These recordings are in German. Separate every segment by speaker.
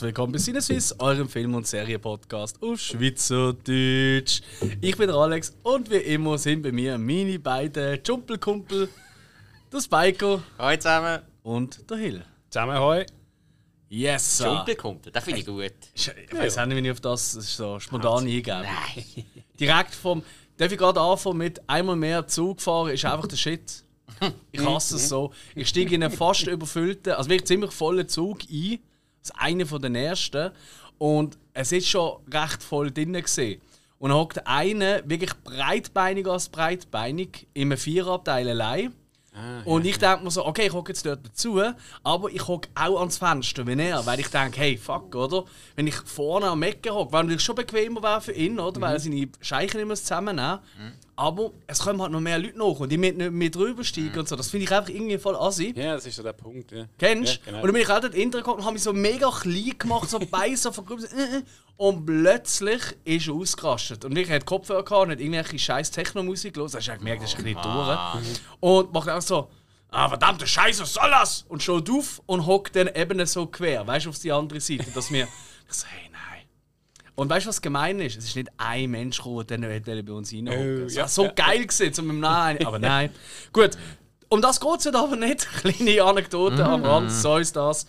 Speaker 1: Herzlich willkommen bei Sinneswiss, eurem Film- und Serienpodcast auf Schweizerdeutsch. Ich bin der Alex und wie immer sind bei mir meine beiden Jumpelkumpel, der Spiker
Speaker 2: Hallo zusammen.
Speaker 1: und der Hill.
Speaker 3: Zusammen hoi.
Speaker 1: Yes! sir.
Speaker 2: Jumpelkumpel, das finde ich gut.
Speaker 1: Ich weiß auch nicht, wie ich auf das, das ist so spontan eingebe.
Speaker 2: Nein.
Speaker 1: Direkt vom. Darf ich gerade anfangen mit einmal mehr Zug fahren, ist einfach der Shit. Ich hasse es so. Ich steige in einen fast überfüllten, also wirklich ziemlich vollen Zug ein. Das ist einer von den ersten. Und es ist schon recht voll drin. Gewesen. Und dann hockt einer, wirklich breitbeiniger als breitbeinig, in einem Vierabteil allein. und ich denke mir so, okay, ich hocke jetzt dort dazu, aber ich hocke auch ans Fenster wie er, weil ich denke, hey, fuck, oder? Wenn ich vorne am Mecken hocke, wäre natürlich schon bequemer wäre für ihn, oder? Weil er seine Scheichen nicht mehr zusammennehmen Aber es kommen halt noch mehr Leute nach und die mit nicht mit rübersteigen und so. Das finde ich einfach irgendwie voll assi.
Speaker 3: Ja, das ist so der Punkt. Ja.
Speaker 1: Kennst du?
Speaker 3: Ja, genau.
Speaker 1: Und dann bin ich auch dort hinten gekommen und habe mich so mega klein gemacht, so Beine so vergröbert. so, äh, äh. Und plötzlich ist er ausgerastet. Und ich hatte Kopfhörer gehabt und hat irgendwelche scheiß Techno-Musik los. Hast du gemerkt, das ist ein bisschen durch. Und macht auch so, ah, verdammte Scheiße, was soll das? Und schaut auf und hockt dann eben so quer, weißt du, auf die andere Seite. Dass mir, ich so, hey. Und weißt du, was gemein ist? Es ist nicht ein Mensch gekommen, der nicht bei uns reinhocken.
Speaker 3: Oh,
Speaker 1: Es
Speaker 3: ja,
Speaker 1: war so
Speaker 3: ja.
Speaker 1: geil gewesen, zum im Nein. Aber nein. Gut. Um das geht es jetzt aber nicht. Kleine Anekdote am Rand, so ist das.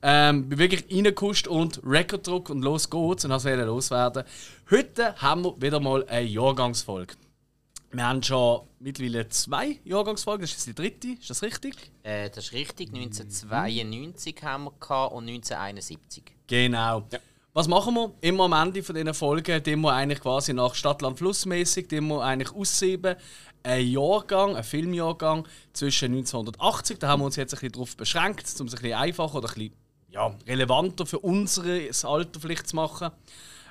Speaker 1: Ähm, bin wirklich reingekuscht und Rekorddruck und los geht's und das wollte loswerden. Heute haben wir wieder mal eine Jahrgangsfolge. Wir haben schon mittlerweile zwei Jahrgangsfolgen, das ist die dritte, ist das richtig?
Speaker 2: Äh, das ist richtig. 1992 haben wir gehabt und 1971.
Speaker 1: Genau.
Speaker 3: Ja.
Speaker 1: Was machen wir? Immer am Ende von diesen Folgen, die wir eigentlich quasi nach Stadtland Flussmäßig, die wir eigentlich aussieben, ein Jahrgang, ein Filmjahrgang zwischen 1980, da haben wir uns jetzt ein bisschen darauf beschränkt, um es ein bisschen einfacher oder ein bisschen ja, relevanter für unser Alter vielleicht zu machen.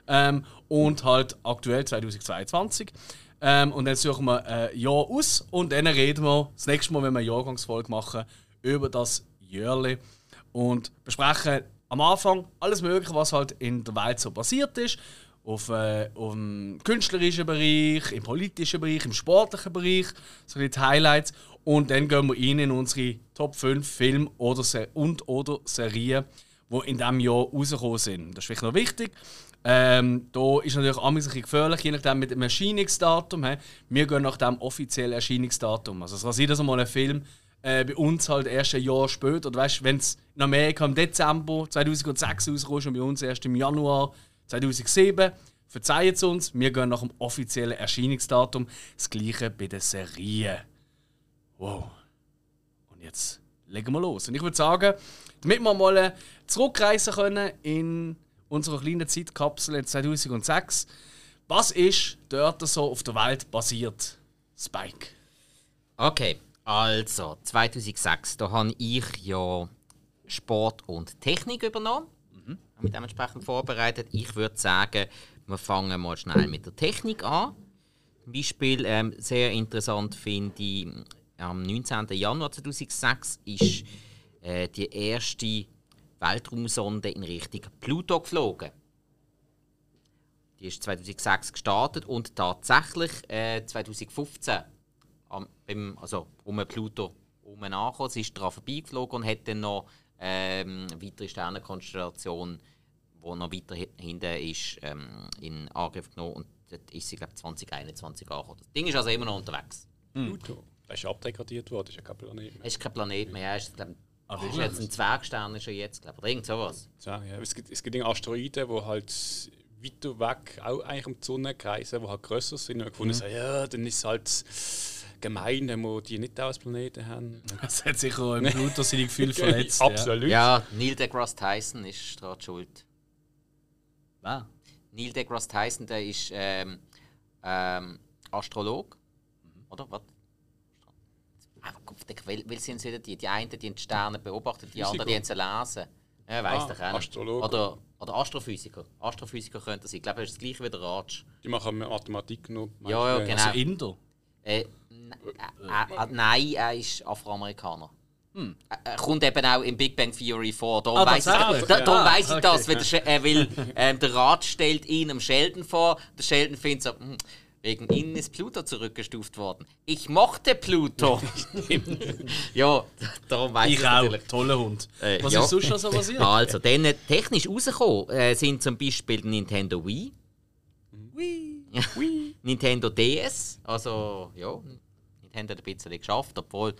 Speaker 1: Ähm, und halt aktuell 2022. Ähm, und dann suchen wir ein Jahr aus und dann reden wir das nächste Mal, wenn wir eine Jahrgangsfolge machen, über das Jährli und besprechen am Anfang alles Mögliche, was halt in der Welt so passiert ist. Auf, äh, auf dem künstlerischen Bereich, im politischen Bereich, im sportlichen Bereich, so die Highlights. Und dann gehen wir rein in unsere Top 5 Filme oder und oder Serien, die in diesem Jahr rausgekommen sind. Das ist vielleicht noch wichtig. Ähm, da ist natürlich auch ein bisschen gefährlich, je nachdem mit dem Erscheinungsdatum. He. Wir gehen nach dem offiziellen Erscheinungsdatum. Also es kann sein, dass mal ein Film äh, bei uns halt erst ein Jahr später, oder weißt, wenn es in Amerika im Dezember 2006 rauskommt und bei uns erst im Januar 2007, verzeiht es uns, wir gehen nach dem offiziellen Erscheinungsdatum. Das gleiche bei den Serien. Wow. Und jetzt legen wir los. Und ich würde sagen, damit wir mal äh, zurückreisen können in unserer kleinen Zeitkapsel in 2006, was ist dort so auf der Welt passiert? Spike.
Speaker 2: Okay, also 2006, da habe ich ja Sport und Technik übernommen. Mhm. Habe mich dementsprechend vorbereitet. Ich würde sagen, wir fangen mal schnell mit der Technik an. Zum Beispiel ähm, sehr interessant finde ich, am 19. Januar 2006 ist äh, die erste Weltraumsonde in Richtung Pluto geflogen. Die ist 2006 gestartet und tatsächlich äh, 2015 am, beim, also um den Pluto um angekommen. Sie ist daran vorbeigeflogen und hat dann noch ähm, weitere Sternenkonstellationen, die noch weiter hi- hinten ist, ähm, in Angriff genommen. Und dort ist sie, glaube ich, 2021 angekommen. Das Ding ist also immer noch unterwegs.
Speaker 3: Pluto. Das ist abdegradiert worden, das ist ja kein Planet mehr.
Speaker 2: Es ist kein Planet mehr, es ist, glaub,
Speaker 1: Ah,
Speaker 2: es ist jetzt ein Zwergstern, ist er jetzt, glaube ich, oder irgend sowas.
Speaker 3: So, ja. Es gibt, es gibt Asteroiden, die halt weiter weg auch eigentlich um die Sonne kreisen, die halt grösser sind. Und gefunden, so, ja, dann ist es halt gemein, wenn wir die nicht auch als Planeten haben.
Speaker 1: Das hat sicher im Pluto seine Gefühle verletzt.
Speaker 3: Absolut.
Speaker 2: Ja, Neil deGrasse Tyson ist daran schuld.
Speaker 1: Ja.
Speaker 2: Neil deGrasse Tyson, der ist ähm, ähm, Astrolog. Oder? Was? Ah, der- Welche sind wieder die? Die einen, die die Sterne beobachten, die anderen, die sie lesen. Ja, weiss
Speaker 3: Ah,
Speaker 2: doch auch nicht.
Speaker 3: Astrologe.
Speaker 2: Oder, oder Astrophysiker. Astrophysiker könnte sein. Ich glaube, das ist das gleiche wie der Ratsch.
Speaker 3: Die machen Mathematik noch.
Speaker 2: Ja, ja, genau.
Speaker 1: Also Inder.
Speaker 2: Äh, äh, äh, nein, er ist Afroamerikaner. Er, er kommt eben auch im Big Bang Theory vor. Darum
Speaker 1: Ah,
Speaker 2: weiss ich, da, darum
Speaker 1: Ah,
Speaker 2: weiss ich
Speaker 1: okay.
Speaker 2: das, weil, der, äh, weil ähm, der Rat stellt ihn am Sheldon vor. Der Sheldon findet so, hm, Wegen ihnen ist Pluto zurückgestuft worden. Ich mochte Pluto. ja, darum weiß ich
Speaker 1: Ich auch.
Speaker 2: natürlich.
Speaker 1: Toller Hund.
Speaker 2: Äh,
Speaker 1: Was
Speaker 2: ja.
Speaker 1: ist sonst noch so passiert?
Speaker 2: Also, dann äh, technisch rausgekommen äh, sind zum Beispiel Nintendo Wii,
Speaker 1: Wii.
Speaker 2: Nintendo DS, also ja, Nintendo ein bisschen geschafft, obwohl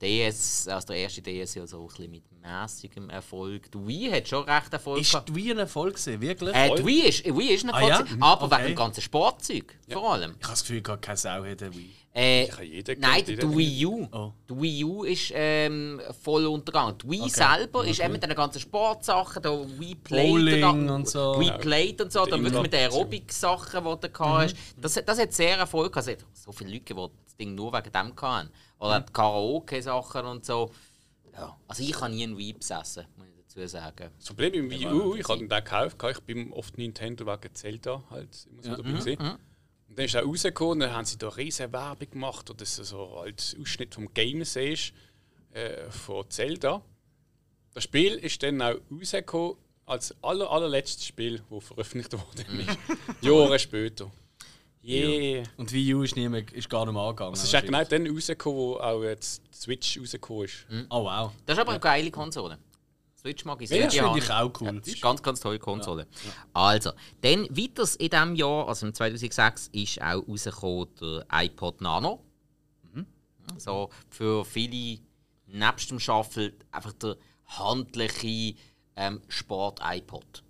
Speaker 2: der DS, also der erste DS ja so ein bisschen mit mäßigem Erfolg. Die Wii hat schon recht Erfolg
Speaker 1: Ist
Speaker 2: gehabt.
Speaker 1: die Wii ein Erfolg gewesen? Wirklich?
Speaker 2: Äh, die Wii ist, die Wii ist ein
Speaker 1: Ah,
Speaker 2: Erfolg,
Speaker 1: ja?
Speaker 2: aber
Speaker 1: Okay.
Speaker 2: wegen dem ganzen Sportzeug vor allem.
Speaker 1: Ich habe das Gefühl, gar keine Sau hat eine Wii.
Speaker 2: Äh,
Speaker 3: jeder
Speaker 2: nein, die. Wii U.
Speaker 1: Oh.
Speaker 2: Die Wii U ist ähm, voll untergegangen. Die Wii
Speaker 1: Okay.
Speaker 2: selber ist eben mit den ganzen Sportsachen, da Wii Play
Speaker 1: Bowling und so.
Speaker 2: Wii
Speaker 1: Ja.
Speaker 2: Play und so, da
Speaker 3: Die
Speaker 2: wirklich mit den. Aerobic-Sachen, die du gehabt hast. Das, das hat sehr Erfolg gehabt. Es hat so viele Leute, die Ding nur wegen dem hatten. Oder die Karaoke-Sachen und so. Ja. Also ich habe nie einen Wii besessen, muss ich dazu sagen.
Speaker 3: Das Problem im Wii U, ich habe den gekauft, ich bin oft Nintendo wegen Zelda halt immer so
Speaker 1: Ja.
Speaker 3: dabei gewesen. Und dann ist er rausgekommen, dann haben sie da riesen Werbung gemacht, wo das so als Ausschnitt vom Game siehst, äh, von Zelda. Das Spiel ist dann auch rausgekommen als aller, allerletztes Spiel, das veröffentlicht worden ist. Jahre später. Yeah.
Speaker 1: Und Wii U ist, nie mehr, ist gar nicht mehr angegangen.
Speaker 3: Es ist auch genau dann rausgekommen, wo auch jetzt die Switch rausgekommen ist.
Speaker 1: Oh wow.
Speaker 2: Das ist aber eine geile Konsole. Switch mag ich
Speaker 1: Ja,
Speaker 2: sehr
Speaker 1: das
Speaker 2: gerne.
Speaker 1: finde ich auch cool.
Speaker 2: Ja, das ist eine ganz, ganz tolle Konsole. Also, dann weiters in diesem Jahr, also im 2006, ist auch rausgekommen der iPod Nano. So für viele, nebst dem Shuffle, einfach der handliche ähm, Sport-iPod.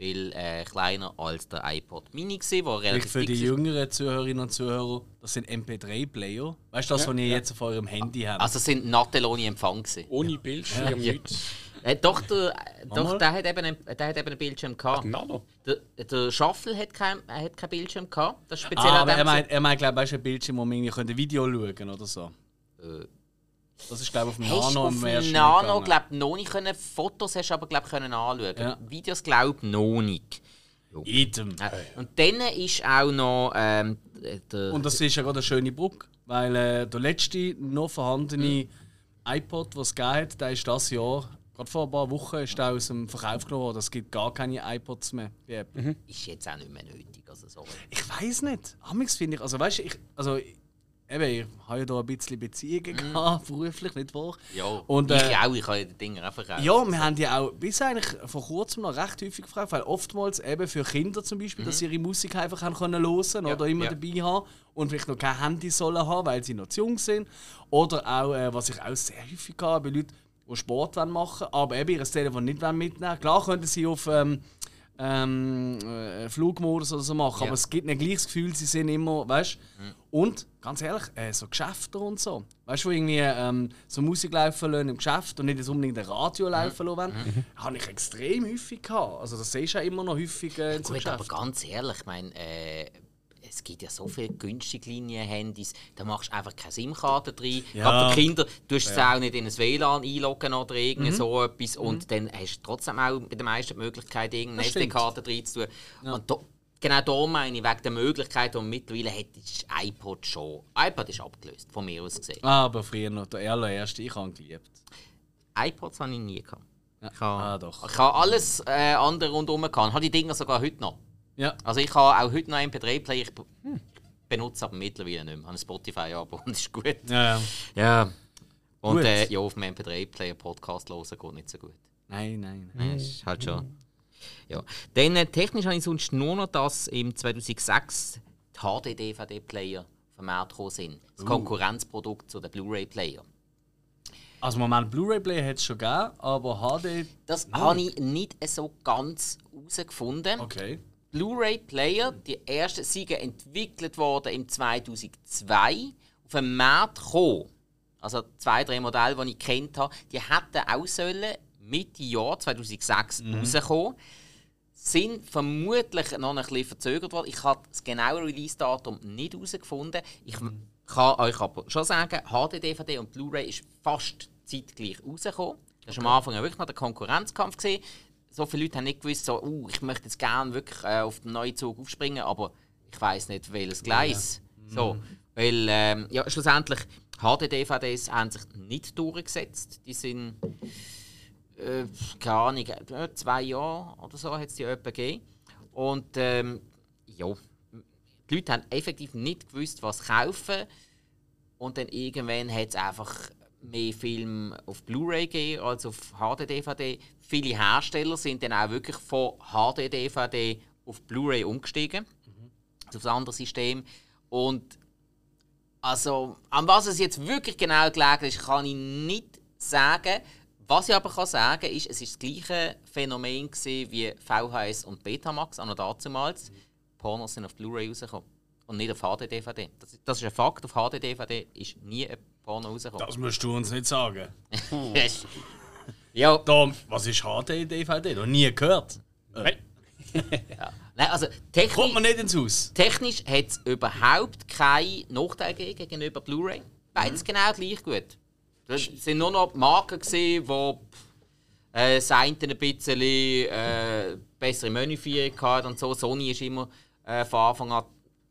Speaker 2: Weil äh, kleiner als der iPod Mini war, der
Speaker 1: Vielleicht
Speaker 2: relativ
Speaker 1: für die
Speaker 2: war.
Speaker 1: jüngeren Zuhörerinnen und Zuhörer, das sind MP3-Player. Weißt du, das, was ihr jetzt auf eurem Handy habt?
Speaker 2: Also sind Nattel ohne Empfang. Gewesen.
Speaker 3: Ohne Bildschirm,
Speaker 2: Ja.
Speaker 3: nichts.
Speaker 2: Äh, doch, der, äh, doch der, hat eben einen, der hat eben einen Bildschirm gehabt.
Speaker 3: Nano.
Speaker 2: Der, der Shuffle hat kein, er hat kein Bildschirm gehabt. Das ist speziell
Speaker 1: ah, aber er meint, er meint glaube ich, weißt du, ein Bildschirm, wo man irgendwie könnte ein Video schauen kann oder so.
Speaker 2: Äh,
Speaker 1: Das ist, glaube ich, auf dem
Speaker 2: Hast
Speaker 1: Nano
Speaker 2: auf
Speaker 1: am ersten
Speaker 2: Nano
Speaker 1: gegangen.
Speaker 2: glaub, noch nicht können. Fotos hast du aber glaub, können anschauen.
Speaker 1: Ja.
Speaker 2: Videos glaub noch nicht.
Speaker 1: Idem.
Speaker 2: Ja. Und dann ist auch noch ähm.
Speaker 1: Und das ist ja gerade eine schöne Brücke, weil äh, der letzte noch vorhandene iPod, den es gegeben hat, der ist das Jahr, gerade vor ein paar Wochen, ist der aus dem Verkauf genommen worden. Es gibt gar keine iPods mehr Apple.
Speaker 2: ist jetzt auch nicht mehr nötig. Also so.
Speaker 1: Ich weiß nicht. Amix finde ich, also weißt ich, also eben, ich habe ja da ein bisschen Beziehungen gehabt, beruflich, nicht wahr?
Speaker 2: Ja,
Speaker 1: Und,
Speaker 2: ich
Speaker 1: äh,
Speaker 2: auch. Ich habe die Dinger auch verkauft.
Speaker 1: Ja, wir haben ja auch bis eigentlich vor kurzem noch recht häufig gefragt, weil oftmals eben für Kinder zum Beispiel, dass sie ihre Musik einfach haben können hören oder immer
Speaker 2: ja.
Speaker 1: dabei haben und vielleicht noch kein Handy sollen haben, weil sie noch zu jung sind. Oder auch, äh, was ich auch sehr häufig habe, bei Leuten, die Sport wollen machen aber eben ihr Telefon nicht wollen mitnehmen Klar können sie auf ähm, ähm, äh, Flugmodus oder so machen,
Speaker 2: Ja.
Speaker 1: aber es gibt nicht gleich das Gefühl, sie sind immer, weißt? Und ganz ehrlich, äh, so Geschäfte und so, weißt du, wo irgendwie ähm, so Musik laufen lassen im Geschäft und nicht jetzt unbedingt ein Radio laufen lassen wollen, habe ich extrem häufig gehabt. Also das siehst du ja immer noch häufig äh, in so
Speaker 2: Gut, aber ganz ehrlich, ich meine, äh, es gibt ja so viele günstige Linien-Handys, da machst du einfach keine SIM-Karte drin.
Speaker 1: Ja.
Speaker 2: Aber die Kinder, du hast es auch nicht in ein WLAN einloggen oder irgend
Speaker 1: Mhm.
Speaker 2: so etwas. Und dann hast du trotzdem auch bei den meisten die Möglichkeit, irgendeine. SD-Karte drin zu tun. Und da, genau da meine ich, wegen der Möglichkeit, die mittlerweile hat, ist iPod schon. iPod ist abgelöst, von mir aus gesehen.
Speaker 1: Ah, aber früher noch, der allererste, ich habe geliebt.
Speaker 2: iPods habe ich nie gehabt.
Speaker 1: Ja.
Speaker 2: Ich habe,
Speaker 1: Ah, doch.
Speaker 2: ich habe alles äh, andere rundherum gehabt. Ich habe die Dinger sogar heute noch.
Speaker 1: Ja.
Speaker 2: Also ich habe auch heute noch einen MP3-Player. Ich be- benutze aber mittlerweile nicht mehr. Ich habe ein Spotify-Abo und ist gut.
Speaker 1: Ja, ja.
Speaker 2: Und
Speaker 1: Gut.
Speaker 2: äh, ja, auf dem MP3-Player Podcast hören geht nicht so gut.
Speaker 1: Nein, nein, nein.
Speaker 2: Ja, ist halt schon. Ja. Dann äh, technisch habe ich sonst nur noch, dass im 2006 die HD-DVD-Player vermehrt gekommen sind. Das Konkurrenzprodukt zu den Blu-ray-Player.
Speaker 1: Also Moment, Blu-ray-Player hat es schon gegeben, aber HD...
Speaker 2: Das habe ich nicht so ganz herausgefunden.
Speaker 1: Okay.
Speaker 2: Blu-ray-Player, die ersten sind entwickelt worden im 2002, auf den Markt gekommen. Also zwei, drei Modelle, die ich kennt habe, die hätten auch sollen Mitte Jahr 2006 rauskommen. Sind vermutlich noch ein bisschen verzögert worden. Ich habe das genaue Release-Datum nicht herausgefunden. Ich kann euch aber schon sagen, HD-DVD und Blu-ray ist fast zeitgleich rausgekommen. Das war am Anfang wirklich noch der Konkurrenzkampf. Gewesen. So viele Leute haben nicht gewusst, so, uh, ich möchte jetzt gerne wirklich äh, auf den neuen Zug aufspringen, aber ich weiß nicht, welches Gleis. So, weil ähm, ja, schlussendlich HD-DVDs haben sich nicht durchgesetzt. Die sind, äh, keine Ahnung, äh, zwei Jahre oder so hat es die etwa gegeben. Und ähm, ja, die Leute haben effektiv nicht gewusst, was kaufen. Und dann irgendwann hat es einfach mehr Filme auf Blu-ray gegeben als auf HD-DVD. Viele Hersteller sind dann auch wirklich von HD-DVD auf Blu-ray umgestiegen. Mhm. Also auf ein anderes System. Und also, an was es jetzt wirklich genau gelegen ist, kann ich nicht sagen. Was ich aber kann sagen ist, es war das gleiche Phänomen wie VHS und Betamax an damals. Mhm. Pornos sind auf Blu-ray rausgekommen und nicht auf HD-DVD. Das, das, ist ein Fakt. Auf HD-DVD ist nie ein Porno rausgekommen.
Speaker 1: Das musst du uns nicht sagen.
Speaker 2: ja.
Speaker 1: Tom, was ist HD-DVD? Noch nie gehört.
Speaker 3: Nein.
Speaker 2: ja. Nein, also technisch,
Speaker 1: Kommt man nicht ins Haus?
Speaker 2: Technisch hat es überhaupt keinen Nachteil gegenüber Blu-ray. Beides mhm. genau gleich gut. Es waren nur noch Marken, die äh, eine ein bisschen äh, bessere Menüführung hatten und so. Sony ist immer äh, von Anfang an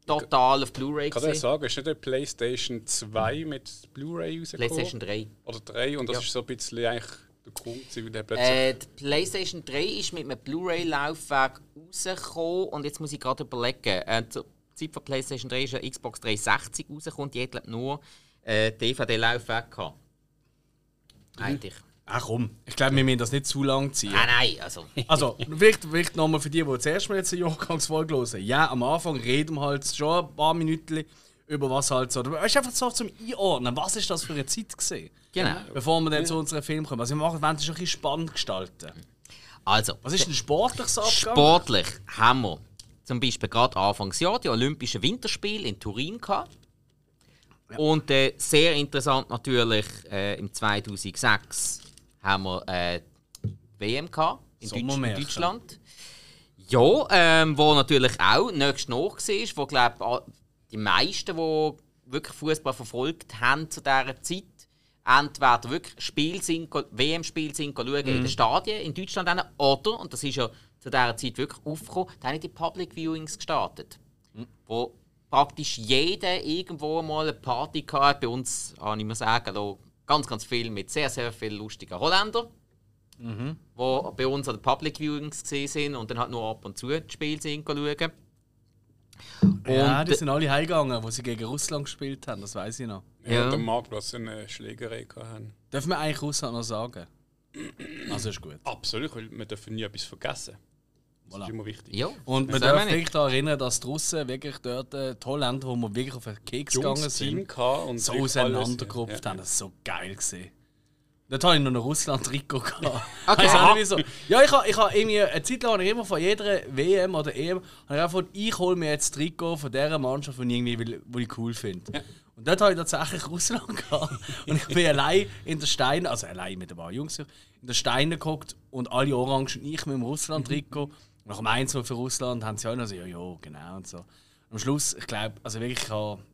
Speaker 2: total auf Blu-ray.
Speaker 3: Kann ich sagen, ist nicht eine PlayStation 2 mit Blu-ray
Speaker 2: rausgekommen? PlayStation 3.
Speaker 3: Oder 3 und das ja. ist so ein bisschen eigentlich der Grund, wie der
Speaker 2: plötzlich... Äh, die PlayStation 3 ist mit einem Blu-ray-Laufwerk rausgekommen und jetzt muss ich gerade überlegen. Äh, zur Zeit von PlayStation 3 ist eine Xbox 360 rausgekommen, die hat nur äh, DVD-Laufwerk gehabt. Mhm. Eigentlich.
Speaker 1: Ach komm, ich glaube, wir müssen das nicht zu lang ziehen.
Speaker 2: Nein, nein, also.
Speaker 1: also, vielleicht, vielleicht nochmal für die, die zuerst mal jetzt eine Jahrgangsfolge hören. Ja, am Anfang reden wir halt schon ein paar Minuten über was halt so. Es ist einfach so zum Einordnen, was ist das für eine Zeit gesehen?
Speaker 2: Genau.
Speaker 1: Bevor wir dann zu unserem Film kommen. Also, wir machen, wollen es ein bisschen spannend gestalten.
Speaker 2: Also.
Speaker 1: Was ist denn sportlich so abgegangen?
Speaker 2: Sportlich haben wir zum Beispiel gerade Anfangsjahr die Olympischen Winterspiele in Turin gehabt. Ja. Und äh, sehr interessant natürlich äh, im 2006 haben wir äh, WM gehabt, in, Deutsch, in Deutschland. Ja, ähm, wo natürlich auch nächst nach war, wo glaube die meisten, die wirklich Fußball verfolgt haben zu dieser Zeit, entweder wirklich Spiel sind, WM-Spiel sind schauen mhm. in den. Stadien in Deutschland oder, und das ist ja zu dieser Zeit wirklich aufgekommen, da haben die Public Viewings gestartet. Mhm. Wo praktisch jeder irgendwo mal eine Party hatte. Bei uns, kann ich mal sagen, ganz, ganz viel mit sehr, sehr vielen lustigen Holländern. Mhm. Die bei uns an den Public Viewings gesehen sind und dann halt nur ab und zu das Spiel sehen schauen.
Speaker 1: ja, die sind alle heimgegangen, wo sie gegen Russland gespielt haben, das weiß ich noch.
Speaker 3: Ja, ja. der Marktplatz eine Schlägerei hatten.
Speaker 1: Dürfen wir eigentlich Russland noch sagen? Also ist gut.
Speaker 3: Absolut, weil wir dürfen nie etwas vergessen. Das ist immer wichtig.
Speaker 2: Ja,
Speaker 1: und man darf sich daran erinnern, dass die Russen wirklich dort, äh, die Holländer, wo wir wirklich auf den Keks gegangen sind,
Speaker 3: und
Speaker 1: so auseinandergerupft ja. haben. Das war so geil. Gewesen. Dort hatte ich noch ein Russland-Trikot.
Speaker 2: Okay. Also,
Speaker 1: wieso. Ja, ich habe ich ha irgendwie eine Zeit lang immer von jeder WM oder EM habe ich einfach ich hole mir jetzt das Trikot von dieser Mannschaft, die ich, irgendwie, die ich cool finde. Ja. Und dort habe ich tatsächlich Russland gehabt. Und ich bin allein in der Steine, also allein mit ein paar Jungs, in der Steine geguckt und alle Orangen und ich mit dem Russland-Trikot. Nach dem 1 für Russland haben sie auch noch so, ja, ja, genau und so. Am Schluss, ich glaube, also wirklich,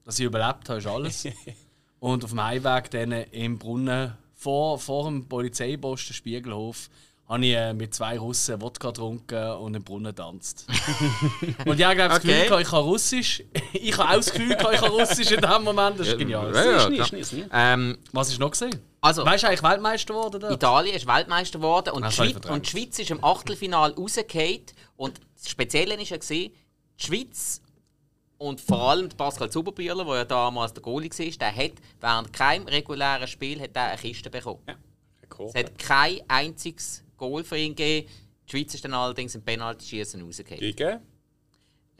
Speaker 1: dass ich überlebt habe, ist alles. und auf dem Heimweg dann im Brunnen vor, vor dem Polizeiposten Spiegelhof habe ich äh, mit zwei Russen Wodka getrunken und im Brunnen tanzt. und ich habe das okay. Gefühl, ich habe Russisch. ich habe auch das Gefühl, ich habe Russisch in dem Moment. Das ist genial.
Speaker 2: Ja, ja, ja. Ähm,
Speaker 1: Was ist noch gesehen?
Speaker 2: Also,
Speaker 1: weißt du eigentlich Weltmeister geworden? Dort?
Speaker 2: Italien ist Weltmeister geworden und, die Schweiz, und die Schweiz ist im Achtelfinale rausgefallen. Und das Spezielle war ja, die Schweiz und vor allem Pascal Zuberbühler, der ja damals der Goalie war, der hat während keinem regulären Spiel hat er eine Kiste bekommen. Ja, es hat kein einziges Goal für ihn gegeben. Die Schweiz ist dann allerdings im Penalty-Schießen.
Speaker 3: Gegen?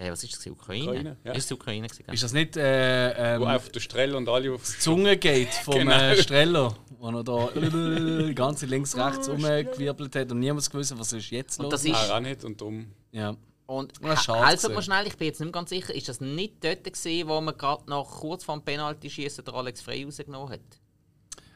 Speaker 2: Äh, was ist das? Ukraine? Ukraine ja. Ist Ukraine gewesen,
Speaker 1: Ist das nicht äh,
Speaker 3: ähm, Wo auf der Strell und alle
Speaker 1: auf das Zunge-Gate vom genau. äh, Streller, wo er da die ganze links rechts umgewirbelt hat und niemand gewusst, was ist jetzt
Speaker 2: los.
Speaker 1: Und
Speaker 2: das ist
Speaker 3: auch nicht und darum.
Speaker 1: Ja.
Speaker 2: Und also mal schnell, ich bin jetzt nicht ganz sicher, ist das nicht dort gewesen, wo man gerade noch kurz vor dem Penalty-Schießen der Alex Frey rausgenommen hat?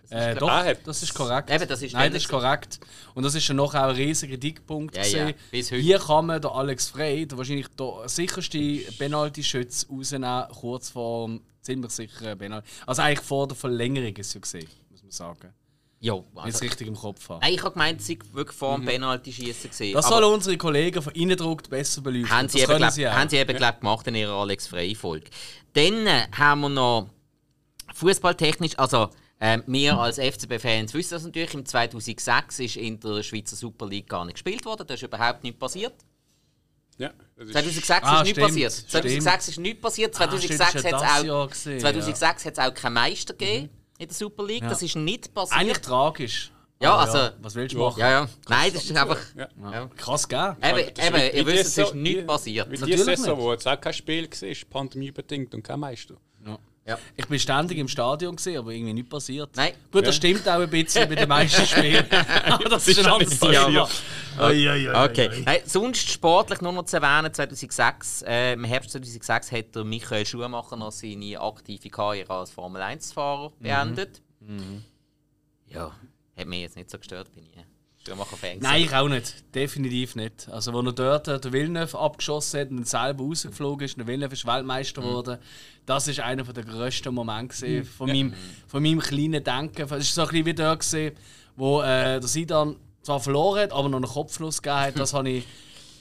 Speaker 1: Äh, doch, ah, das ist korrekt.
Speaker 2: Eben, das ist
Speaker 1: Nein, das ist korrekt. Und das ist ja noch auch ein riesiger Kritikpunkt.
Speaker 2: Ja, ja.
Speaker 1: Hier kann man der Alex Frey, der wahrscheinlich der sicherste Penalty-Schütz, rausnehmen, kurz vor dem ziemlich sicheren Penalty. Also eigentlich vor der Verlängerung ist es ja gesehen, muss man sagen.
Speaker 2: Ja,
Speaker 1: also, es richtig im Kopf
Speaker 2: haben. Nein, ich habe gemeint, sie wirklich vor dem mhm. Penalty-Schießen gesehen.
Speaker 1: Das sollen unsere Kollegen von Innendruck besser beleuchten.
Speaker 2: Haben sie, eben, glaub, sie, haben sie eben ja. glaub, gemacht in ihrer Alex Frey-Folge. Dann äh, haben wir noch fußballtechnisch, also ähm, wir als FCB-Fans wissen das natürlich. Im 2006 ist in der Schweizer Super League gar nicht gespielt worden. Da ist überhaupt nichts passiert.
Speaker 3: Ja, das ist
Speaker 2: 2006
Speaker 1: Ah,
Speaker 2: ist nichts
Speaker 1: stimmt,
Speaker 2: passiert. 2006 ist nichts passiert.
Speaker 1: Ah, stimmt,
Speaker 2: 2006
Speaker 1: das
Speaker 2: hat
Speaker 1: ja Jahr
Speaker 2: auch,
Speaker 1: gewesen,
Speaker 2: 2006 hat's auch keinen Meister gegeben in der Super League.
Speaker 1: Ja.
Speaker 2: Das ist nicht passiert.
Speaker 1: Eigentlich tragisch.
Speaker 2: Ja,
Speaker 1: Aber
Speaker 2: also-
Speaker 1: Was willst du
Speaker 3: Ja.
Speaker 1: machen?
Speaker 2: ja, ja. Nein, das ist einfach.
Speaker 3: Ja.
Speaker 2: Ja.
Speaker 1: Krass, gell?
Speaker 2: Eben,
Speaker 3: Das ist
Speaker 2: eben ihr wisst, es ist nichts passiert.
Speaker 3: Wie die
Speaker 1: Natürlich
Speaker 3: Saison,
Speaker 1: nicht.
Speaker 3: wo jetzt auch kein Spiel war, ist pandemiebedingt und kein Meister.
Speaker 2: Ja.
Speaker 1: Ich bin ständig im Stadion, gewesen, aber irgendwie nicht passiert.
Speaker 2: Nein.
Speaker 1: Gut, das stimmt auch ein bisschen bei den meisten Spielen. aber das ist ein anderes Thema.
Speaker 2: Okay. Nein, sonst sportlich nur noch zu erwähnen, 2006, äh, im Herbst 2006 hat der Michael Schumacher noch seine aktive Karriere als Formel 1-Fahrer beendet. Ja, hat mich jetzt nicht so gestört, bin ich ein Schumacher-Fan.
Speaker 1: Nein, ich auch nicht. Definitiv nicht. Also, wo er dort äh, der Villeneuve abgeschossen hat und dann selber rausgeflogen ist, und der Villeneuve ist Weltmeister geworden, das ist einer der grössten Momente gewesen von, meinem, von meinem kleinen Denken. Es war so ein bisschen wie der, gewesen, wo äh, der Sidan zwar verloren hat, aber noch einen Kopfnuss gegeben hat. Das habe ich.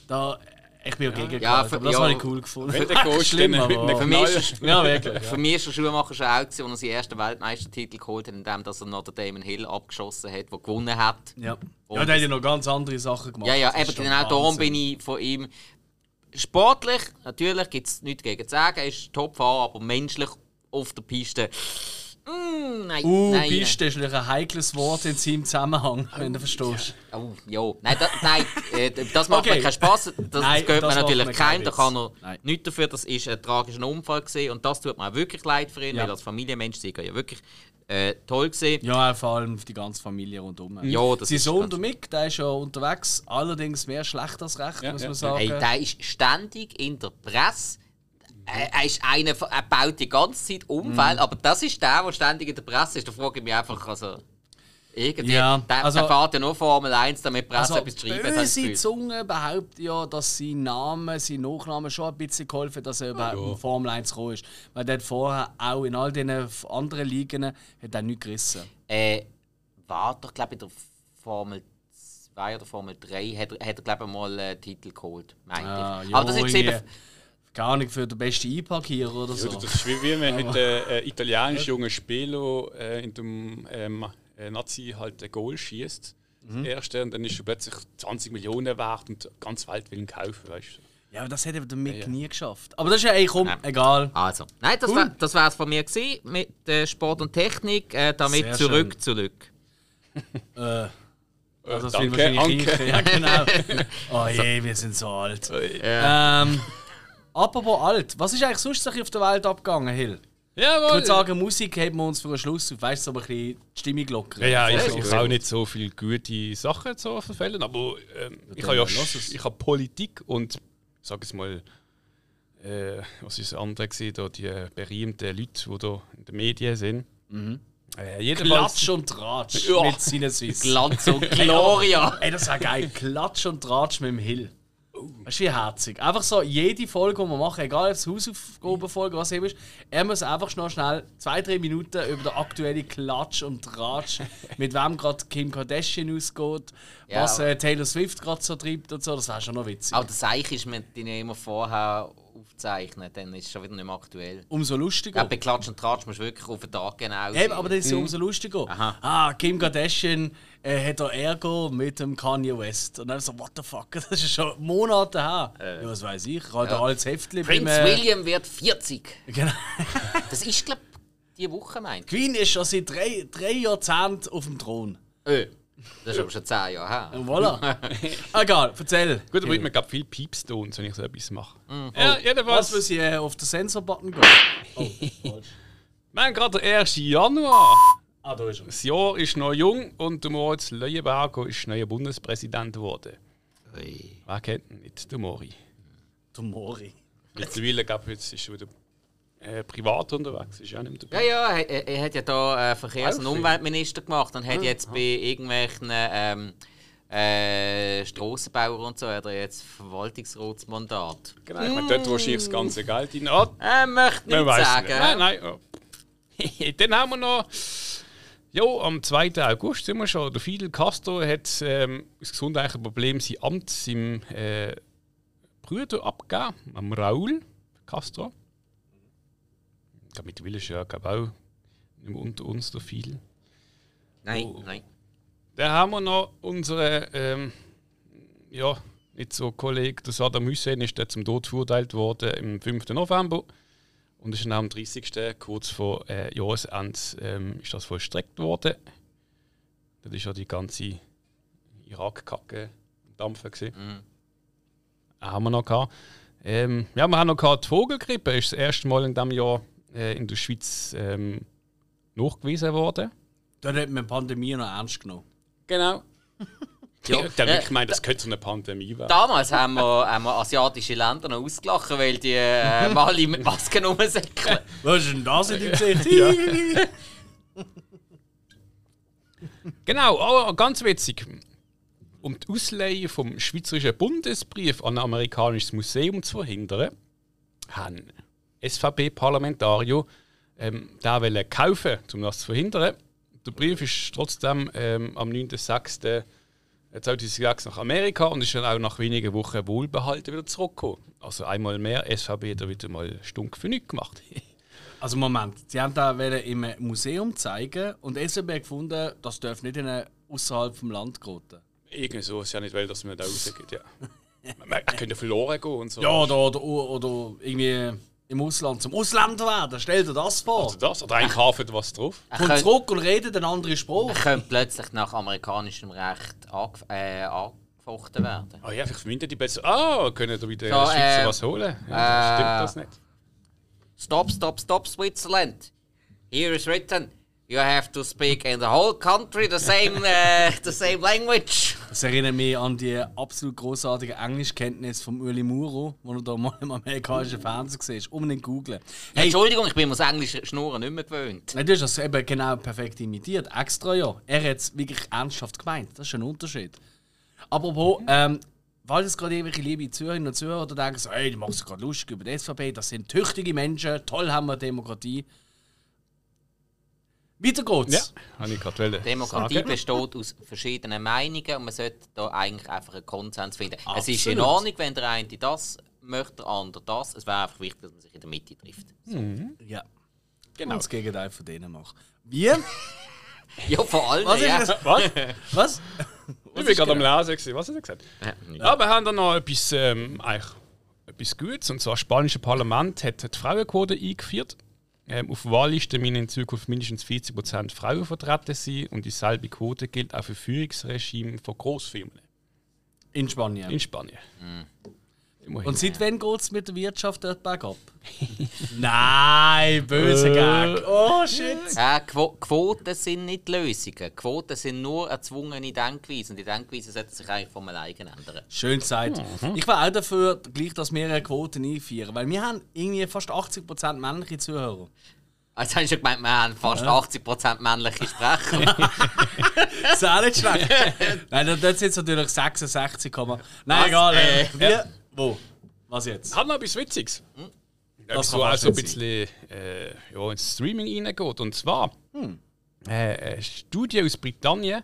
Speaker 1: Da, ich bin ja gegen
Speaker 2: Ja, für-
Speaker 1: aber das
Speaker 2: ja.
Speaker 1: habe ich cool gefunden.
Speaker 3: Wenn der Coach
Speaker 1: Schlimm, aber-
Speaker 2: Für mich
Speaker 1: Ja, wirklich.
Speaker 2: für mich ist der Schumacher schon auch, gewesen, als er seinen ersten Weltmeistertitel geholt hat, indem dass er noch den Damon Hill abgeschossen hat, der gewonnen hat.
Speaker 1: Ja.
Speaker 2: Und
Speaker 1: ja, der hat ja noch ganz andere Sachen gemacht.
Speaker 2: Ja, ja, eben genau darum bin ich von ihm. Sportlich, natürlich gibt es nichts gegen zu sagen, er ist Topfahrer, aber menschlich auf der Piste. Mm, nein,
Speaker 1: Uh,
Speaker 2: nein.
Speaker 1: Piste ist natürlich ein heikles Wort in seinem Zusammenhang, wenn du verstehst.
Speaker 2: Oh, ja. Nein, da, nein äh, das macht
Speaker 1: Okay.
Speaker 2: mir keinen Spaß. Das,
Speaker 1: Nein,
Speaker 2: das gehört
Speaker 1: das
Speaker 2: mir natürlich keinem.
Speaker 1: keinen
Speaker 2: Da kann er.
Speaker 1: Nein.
Speaker 2: nichts dafür. Das ist ein tragischer Unfall gewesen. und das tut mir auch wirklich leid für ihn,
Speaker 1: Ja.
Speaker 2: weil als Familienmensch ist er ja wirklich äh, toll gesehen.
Speaker 1: Ja, vor allem die ganze Familie rundum.
Speaker 2: Ja, das
Speaker 1: Sein
Speaker 2: ist
Speaker 1: Sohn, der Mick, der ist ja unterwegs, allerdings mehr schlecht als recht,
Speaker 3: Ja,
Speaker 1: muss
Speaker 3: ja.
Speaker 1: man sagen.
Speaker 2: Hey, der ist ständig in der Presse. Er, er ist einer, er baut die ganze Zeit Unfälle,
Speaker 1: Mhm.
Speaker 2: aber das ist der, der ständig in der Presse ist. Da frage ich mich einfach, also. Irgendwie,
Speaker 1: Ja,
Speaker 2: der,
Speaker 1: also-
Speaker 2: der fährt ja nur Formel 1, damit die Presse
Speaker 1: also,
Speaker 2: etwas zu schreiben hat.
Speaker 1: böse. Zunge behauptet ja, dass sein Name, sein Nachname schon ein bisschen geholfen dass er überhaupt in Formel 1 gekommen ist. Weil der hat vorher auch in all diesen anderen Ligen hat er nichts gerissen.
Speaker 2: Äh, war doch, glaube ich, in der Formel 2 oder Formel 3 hat er, hat er glaube ich, mal einen Titel geholt, meinte
Speaker 1: Ah,
Speaker 2: ich.
Speaker 1: ja,
Speaker 2: Aber das ist eben.
Speaker 1: Keine Ahnung, für den besten Einparkierer oder so.
Speaker 3: Ja, das ist wie wenn man mit einem äh, italienischen jungen Spieler äh, in dem ähm, äh, Nazi halt ein Goal schießt.
Speaker 1: Mhm.
Speaker 3: Das erste, und dann ist er plötzlich 20 Millionen wert und die ganze Welt will ihn kaufen, weißt du.
Speaker 1: Ja, aber das hätte der Mick
Speaker 3: Ja, ja.
Speaker 1: nie geschafft. Aber das ist ja, ey, komm,
Speaker 2: Nein.
Speaker 1: egal.
Speaker 2: Also, nein, das
Speaker 1: Cool.
Speaker 2: war das wär's von mir gewesen, mit äh, Sport und Technik. Äh, damit
Speaker 1: Sehr
Speaker 2: zurück
Speaker 1: schön.
Speaker 2: zu Luc.
Speaker 1: Äh,
Speaker 3: Äh,
Speaker 1: also das
Speaker 3: danke,
Speaker 1: will wahrscheinlich
Speaker 3: Anke.
Speaker 1: ich. Ja, genau. Oh je, wir sind so alt.
Speaker 2: Ja.
Speaker 1: Ähm, apropos alt, was ist eigentlich sonst so auf der Welt abgegangen, Hill? Ich
Speaker 3: Jawohl!
Speaker 1: würde sagen, Musik heben wir uns für den Schluss auf. Weißt du, so ein bisschen die Stimmung locker.
Speaker 3: Ja, ja, ich, ich habe auch nicht so viele gute Sachen zu verfällen, aber ähm, ich habe ja ich habe Politik und sag es mal, äh, was ist das andere gewesen, da die äh, berühmten Leute, die da in den Medien sind. Äh, jedenfalls,
Speaker 1: Klatsch und Tratsch
Speaker 3: Ja.
Speaker 1: mit Sinneswiss.
Speaker 2: Glanz und Gloria.
Speaker 1: Ey, das wäre geil. Klatsch und Tratsch mit dem Hill. Das ist wie herzig. Einfach so, jede Folge, die wir machen, egal ob es Hausaufgabenfolge oder was immer ist, er muss einfach noch schnell zwei, drei Minuten über den aktuellen Klatsch und Tratsch, mit wem gerade Kim Kardashian ausgeht,
Speaker 2: Ja,
Speaker 1: was äh, Taylor Swift gerade so treibt und so, das wäre schon noch witzig.
Speaker 2: Aber das Seich ist, nicht immer vorher aufzeichnen, dann ist es schon wieder nicht mehr aktuell.
Speaker 1: Umso
Speaker 2: Ja,
Speaker 1: lustiger.
Speaker 2: bei Klatsch und Tratsch musst du wirklich auf den Tag genau
Speaker 1: Eben, aber das ist ja umso lustiger.
Speaker 2: Aha.
Speaker 1: Ah, Kim Kardashian äh, hat da Ärger mit dem Kanye West. Und dann so, what the fuck, das ist schon Monate her. ja, was weiß ich, ich habe da alles Heftchen
Speaker 2: Prince
Speaker 1: äh,
Speaker 2: William wird 40.
Speaker 1: Genau.
Speaker 2: Das ist, glaube ich, diese Woche, meint
Speaker 1: Queen ist schon seit drei, drei Jahrzehnten auf dem Thron.
Speaker 2: Öh. Das ist aber schon 10 Jahre her.
Speaker 1: Und voilà. Egal, erzähl.
Speaker 3: gut, aber man glaube viel Piepstones, wenn ich so etwas mache.
Speaker 2: Mhm.
Speaker 3: Ja,
Speaker 1: Was
Speaker 3: jedenfalls,
Speaker 1: muss ich äh, auf den Sensor-Button gehen? Oh, falsch.
Speaker 3: wir haben gerade den 1. Januar.
Speaker 1: Ah, da ist er.
Speaker 3: Das Jahr ist noch jung und der Moritz Leuenberger ist neuer Bundespräsident geworden.
Speaker 2: Ui.
Speaker 3: Wer kennt ihn nicht? Der Mori.
Speaker 1: Der Mori.
Speaker 3: Mittlerweile, glaube ich, jetzt ist er wieder äh, privat unterwegs. Ist ja nicht mehr
Speaker 2: Ja,
Speaker 3: dabei.
Speaker 2: ja, er, er hat ja da äh, Verkehrs- und
Speaker 3: Auch.
Speaker 2: Umweltminister gemacht und
Speaker 1: Ah,
Speaker 2: hat jetzt bei irgendwelchen ähm, äh, Strassenbauern und so hat er jetzt Verwaltungsratsmandat.
Speaker 3: Genau, ich meine, dort wahrscheinlich das ganze Geld in hat.
Speaker 2: Er möchte
Speaker 3: Man
Speaker 2: nicht sagen.
Speaker 3: nicht. Nein, nein. ja. Dann haben wir noch. Ja, am 2. August sind wir schon. Der Fidel Castro hat ähm, das gesundheitliche Problem sein Amt seinem äh, Bruder abgegeben, am Raúl Castro. Glaube, mittlerweile ist ja glaub, auch nicht mehr unter uns der Fidel.
Speaker 2: Nein,
Speaker 3: Oh.
Speaker 2: nein.
Speaker 3: Dann haben wir noch unsere, ähm, ja, nicht so Kollege, der Saddam Hussein, ist der zum Tod verurteilt worden im 5. November. Und ist dann am 30. kurz vor äh, Jahresende ähm, ist das vollstreckt worden. Das ist ja die ganze Irak-Kacke am Dampfen. Gewesen.
Speaker 2: Mhm.
Speaker 3: Haben wir noch gehabt. Ähm, ja, wir haben noch gehabt, die Vogelgrippe ist das erste Mal in diesem Jahr äh, in der Schweiz ähm, nachgewiesen worden.
Speaker 1: Da hat man die Pandemie noch ernst genommen.
Speaker 3: Genau.
Speaker 2: Ja.
Speaker 3: Ja,
Speaker 2: Äh,
Speaker 3: hat gemeint, das könnte so eine Pandemie werden.
Speaker 2: Damals haben wir, haben wir asiatische Länder noch ausgelacht, weil die äh, mal mit Masken rumsäckeln.
Speaker 1: Was ist denn das in deinem Gesicht?
Speaker 3: Genau, aber ganz witzig. Um die Ausleihe vom Schweizerischen Bundesbrief an ein amerikanisches Museum zu verhindern, haben SVP-Parlamentarier ähm, den wollen kaufen, um das zu verhindern. Der Brief ist trotzdem ähm, am 9.06.2006 nach Amerika und ist dann auch nach wenigen Wochen wohlbehalten wieder zurückgekommen. Also einmal mehr SVP da wieder mal stunk für nichts gemacht.
Speaker 1: Also Moment, sie haben da wollen im Museum zeigen und hat gefunden, das darf nicht in außerhalb vom Land geraten.
Speaker 3: Irgendwie so, ist ja nicht will, dass man da rausgeht. Ja. man, man könnte verloren gehen und so.
Speaker 1: Ja, oder, oder, oder irgendwie im Ausland zum Ausländer werden. Stell dir das vor.
Speaker 3: Also das, oder ein kauft was drauf.
Speaker 2: Er
Speaker 1: Kommt
Speaker 2: könnte,
Speaker 1: zurück und redet einen anderen Spruch.
Speaker 2: er könnte plötzlich nach amerikanischem Recht angef äh, angefochten werden.
Speaker 3: Ah ja, vielleicht vermindert die besser. Ah, können da wieder
Speaker 2: So,
Speaker 3: Schweizer
Speaker 2: äh,
Speaker 3: was holen? Ja,
Speaker 2: äh,
Speaker 3: stimmt das nicht?
Speaker 2: Stop, stop, stop, Switzerland. Here is written, you have to speak in the whole country the same, uh, the same language.
Speaker 1: Das erinnert mich an die absolut großartige Englischkenntnis von Uli Muro, wo er da mal im amerikanischen Fernsehen gesehen ist. Unbedingt googlen. Hey,
Speaker 2: Entschuldigung, ich bin mir das englische Schnurren nicht mehr gewöhnt.
Speaker 1: Nein, du hast das eben genau perfekt imitiert. Extra ja. Er hat es wirklich ernsthaft gemeint. Das ist ein Unterschied. Apropos, ähm, weil es gerade irgendwelche liebe Zuhörerinnen und Zuhörer da denken, so, hey, du machst gerade lustig über die SVP, das sind tüchtige Menschen, toll haben wir Demokratie. Weiter geht's.
Speaker 3: Ja, habe ich gerade wollen
Speaker 2: Demokratie
Speaker 3: sagen.
Speaker 2: besteht aus verschiedenen Meinungen und man sollte da eigentlich einfach einen Konsens finden. Es ist in
Speaker 1: Absolut.
Speaker 2: Ordnung, wenn der eine das möchte, der andere das. Es wäre einfach wichtig, dass man sich in der Mitte trifft.
Speaker 1: ja.
Speaker 3: Genau.
Speaker 1: Und das Gegenteil von denen macht. Wie?
Speaker 2: Ja, vor allem.
Speaker 1: Was
Speaker 2: ja.
Speaker 1: ist das?
Speaker 3: Was?
Speaker 1: Was?
Speaker 3: Ich bin gerade am Lesen. gewesen. Was hat er gesagt?
Speaker 2: Ja.
Speaker 3: Ja, wir haben da noch etwas, ähm, eigentlich etwas Gutes. Und zwar das spanische Parlament hat die Frauenquote eingeführt. Ähm, auf Wahllisten müssen in Zukunft mindestens 40% Frauen vertreten sein. Und dieselbe Quote gilt auch für Führungsregime von Großfirmen
Speaker 1: In Spanien.
Speaker 3: in Spanien. Immerhin.
Speaker 1: Und seit wann geht es mit der Wirtschaft dort bergab? Nein, böse Gag. Oh shit.
Speaker 2: Äh, Quo Quoten sind nicht Lösungen. Quoten sind nur erzwungene Denkweisen. Die Denkweisen sollten sich eigentlich von alleine ändern.
Speaker 1: Schön gesagt. Ich war auch dafür, gleich, dass wir eine Quote einführen. Weil wir haben irgendwie fast 80% männliche Zuhörer.
Speaker 2: Also hast du schon gemeint, wir haben fast 80% männliche Sprecher.
Speaker 1: Das ist auch nicht schlecht. Nein, dort- sind es natürlich 66, Komma- Nein,
Speaker 2: Was?
Speaker 1: egal. Äh,
Speaker 2: Äh,
Speaker 1: wir, Wo? Was jetzt?
Speaker 3: Hat noch etwas Witziges.
Speaker 1: Das
Speaker 3: Das so auch so ein bisschen äh, ja, ins Streaming reingeht. Und zwar
Speaker 1: Hm.
Speaker 3: äh, eine Studie aus Britannien,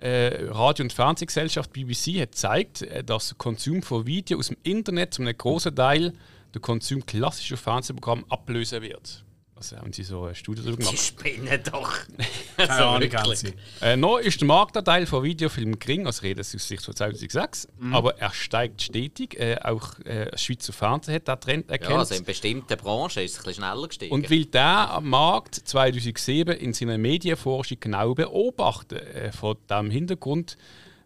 Speaker 3: äh, Radio- und Fernsehgesellschaft BBC, hat gezeigt, äh, dass der Konsum von Video aus dem Internet zu einem großen Teil den Konsum klassischer Fernsehprogramme ablösen wird. Also haben sie so eine Studie darüber
Speaker 2: Die
Speaker 3: gemacht.
Speaker 2: spinnen doch.
Speaker 1: Keine Ahnung, haben sie.
Speaker 3: Äh, noch ist der Marktanteil von Videofilmen gering, also reden aus Sicht von 2006,
Speaker 1: Mhm.
Speaker 3: aber er steigt stetig. Äh, auch äh, das Schweizer Fernsehen hat diesen Trend erkannt.
Speaker 2: Ja, also in bestimmten Branchen ist es ein bisschen schneller gestiegen.
Speaker 3: Und weil der am Markt 2007 in seiner Medienforschung genau beobachtet, äh, vor diesem Hintergrund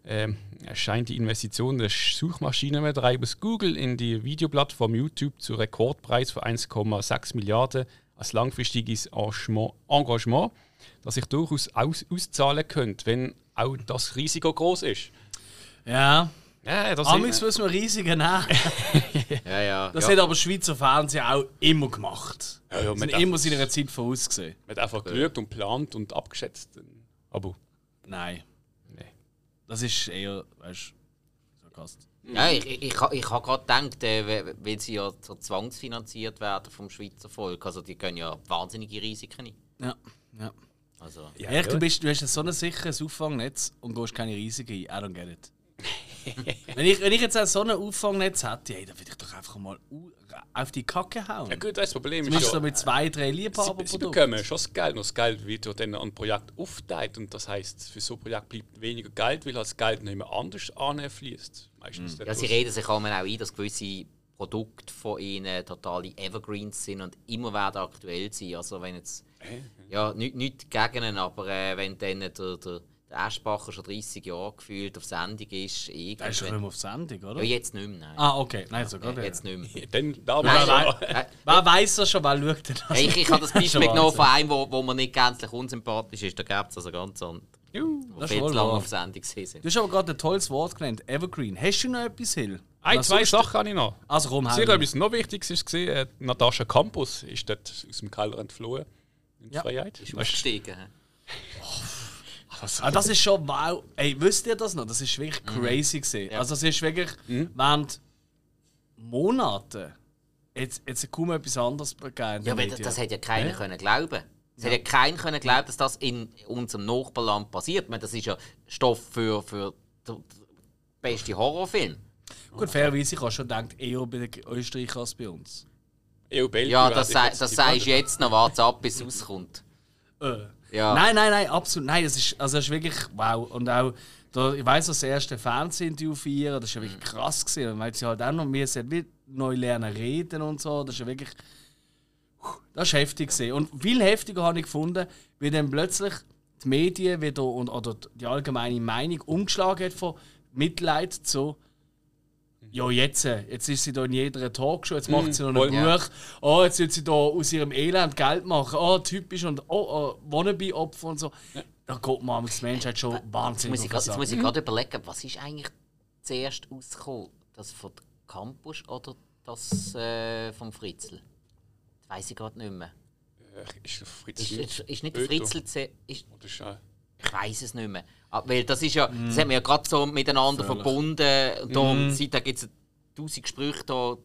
Speaker 3: äh, erscheint die Investition des Suchmaschinenbetreibers Google in die Videoplattform YouTube zu Rekordpreis von 1,6 Milliarden als langfristiges Engagement, das sich durchaus aus, auszahlen könnte, wenn auch das Risiko groß ist.
Speaker 1: Ja.
Speaker 3: Ja, das
Speaker 1: Amigs müssen wir Risiken nehmen.
Speaker 2: ja, ja.
Speaker 1: Das
Speaker 2: ja.
Speaker 1: hat aber Schweizer Fernsehen auch immer gemacht.
Speaker 3: Ja, ja,
Speaker 1: sind immer seiner Zeit vorausgesehen.
Speaker 3: Man hat einfach geschaut und geplant und abgeschätzt. Aber
Speaker 1: Nein.
Speaker 3: Nee.
Speaker 1: Das ist eher, weißt du, Sarkast.
Speaker 2: Ja, ich, ich, ich, ha- ich habe gerade gedacht, äh, we- weil sie ja so zwangsfinanziert werden vom Schweizer Volk, also die können ja wahnsinnige Risiken ein.
Speaker 1: Ja, ja.
Speaker 2: Also,
Speaker 1: Ehrlich, du, bist, du hast so ein sicheres Auffangnetz und gehst keine Risiken ein. I don't get it. wenn, ich, wenn ich jetzt so ein Auffangnetz hätte, hey, dann würde ich doch einfach mal auf die Kacke hauen.
Speaker 3: Ja gut, das Problem ist
Speaker 1: so
Speaker 3: ja,
Speaker 1: mit zwei, drei
Speaker 3: sie, sie
Speaker 1: Liebhaberprodukten.
Speaker 3: bekommen schon das Geld, und das Geld wird ja dann an Projekt aufteilt und das heisst, für so ein Projekt bleibt weniger Geld, weil das Geld nicht mehr anders anfließt. Meistens
Speaker 2: Ja, sie reden sich auch ein, dass gewisse Produkte von ihnen totale Evergreens sind und immer werden aktuell sein. Also wenn jetzt, ja, nicht, nicht gegen ihn, aber äh, wenn dann der, der, der Aschbacher schon 30 Jahre gefühlt auf Sendung ist,
Speaker 1: Der ist
Speaker 2: irgendwann...
Speaker 1: nicht mehr auf Sendung, oder?
Speaker 2: Ja, jetzt nicht mehr, nein.
Speaker 1: Ah, okay. Nein, sogar
Speaker 2: Ja, jetzt nicht mehr.
Speaker 3: Dann da
Speaker 2: Nein,
Speaker 3: mal
Speaker 2: nein,
Speaker 1: Wer weiß das schon, wer schaut denn das?
Speaker 2: Ich, ich habe das
Speaker 1: Schon
Speaker 2: Beispiel genommen von einem, wo, wo mir nicht gänzlich unsympathisch ist. Da gibt es also ganz andere,
Speaker 3: Juhu.
Speaker 1: Das ist
Speaker 2: viel
Speaker 1: wohl
Speaker 2: zu lange auf Sendung sind.
Speaker 1: Du hast aber gerade ein tolles Wort genannt, Evergreen. Hast du noch etwas, Hill?
Speaker 3: Ein,
Speaker 1: Was
Speaker 3: zwei Sachen habe ich noch.
Speaker 1: Also komm,
Speaker 3: Sehr etwas noch Wichtiges ist gesehen, äh, Natascha Campus ist dort aus dem Keller entflohen. In die
Speaker 1: Ja.
Speaker 3: Freiheit.
Speaker 2: Ist
Speaker 3: ist-
Speaker 2: hä?
Speaker 1: Ah, das ist schon wow. Ey, wisst ihr das noch? Das ist wirklich crazy gewesen. Also es ist wirklich während Monaten jetzt, jetzt kaum etwas anderes gegeben.
Speaker 2: Ja, aber das hätte ja keiner können glauben. Es hätte ja keiner können glauben, dass das in unserem Nachbarland passiert. Ich meine, das ist ja Stoff für, für den besten Horrorfilm.
Speaker 1: Gut, fairerweise, ich habe schon gedacht, eher bei den Österreichern als bei uns.
Speaker 3: EU Belgien
Speaker 2: Ja, das,
Speaker 3: ich
Speaker 2: sei,
Speaker 3: jetzt
Speaker 2: das sagst du jetzt noch. Warte ab, bis es rauskommt.
Speaker 1: Äh.
Speaker 2: Ja.
Speaker 1: Nein, nein, nein, absolut. Nein, das ist, also ist wirklich wow. Und auch, da, ich weiß das erste Fernsehinterview von ihr, das war ja wirklich krass. Gewesen, weil sie halt auch noch mehr wie neu lernen reden und so. Das ist ja wirklich. Das war heftig. Gewesen. Und viel heftiger habe ich gefunden, wie dann plötzlich die Medien wieder und, oder die allgemeine Meinung umgeschlagen hat von Mitleid zu. Ja, jetzt, jetzt ist sie da in jeder Talkshow, jetzt macht sie noch ein
Speaker 3: voll.
Speaker 1: Buch. Oh, jetzt wird sie da aus ihrem Elend Geld machen. Oh, typisch und oh, oh Wannabe-Opfer und so. Da geht man als Menschheit schon
Speaker 2: Jetzt
Speaker 1: wahnsinnig
Speaker 2: muss ich, grad- jetzt muss ich gerade überlegen, was ist eigentlich zuerst rausgekommen? Das von der Campus oder das äh, vom Fritzl? Das weiß ich gerade nicht mehr.
Speaker 3: Äh, Ist der Fritz
Speaker 2: Ist, ist, ist nicht der. Fritzl zu- ist,
Speaker 3: Oder ist, äh,
Speaker 2: Ich weiß es nicht mehr. Ah, Weil das ist ja, das haben wir ja gerade so miteinander
Speaker 1: Völlig.
Speaker 2: verbunden. Und darum, seitdem gibt es tausend Gespräche da.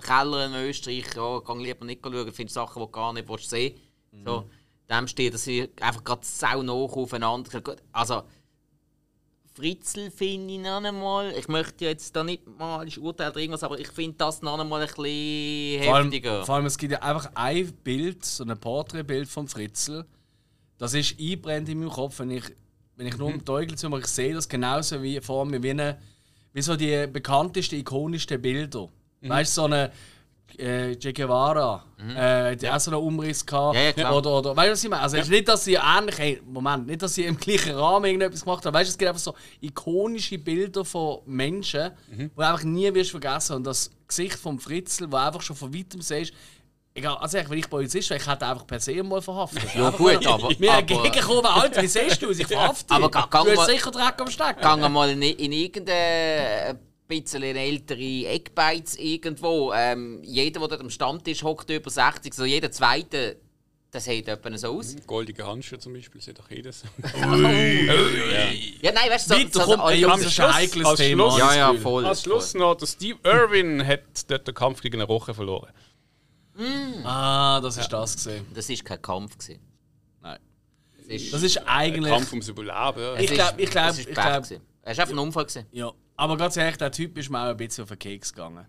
Speaker 2: Keller in Österreich, ja, kann lieber nicht schauen, findest Sachen, die du gar nicht willst sehen So, dem steht, dass sie einfach gerade sau nach aufeinander. Also, Fritzl finde ich noch einmal. Ich möchte jetzt da nicht mal ein Urteil oder irgendwas, aber ich finde das noch einmal ein bisschen
Speaker 1: Vor allem,
Speaker 2: heftiger.
Speaker 1: vor allem, es gibt ja einfach ein Bild, so ein Porträtbild von Fritzl. Das ist einbrennt in meinem Kopf, wenn ich, wenn ich nur
Speaker 2: Mhm.
Speaker 1: Teufel mache, ich sehe das genauso wie vor mir, wie, eine, wie so die bekanntesten, ikonischsten Bilder.
Speaker 2: Mhm.
Speaker 1: Weißt du, so eine äh, Che Guevara, äh, die hat auch so einen Umriss gehabt.
Speaker 2: Mhm. Ja, ja.
Speaker 1: Oder, oder, weißt du, was ich meine? Also, es ist nicht, dass sie ähnlich, hey, Moment, nicht, dass sie im gleichen Rahmen irgendetwas gemacht haben. Weißt du, es gibt einfach so ikonische Bilder von Menschen,
Speaker 2: Mhm.
Speaker 1: die du einfach nie wirst vergessen. Und das Gesicht vom Fritzl, wo einfach schon von weitem siehst, Egal, also echt, wenn ich Polizist wäre, ich hätte einfach per se mal verhaftet.
Speaker 2: Ja,
Speaker 1: Einfach
Speaker 2: gut, aber-
Speaker 1: Mir
Speaker 2: aber-
Speaker 1: entgegenkommen, Alter, wie siehst du? Ich verhafte dich.
Speaker 2: Aber ga- gang
Speaker 1: du hast sicher Dreck am Stecken.
Speaker 2: Gehen mal in, in irgendeine bisschen ältere Eckbeiz irgendwo. Ähm, jeder, der dort am Stammtisch hockt, über 60, so jeder Zweite, das sieht etwa so aus.
Speaker 3: Goldige Handschuhe zum Beispiel, sieht doch jedes.
Speaker 2: Ja, nein, weißt du, so,
Speaker 1: Weiter,
Speaker 2: so
Speaker 1: komm, ey, Jungs,
Speaker 2: allgemein-
Speaker 1: das ist ein heikles Thema.
Speaker 3: Schluss-
Speaker 2: Ja, ja, voll.
Speaker 3: Als Schluss noch, der Steve Irwin hat dort den Kampf gegen eine Roche verloren.
Speaker 1: Ah, das ist das gesehen.
Speaker 2: Das war kein Kampf. Gewesen.
Speaker 1: Nein.
Speaker 2: Es ist,
Speaker 1: Das ist
Speaker 3: Ein
Speaker 1: eigentlich.
Speaker 3: Kampf ums Überleben. Ja.
Speaker 1: Ich
Speaker 2: es
Speaker 1: glaub-
Speaker 2: ist-
Speaker 1: ich glaub-
Speaker 2: es ist
Speaker 1: ich
Speaker 2: Pech
Speaker 1: glaub-
Speaker 2: gewesen. Es war einfach ein Unfall. Gewesen.
Speaker 1: Ja. Aber ganz ehrlich, der Typ ist mir auch ein bisschen auf den Keks gegangen.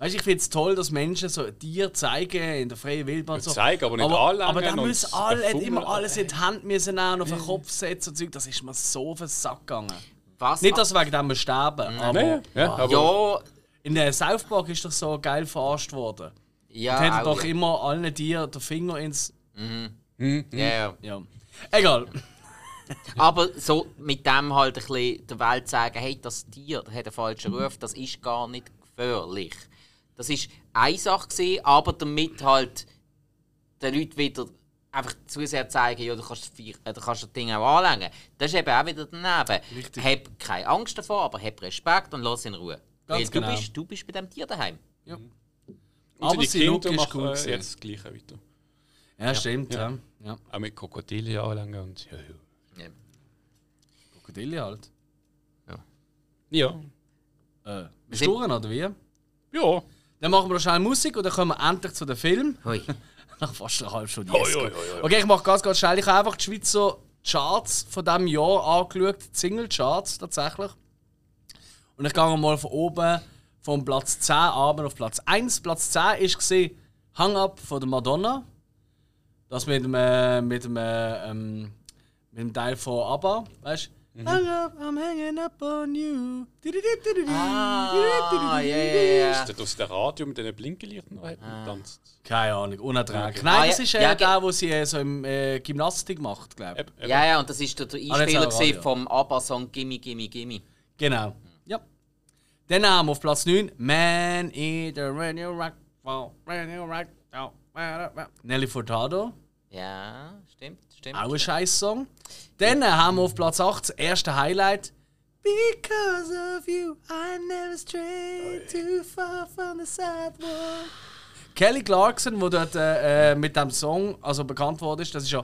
Speaker 1: Weißt, ich finde es toll, dass Menschen so Tiere zeigen in der freien Wildbahn. So.
Speaker 3: zeigen, aber nicht
Speaker 1: aber,
Speaker 3: anlangen
Speaker 1: Aber dann müssen alle immer alles in die Hand müssen nehmen und auf den Kopf setzen und Zeug. Das ist mir so auf den Sack gegangen.
Speaker 2: Was?
Speaker 1: Nicht, dass wegen dem wir sterben, aber
Speaker 3: Ja, ja, aber
Speaker 2: ja,
Speaker 1: in der South Park ist doch so geil verarscht worden.
Speaker 2: Ja,
Speaker 1: hätten
Speaker 2: auch,
Speaker 1: doch
Speaker 2: ja.
Speaker 1: immer allen Tieren den Finger ins.
Speaker 3: Hm,
Speaker 2: Ja, ja.
Speaker 1: Ja. Egal.
Speaker 2: Aber so mit dem halt ein bisschen der Welt sagen, hey, das Tier das hat einen falschen Ruf, das ist gar nicht gefährlich. Das ist eine Sache gewesen, aber damit halt den Leuten wieder einfach zu sehr zeigen, ja, du kannst, äh, du kannst das Ding auch anlängen. Das ist eben auch wieder daneben.
Speaker 1: Richtig.
Speaker 2: Hab keine Angst davor, aber hab Respekt und lass in Ruhe.
Speaker 1: Ganz
Speaker 2: Weil du,
Speaker 1: genau.
Speaker 2: bist, du bist bei dem Tier daheim.
Speaker 3: und
Speaker 1: Aber
Speaker 3: die Kinder
Speaker 1: ist
Speaker 3: machen
Speaker 1: cool
Speaker 3: äh, jetzt das Gleiche weiter.
Speaker 1: Ja, stimmt. Ja. Ja.
Speaker 3: Auch mit Krokodilien anlängen und ja, ja.
Speaker 2: Ja.
Speaker 1: Krokodile halt.
Speaker 3: Ja.
Speaker 1: Äh, bist du dran, oder wie?
Speaker 3: Ja.
Speaker 1: Dann machen wir noch schnell Musik und dann kommen wir endlich zu dem Film.
Speaker 2: Hui.
Speaker 1: Nach fast einer halben Stunde.
Speaker 3: Hoi,
Speaker 1: Yes,
Speaker 3: hoi, hoi, hoi.
Speaker 1: Okay, ich mache ganz, ganz schnell. Ich habe einfach die Schweizer Charts von diesem Jahr angeschaut, die Single-Charts tatsächlich. Und ich gehe mal von oben vom Platz 10 ab auf Platz 1. Platz 10 war Hang Up von der Madonna. Das mit dem, äh, mit dem, äh, ähm, mit dem Teil von ABBA, weißt du? Hang up, I'm hanging up on you.
Speaker 2: Ah, ja, ja, ja.
Speaker 3: Ist das aus dem Radio mit diesen hat und tanzt?
Speaker 1: Keine Ahnung, unerträglich. Nein,
Speaker 2: Ah,
Speaker 1: das
Speaker 2: ja,
Speaker 1: ist äh,
Speaker 2: ja,
Speaker 1: der, wo sie äh, so im äh, Gymnastik macht, glaube ich.
Speaker 2: Ja, ja, und das ist der, Einspieler
Speaker 1: Radio.
Speaker 2: vom ABBA-Song Gimme, Gimme, Gimme.
Speaker 1: Genau. Dann haben wir auf Platz 9 Man Eater You Rock. You Rock. Nelly Furtado.
Speaker 2: Ja, stimmt, stimmt.
Speaker 1: Auch ein scheiß Song. Dann haben wir auf Platz 8 das erste Highlight. Because of you, I never strayed too far from the sidewalk. Kelly Clarkson, wo dort äh, mit dem Song also bekannt wurde, das ist ja,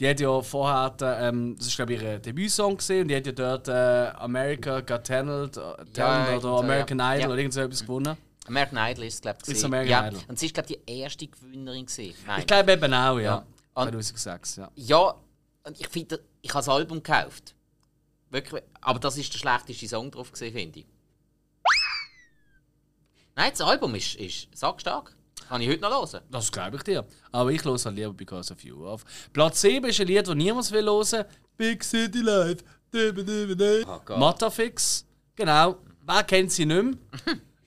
Speaker 1: die hat ja vorher, äh, ähm, das ist glaube ich ihr Debütsong gesehen und die hat ja dort äh, America Got Talent, äh,
Speaker 2: irgendwie
Speaker 1: oder American
Speaker 2: ja.
Speaker 1: Idol
Speaker 2: Ja.
Speaker 1: oder irgend so etwas gewonnen.
Speaker 2: American Idol ist es, glaube ich.
Speaker 1: Ist. American
Speaker 2: ja.
Speaker 1: Idol.
Speaker 2: Und sie ist, glaube ich, die erste Gewinnerin. Gewesen.
Speaker 1: Ich glaube eben auch, ja.
Speaker 2: Ja. Und-
Speaker 1: 2006, ja.
Speaker 2: Ja, und ich finde, ich habe das Album gekauft. Wirklich, aber das ist der schlechteste Song drauf, finde ich. Nein, das Album ist, ist sackstark. Kann ich heute noch hören.
Speaker 1: Das glaube ich dir. Aber ich höre halt lieber Because of You auf. Platz 7 ist ein Lied, das niemand will hören. Big City Life.
Speaker 2: Oh.
Speaker 1: Matafix. Genau. Wer kennt sie nicht mehr?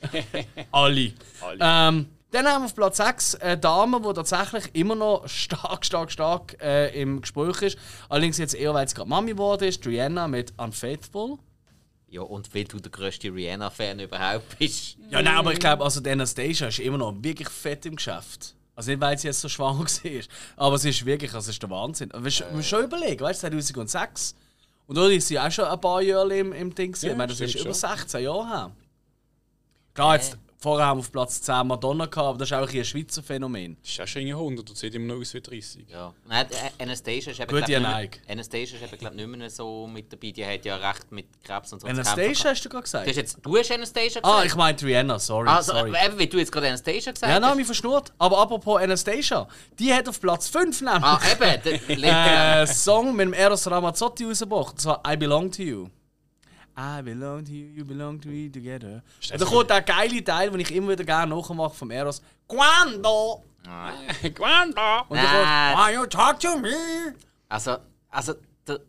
Speaker 1: Alle.
Speaker 3: Alle.
Speaker 1: Ähm, dann haben wir auf Platz 6 eine Dame, die tatsächlich immer noch stark, stark, stark äh, im Gespräch ist. Allerdings jetzt eher, weil es gerade Mami geworden ist. Rihanna mit Unfaithful.
Speaker 2: Ja, und weil du der grösste Rihanna-Fan überhaupt bist.
Speaker 1: Ja, nein, aber ich glaube, also die Anastasia ist immer noch wirklich fett im Geschäft. Also nicht, weil sie jetzt so schwanger war, aber sie ist wirklich, also es ist der Wahnsinn. Du musst musst schon überlegen, weißt du, 2006. Und da ist sie auch schon ein paar Jahre im, im Ding. gewesen.
Speaker 3: Ja,
Speaker 1: ich meine, das ist
Speaker 3: stimmt
Speaker 1: über
Speaker 3: schon.
Speaker 1: 16 Jahre her. Klar, jetzt, vorher haben wir auf Platz 10 Madonna gehabt, aber das ist auch ein Schweizer Phänomen.
Speaker 3: Das ist auch schon irgendwie 100 und sieht immer noch aus wie 30.
Speaker 2: Ja. Nein, äh, Anastasia ist eben,
Speaker 1: Gute
Speaker 2: glaub, nicht mehr-. Anastasia ist eben, glaub, nicht mehr so mit dabei. Die hat ja recht mit Krebs und so
Speaker 1: Anastasia hast du gerade
Speaker 2: gehabt. Du hast,
Speaker 1: gesagt?
Speaker 2: jetzt, du hast Anastasia gesagt?
Speaker 1: Ah, ich meinte Rihanna, sorry.
Speaker 2: also,
Speaker 1: sorry.
Speaker 2: äh, eben, wie du jetzt gerade Anastasia gesagt
Speaker 1: Ja,
Speaker 2: hast.
Speaker 1: nein, mich verschnurrt. Aber apropos Anastasia, die hat auf Platz 5 nämlich
Speaker 2: Ah, eben. der-
Speaker 1: äh, einen Song mit dem Eros Ramazzotti rausgebracht. Und zwar I Belong to You. I belong to you, you belong to me together.
Speaker 3: Ist
Speaker 1: Und
Speaker 3: das
Speaker 1: da kommt der geile Teil, den ich immer wieder gerne nachmache vom Eros. Quando!
Speaker 3: Guanda!
Speaker 1: Und dann kommt
Speaker 2: Nein.
Speaker 1: Why you talk to me?
Speaker 2: Also, also der,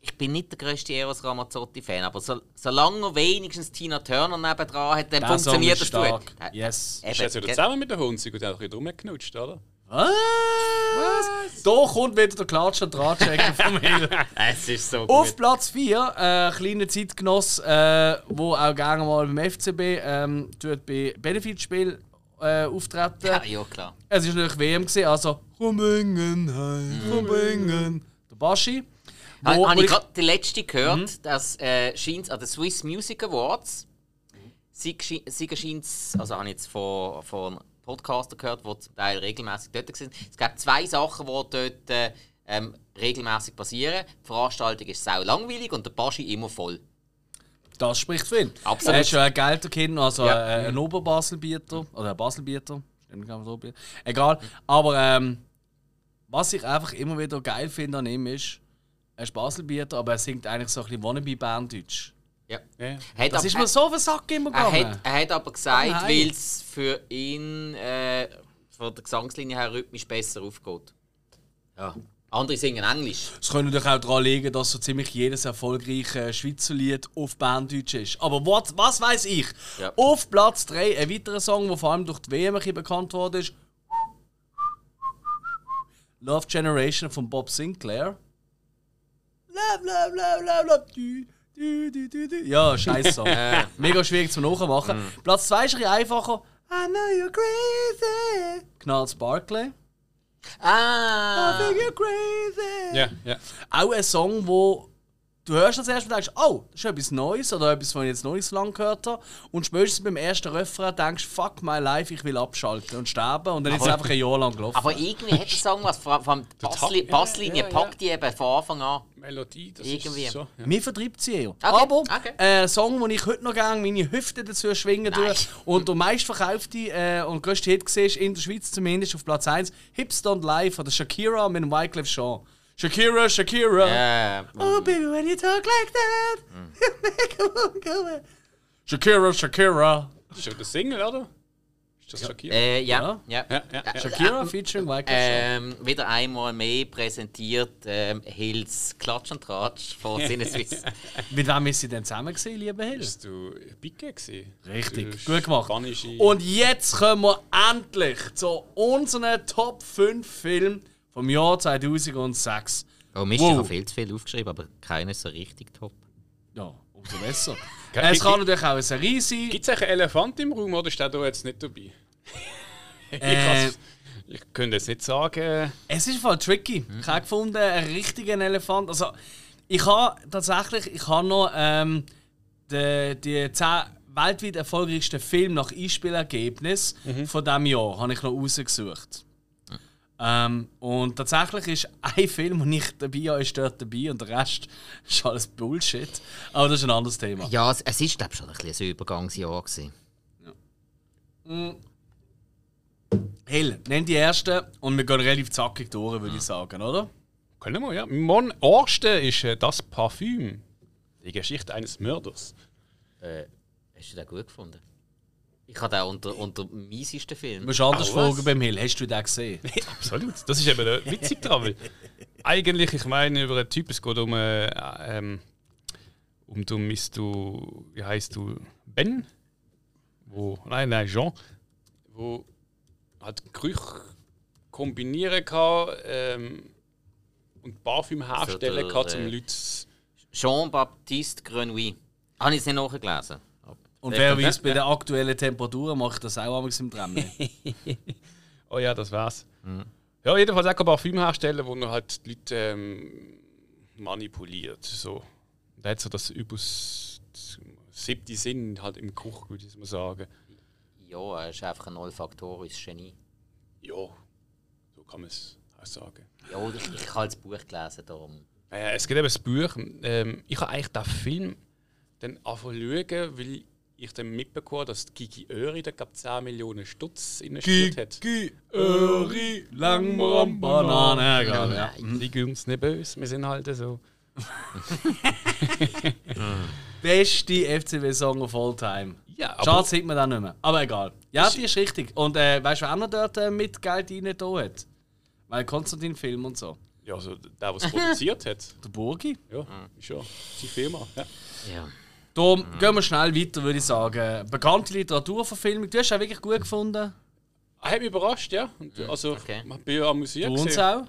Speaker 2: ich bin nicht der grösste Eros Ramazzotti-Fan, aber so, solange er wenigstens Tina Turner nebendran hat, dann
Speaker 1: Der
Speaker 2: funktioniert das gut. Äh,
Speaker 1: Yes.
Speaker 2: eben,
Speaker 3: Ist jetzt wieder zusammen mit der Hunzig und hat ein bisschen rumgeknutscht, oder?
Speaker 1: Was? Da kommt wieder der Klatsch- und Drahtchecker vom Hill.
Speaker 2: Es ist so
Speaker 1: Auf
Speaker 2: gut.
Speaker 1: Platz 4, äh, kleiner Zeitgenoss, äh, wo auch gerne mal beim FCB ähm, tut bei Benefitspiel äh, auftreten.
Speaker 2: Ja, ja, klar.
Speaker 1: Es war natürlich WM, gewesen, also «Komm bringen heim, komm bringen». Der Baschi. Wo-
Speaker 2: Habe
Speaker 1: wo
Speaker 2: ich gerade die letzte gehört, dass äh, scheint's an den Swiss Music Awards, sie, sie scheint also habe ich jetzt von, von Podcaster gehört, die zum Teil regelmäßig dort sind. Es gibt zwei Sachen, die dort äh, ähm, regelmäßig passieren. Die Veranstaltung ist sau langweilig und der Baschi immer voll.
Speaker 1: Das spricht für ihn.
Speaker 2: Absolut.
Speaker 1: Er ist ja ein gelter Kind, also
Speaker 2: Ja.
Speaker 1: äh, ein Oberbaselbieter. Oder ein Baselbieter. Egal. Aber ähm, was ich einfach immer wieder geil finde an ihm ist, er ist Baselbieter, aber er singt eigentlich so ein bisschen Wannabe-Berndeutsch.
Speaker 2: Ja.
Speaker 3: Ja.
Speaker 2: Hat
Speaker 1: Das
Speaker 2: aber-
Speaker 1: ist mir so auf den Sack immer
Speaker 2: Er
Speaker 1: gegangen.
Speaker 2: hat, er hat aber gesagt, weil es für ihn äh, von der Gesangslinie her rhythmisch besser aufgeht. Ja. Andere singen Englisch.
Speaker 1: Es könnte natürlich auch daran liegen, dass so ziemlich jedes erfolgreiche Schweizer Lied auf Berndeutsch ist. Aber was, was weiß ich?
Speaker 2: Ja.
Speaker 1: Auf Platz 3 ein weiterer Song, der vor allem durch die WM bekannt wurde, ist Love Generation von Bob Sinclair. Love, love, love, love, love. Du, du, du, du. Ja, scheiß Song. Mega schwierig zum Nachmachen. Platz 2 ist ein bisschen einfacher. I know you're crazy. Knalls Barkley. I
Speaker 2: Ah!
Speaker 1: think you're crazy.
Speaker 3: Ja, ja.
Speaker 1: Auch ein Song, wo du hörst das erste und denkst, oh, das ist etwas Neues oder etwas, was ich jetzt noch nicht so lange gehört habe. Und spätestens beim ersten Refrain denkst fuck my life, ich will abschalten und sterben. Und dann ist es einfach ein Jahr lang gelaufen.
Speaker 2: Aber irgendwie hat der Song was, vor allem die Bassli
Speaker 3: ja,
Speaker 2: Basslinie
Speaker 3: ja, ja.
Speaker 2: packt die eben von Anfang an.
Speaker 3: Melodie, das
Speaker 2: Irgendwie.
Speaker 3: ist so. Ja.
Speaker 1: Mir vertreibt sie eher. Aber
Speaker 2: okay.
Speaker 1: äh, ein Song, den ich heute noch gerne meine Hüfte dazu schwingen tue und der meistverkaufte äh, und größte Hit war, in der Schweiz zumindest, auf Platz 1, Hips Don't Lie von der Shakira mit dem Wyclef Jean. Shakira, Shakira.
Speaker 2: Äh,
Speaker 1: Oh baby, when you talk like that,
Speaker 2: Mm.
Speaker 1: you make a woman go away. Shakira, Shakira.
Speaker 3: Das ist schon der Single, oder? Ist das Shakira?
Speaker 2: Äh, ja.
Speaker 1: Ja.
Speaker 2: ja.
Speaker 3: Ja, ja.
Speaker 1: Shakira featuring Michael
Speaker 2: Ähm, wieder einmal mehr präsentiert ähm, Hills Klatsch und Tratsch von Sinneswiss.
Speaker 1: Mit wem ist sie denn zusammen gewesen, lieber Hill?
Speaker 3: Bist du Bicke gewesen?
Speaker 1: Richtig,
Speaker 3: Das
Speaker 1: gut gemacht.
Speaker 3: Spanische.
Speaker 1: Und jetzt kommen wir endlich zu unseren Top 5 Filmen vom Jahr 2006.
Speaker 2: Oh Mist,
Speaker 1: Wow.
Speaker 2: ich habe viel zu viel aufgeschrieben, aber keiner ist so richtig top.
Speaker 1: Ja, umso besser. Es kann natürlich auch eine Serie sein.
Speaker 3: Gibt es einen Elefant im Raum oder der da jetzt nicht dabei? ich,
Speaker 1: Äh,
Speaker 3: ich könnte jetzt nicht sagen.
Speaker 1: Es ist voll tricky. Ich habe gefunden, einen richtigen Elefant. Also, ich habe tatsächlich, ich habe noch ähm, die, die 10 weltweit erfolgreichsten Filme nach Einspielergebnis von diesem Jahr habe ich noch rausgesucht. Ähm, und tatsächlich ist ein Film, den ich dabei habe, ist dort dabei und der Rest ist alles Bullshit. Aber das ist ein anderes Thema.
Speaker 2: Ja, es, es ist glaube ich schon ein, bisschen ein Übergangsjahr gewesen.
Speaker 1: Hill, nenn die ersten und wir gehen relativ zackig durch, würde ich sagen, oder?
Speaker 3: Können wir, ja. Mein erste ist äh, Das Parfüm. Die Geschichte eines Mörders.
Speaker 2: Äh, hast du den gut gefunden? Ich habe den unter, unter miesesten
Speaker 1: Du
Speaker 2: Film.
Speaker 1: musst anders
Speaker 3: Oh,
Speaker 1: fragen beim Hill. Hast du den gesehen?
Speaker 3: Absolut. Das ist eben äh, witzig dran. Weil eigentlich, ich meine, über einen Typ, es geht um, äh, ähm, um du, bist du, wie heißt du, Ben? Wo, nein, nein, Jean. Wo hat Gerüche kombinieren kann ähm, und Parfüm herstellen
Speaker 2: der,
Speaker 3: kann,
Speaker 2: äh,
Speaker 3: um Leute.
Speaker 2: Jean-Baptiste Grenouille. Habe ich es nicht nachgelesen?
Speaker 1: Und wer weiß, bei den aktuellen Temperaturen mache ich das auch einmal im Tram.
Speaker 3: Oh ja, das war's. Ja, jedenfalls auch ein Parfüm herstellen, wo er halt die Leute ähm, manipuliert. So. Er hat so das übers siebte Sinn halt im Geruch, würde ich mal sagen.
Speaker 2: Ja, er ist einfach ein olfaktorisches Genie.
Speaker 3: Ja, so kann man es auch sagen.
Speaker 2: Ja, ich, ich habe das Buch gelesen, darum.
Speaker 3: Äh, es gibt eben ein Buch. Ähm, ich habe eigentlich den Film dann angefangen zu schauen, weil ich dann mitbekommen dass die Gigi Öri da glaube 10 Millionen Stutz investiert hat.
Speaker 1: Gigi, Öri, Langbaum, Banane. Egal, ja.
Speaker 3: Die uns nicht böse, wir sind halt so.
Speaker 1: Beste FCW-Song of all time.
Speaker 3: Ja,
Speaker 1: Schade, sieht man dann nicht mehr. Aber egal. Ja, die ist richtig. Und äh, weißt du, wer auch noch dort äh, mit Geld rein hat? Weil Konstantin-Film und so.
Speaker 3: Ja, also der, der es produziert hat.
Speaker 1: Der Burgi.
Speaker 3: Ja, ist schon. Seine Firma. Ja.
Speaker 2: Ja.
Speaker 1: Darum gehen wir schnell weiter, würde ich sagen. Bekannte Literaturverfilmung. Du hast auch wirklich gut gefunden.
Speaker 3: Ah, hat mich überrascht, ja. Und, also,
Speaker 2: okay.
Speaker 3: ich bin ja amüsiert.
Speaker 1: Du uns auch.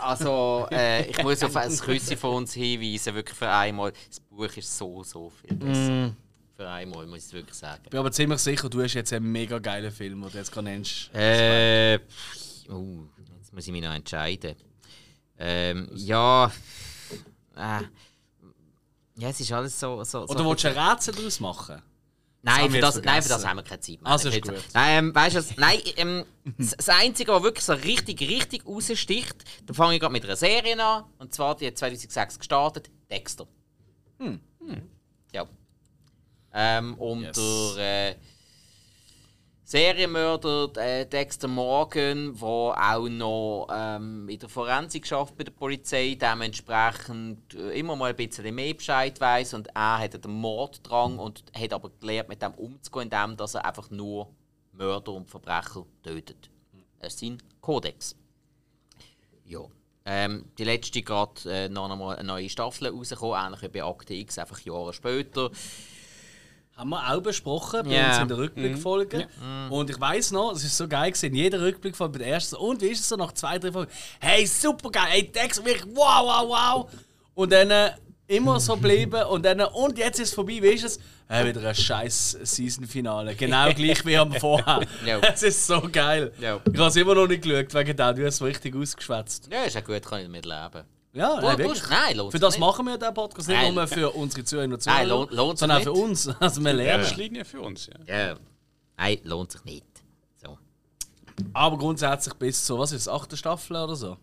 Speaker 2: Also, äh, ich muss auf ein Küsschen von uns hinweisen, wirklich für einmal. Das Buch ist so, so viel besser. Für einmal, muss ich wirklich sagen.
Speaker 1: Ich bin aber ziemlich sicher, du hast jetzt einen mega geilen Film, den du jetzt gerade nennst.
Speaker 2: Äh, pff, oh, jetzt muss ich mich noch entscheiden. Ähm, ja. Äh, ja, es ist alles so. so
Speaker 1: Oder
Speaker 2: so
Speaker 1: willst du ein Rätsel daraus machen?
Speaker 2: Nein, für das, nein, für das haben wir keine Zeit mehr.
Speaker 1: Also ist gut.
Speaker 2: Nein, ähm, weißt du, was- nein, ähm, das das Einzige, was wirklich so richtig, richtig raussticht, da fange ich gerade mit einer Serie an. Und zwar, die hat 2006 gestartet, Dexter.
Speaker 1: Hm.
Speaker 2: Ja. Ähm, unter äh, Serienmörder äh, Dexter Morgan, der auch noch ähm, in der Forensik schafft bei der Polizei, dementsprechend äh, immer mal ein bisschen mehr Bescheid weiß und er hat den Morddrang und hat aber gelernt, mit dem umzugehen, indem dass er einfach nur Mörder und Verbrecher tötet. Das ist sein Kodex. Ja. Ähm, die letzte gerade äh, noch einmal eine neue Staffel rausgekommen, ähnlich wie bei Akte X, einfach Jahre später.
Speaker 1: Haben wir auch besprochen bei
Speaker 2: Ja.
Speaker 1: uns in der Rückblickfolge. Und ich weiß noch, es ist so geil gewesen, jeder Rückblickfolge bei der ersten. Und wie ist es so nach zwei, drei Folgen? Hey, super geil, hey, Dex, wirklich, wow, wow, wow. Und dann äh, immer so bleiben und dann, und jetzt ist es vorbei, wie ist es? Äh, wieder ein scheiß Season-Finale. Genau gleich wie am vorher.
Speaker 2: Ja.
Speaker 1: Es ist so geil.
Speaker 2: Ja.
Speaker 1: Ich habe es immer noch nicht geschaut, wegen dem, du hast es richtig ausgeschwätzt.
Speaker 2: Ja, ist ja gut, kann ich damit leben.
Speaker 1: Ja, nein, wirklich.
Speaker 2: nein, lohnt
Speaker 1: Für das
Speaker 2: nicht.
Speaker 1: machen wir den Podcast nicht
Speaker 2: Nein.
Speaker 1: nur für unsere Zuhörer und Zuhörer,
Speaker 2: Nein, lohnt- lohnt sich
Speaker 1: sondern auch für
Speaker 2: nicht.
Speaker 1: uns. Also wir lernen.
Speaker 3: Erstlinie für uns, ja.
Speaker 2: Ja. Nein, lohnt sich nicht. So.
Speaker 1: Aber grundsätzlich bis zu, was ist das, achte Staffel oder so?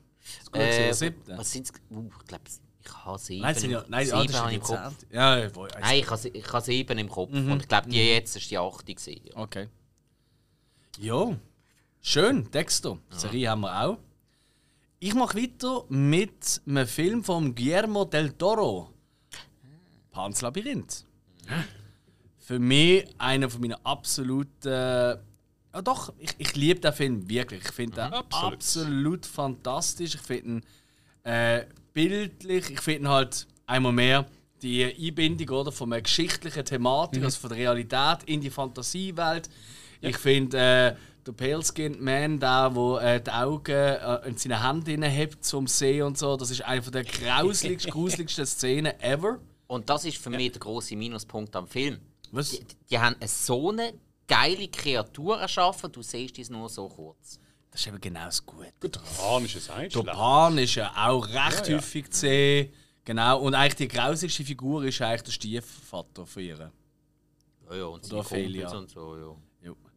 Speaker 2: Äh,
Speaker 1: siebte?
Speaker 2: was sind es? Uh, ich glaube, ich habe sieben.
Speaker 1: Nein, sind ja, nein,
Speaker 2: sieben habe ich im
Speaker 1: die
Speaker 2: Kopf.
Speaker 1: Ja, wo-
Speaker 2: Nein, ich habe, ich habe sieben im Kopf. Und ich glaube, die jetzt ist die achte. Gewesen. Ja.
Speaker 1: Okay. Jo, schön, Dexter. Die Serie haben wir auch. Ich mache weiter mit einem Film von Guillermo del Toro. Pans Labyrinth. für mich einer von meinen absoluten. Ja, doch, ich, ich liebe den Film wirklich. Ich finde den
Speaker 3: Absolut.
Speaker 1: absolut. fantastisch. Ich finde ihn äh, bildlich. Ich finde ihn halt einmal mehr die Einbindung oder, von einer geschichtlichen Thematik, also von der Realität in die Fantasiewelt. Ich finde äh, der Pale Skinned Man, der, der äh, die Augen äh, in seine Hände hebt zum Sehen und so, das ist eine der grauseligsten, gruseligsten Szenen ever.
Speaker 2: Und das ist für mich der große Minuspunkt am Film.
Speaker 1: Was?
Speaker 2: Die, die haben eine so eine geile Kreatur erschaffen, du siehst es nur so kurz.
Speaker 1: Das ist eben genau das Gute.
Speaker 3: Gut, der Hahn ist es eigentlich
Speaker 1: Der. Pan ist ja auch recht
Speaker 3: Ja, ja.
Speaker 1: häufig zu sehen. Genau. Und eigentlich die grausigste Figur ist eigentlich der Stiefvater von ihr.
Speaker 2: Ja, ja, und
Speaker 1: Oder Ophelia.
Speaker 2: Und so, ja.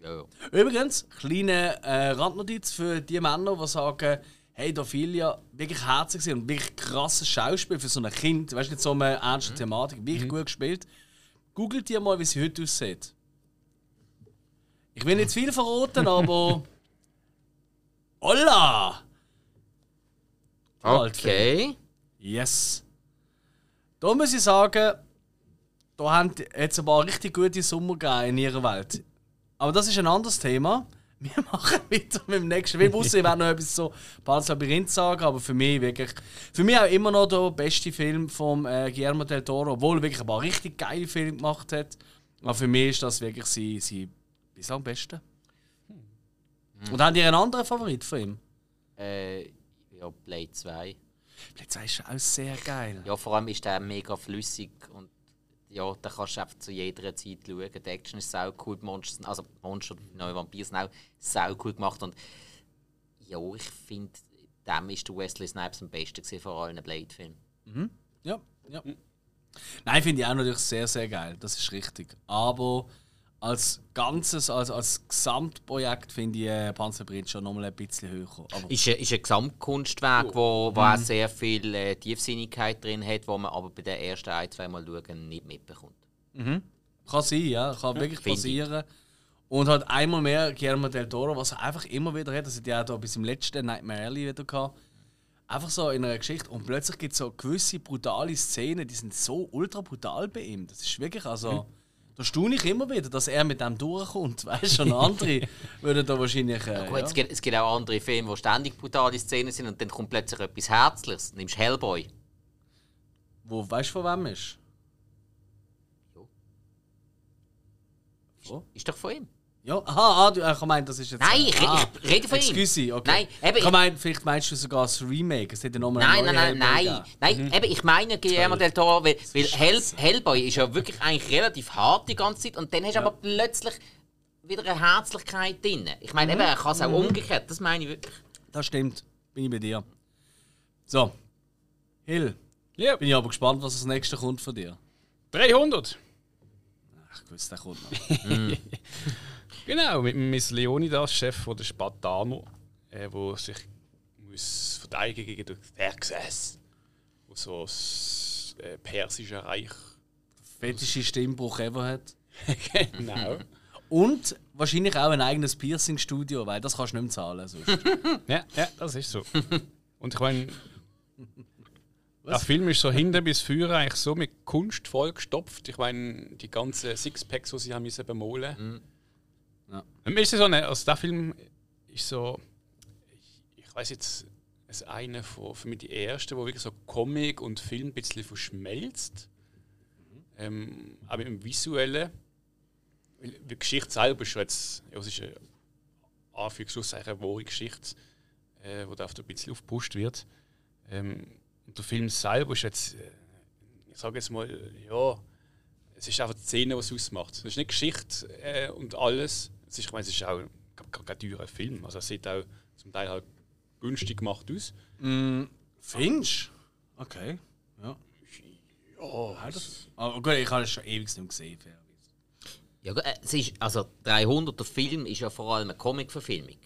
Speaker 2: Ja, ja.
Speaker 1: Übrigens, kleine äh, Randnotiz für die Männer, die sagen, hey, da viel ja wirklich herzig sind und wirklich krasses Schauspiel für so ein Kind, weißt du, nicht so eine ernste Thematik, wirklich gut gespielt. Googelt dir mal, wie sie heute aussieht. Ich will nicht zu viel verraten, aber. Holla!
Speaker 2: Okay.
Speaker 1: Yes. Da muss ich sagen, da haben jetzt ein paar richtig gute Sommer gegeben in ihrer Welt. Aber das ist ein anderes Thema. Wir machen weiter mit dem nächsten Film. Ausser ich werde noch etwas so Pan's Labyrinth sagen, aber für mich wirklich. Für mich auch immer noch der beste Film von äh, Guillermo del Toro, obwohl er wirklich ein paar richtig geile Filme gemacht hat. Aber für mich ist das wirklich sein, sein bislang beste. Und habt ihr einen anderen Favorit von ihm?
Speaker 2: Äh, ja, Blade 2.
Speaker 1: Blade 2 ist auch sehr geil.
Speaker 2: Ja, vor allem ist der mega flüssig und ja, da kannst du einfach zu jeder Zeit schauen. Die Action ist sau cool, die Monster, sind- also Monster, die neuen Vampire sind auch sau cool gemacht und ja, ich finde, dem ist der Wesley Snipes am besten gewesen von allen Blade-Filmen.
Speaker 1: Ja, ja. Nein, finde ich auch natürlich sehr, sehr geil. Das ist richtig. Aber als Ganzes, als, als Gesamtprojekt finde ich äh, Panzerbrand schon nochmal ein bisschen höher. Aber
Speaker 2: Ist ein, ist ein Gesamtkunstwerk, wo, wo auch sehr viel äh, Tiefsinnigkeit drin hat, wo man aber bei den ersten ein, zwei Mal schauen nicht mitbekommt.
Speaker 1: kann sein, ja. Kann wirklich
Speaker 2: ich.
Speaker 1: passieren. Und halt einmal mehr Guillermo del Toro, was er einfach immer wieder hat, das hat ja auch bis im letzten Nightmare Alley wieder gehabt. Einfach so in einer Geschichte und plötzlich gibt es so gewisse brutale Szenen, die sind so ultra brutal bei ihm. Das ist wirklich, also. Da staune ich immer wieder, dass er mit dem durchkommt. Weißt du, und andere würden da wahrscheinlich. Äh,
Speaker 2: Gut,
Speaker 1: ja.
Speaker 2: es, gibt, es gibt auch andere Filme, wo ständig brutale Szenen sind und dann kommt plötzlich etwas Herzliches. Nimmst Hellboy.
Speaker 1: Wo weißt du von wem ist? Wo?
Speaker 2: Ist doch von ihm.
Speaker 1: Ja, aha, ah, du, ich meine, das ist jetzt.
Speaker 2: Nein, ich,
Speaker 1: ah,
Speaker 2: ich rede von ihm.
Speaker 1: Excuse, okay.
Speaker 2: Nein, eben,
Speaker 1: ich
Speaker 2: ich-
Speaker 1: meine, vielleicht meinst du sogar das Remake. Es hätte nochmal
Speaker 2: Nein, nein, nein, nein. Nein, eben, ich meine Guillermo del Toro, weil, weil Hell, Hellboy ist ja wirklich eigentlich relativ hart die ganze Zeit und dann hast du aber plötzlich wieder eine Herzlichkeit drin. Ich meine, eben, er kann es auch umgekehrt, das meine ich wirklich.
Speaker 1: Das stimmt. Bin ich bei dir. So. Hill,
Speaker 3: Ja,
Speaker 1: bin ich aber gespannt, was das nächste kommt von dir.
Speaker 3: 300.
Speaker 1: Ach, gut, der kommt noch.
Speaker 3: Genau, mit Miss Leonidas, Chef von der Spartaner, äh, wo sich muss verteidigen gegen den Xerxes, wo so das äh, persische Reich.
Speaker 1: Fetische Stimmbruch ever hat.
Speaker 3: genau.
Speaker 1: Und wahrscheinlich auch ein eigenes Piercing-Studio, weil das kannst du nicht mehr zahlen. Sonst.
Speaker 3: ja, ja, das ist so. Und ich meine, der Film ist so hinten bis vorne eigentlich so mit Kunst vollgestopft. Ich meine, die ganzen Sixpacks, die sie haben müssen bemalen.
Speaker 1: Ja.
Speaker 3: Mir ist so eine, also der Film ist so, ich, ich weiß jetzt, es ist einer von für mich die erste, wo wirklich so Comic und Film ein bisschen verschmelzt. Ähm, aber im Visuellen, weil die Geschichte selber ist schon jetzt, ja, es ist eine Anführungszeichen eine wahre Geschichte, äh, wo da ein bisschen aufgepusht wird. Ähm, und der Film selber ist jetzt, äh, ich sage jetzt mal, ja, es ist einfach die Szene, was es ausmacht. Es ist nicht Geschichte äh, und alles. Es ist, ich meine, es ist auch kein, kein, teurer Film. Also es sieht auch zum Teil halt günstig gemacht aus.
Speaker 1: Findest du? Okay. Ja.
Speaker 3: Ja,
Speaker 1: Aber gut, ich habe es schon ewig nicht gesehen. fairerweise.
Speaker 2: Ja, gut, äh, es ist, also 300, der Film ist ja vor allem eine Comic-Verfilmung.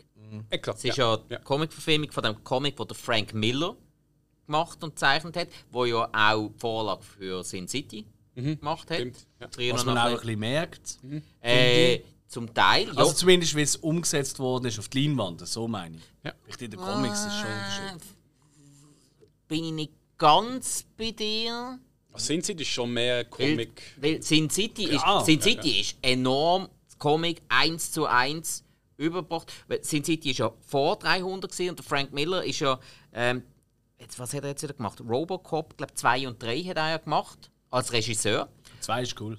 Speaker 3: exakt.
Speaker 2: Es ist ja,
Speaker 3: ja.
Speaker 2: Comic-Verfilmung von dem Comic, den Frank Miller gemacht und gezeichnet hat, wo ja auch die Vorlage für Sin City gemacht hat.
Speaker 3: Stimmt, ja.
Speaker 1: Was man auch ein bisschen merkt.
Speaker 2: Äh, zum Teil, ja.
Speaker 1: Also zumindest, wie es umgesetzt worden ist auf die Leinwand, so meine ich.
Speaker 3: Ja.
Speaker 1: Vielleicht in den Comics ist schon
Speaker 2: Äh,
Speaker 1: ein Unterschied.
Speaker 2: bin ich nicht ganz bei dir.
Speaker 3: Sin City ist schon mehr
Speaker 2: Weil,
Speaker 3: Comic.
Speaker 2: weil Sin City, ist,
Speaker 1: Ja.
Speaker 2: Sin City ist enorm Comic 1 zu 1 übergebracht. Weil Sin City ist ja vor 300 gewesen und der Frank Miller ist ja. Ähm, jetzt, was hat er jetzt wieder gemacht? Robocop, glaube 2 und 3 hat er ja gemacht. Als Regisseur.
Speaker 1: Zwei ist cool.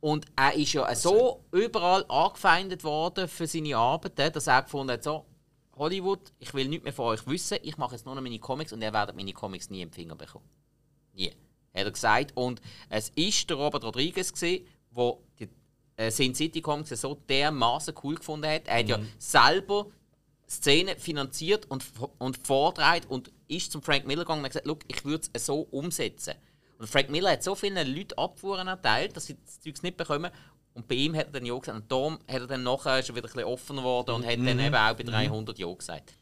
Speaker 2: Und er ist ja so überall angefeindet worden für seine Arbeiten, dass er gefunden hat, so, Hollywood, ich will nichts mehr von euch wissen, ich mache jetzt nur noch meine Comics und ihr werdet meine Comics nie im Finger bekommen. Nie. Hat er gesagt. Und es ist der Robert Rodriguez, der die äh, Sin City Comics so dermaßen cool gefunden hat. Er hat ja selber Szenen finanziert und, und vortreibt und ist zum Frank Miller gegangen und hat gesagt, ich würde es so umsetzen. Und Frank Miller hat so vielen Leuten Abfuhren erteilt, dass sie das Zeug nicht bekommen. Und bei ihm hat er dann ja gesagt. Und darum hat er dann nachher schon wieder ein bisschen offener geworden und hat dann eben auch bei 300 Ja gesagt.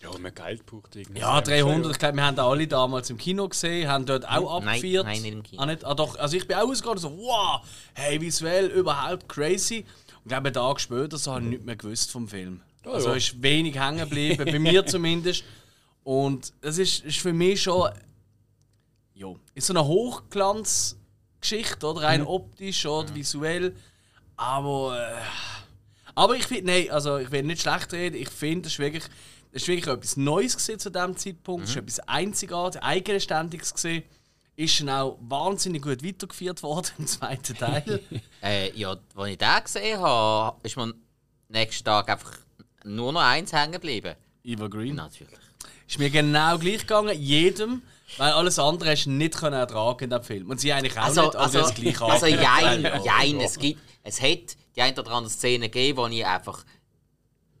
Speaker 3: Ja, man Geld braucht irgendwie.
Speaker 1: Ja,
Speaker 3: Das ist
Speaker 1: 300, ich glaube, wir haben da alle damals im Kino gesehen, haben dort auch
Speaker 2: Nein,
Speaker 1: abgeführt.
Speaker 2: nein, nicht im Kino.
Speaker 1: Ah, nicht? Ah, doch, also ich bin auch ausgegangen so, wow, hey, visuell überhaupt crazy. Und ich glaube, einen Tag später so habe ich nichts mehr gewusst vom Film. also
Speaker 3: ja.
Speaker 1: ist wenig hängen geblieben, bei mir zumindest. Und das ist, ist für mich schon, jo, ist so eine Hochglanzgeschichte, oder? Rein optisch oder visuell. Aber, äh, aber ich finde, nein, also ich will nicht schlecht reden, ich finde, das ist wirklich, das ist wirklich etwas Neues gewesen zu diesem Zeitpunkt, es ist etwas Einzigartiges, Eigenständiges gesehen. Ist dann auch wahnsinnig gut weitergeführt worden im zweiten Teil.
Speaker 2: Äh, ja, als ich den gesehen habe, ist mir am nächsten Tag einfach nur noch eins hängen geblieben.
Speaker 1: Eva Green.
Speaker 2: Natürlich.
Speaker 1: Ist mir genau gleich gegangen, jedem, weil alles andere hast du nicht können ertragen in dem Film. Und sie eigentlich auch
Speaker 2: Also,
Speaker 1: nicht, aber
Speaker 2: also,
Speaker 1: also, gleich
Speaker 2: also jein, jein, es gibt, es hat die eine oder andere Szene gegeben, die ich einfach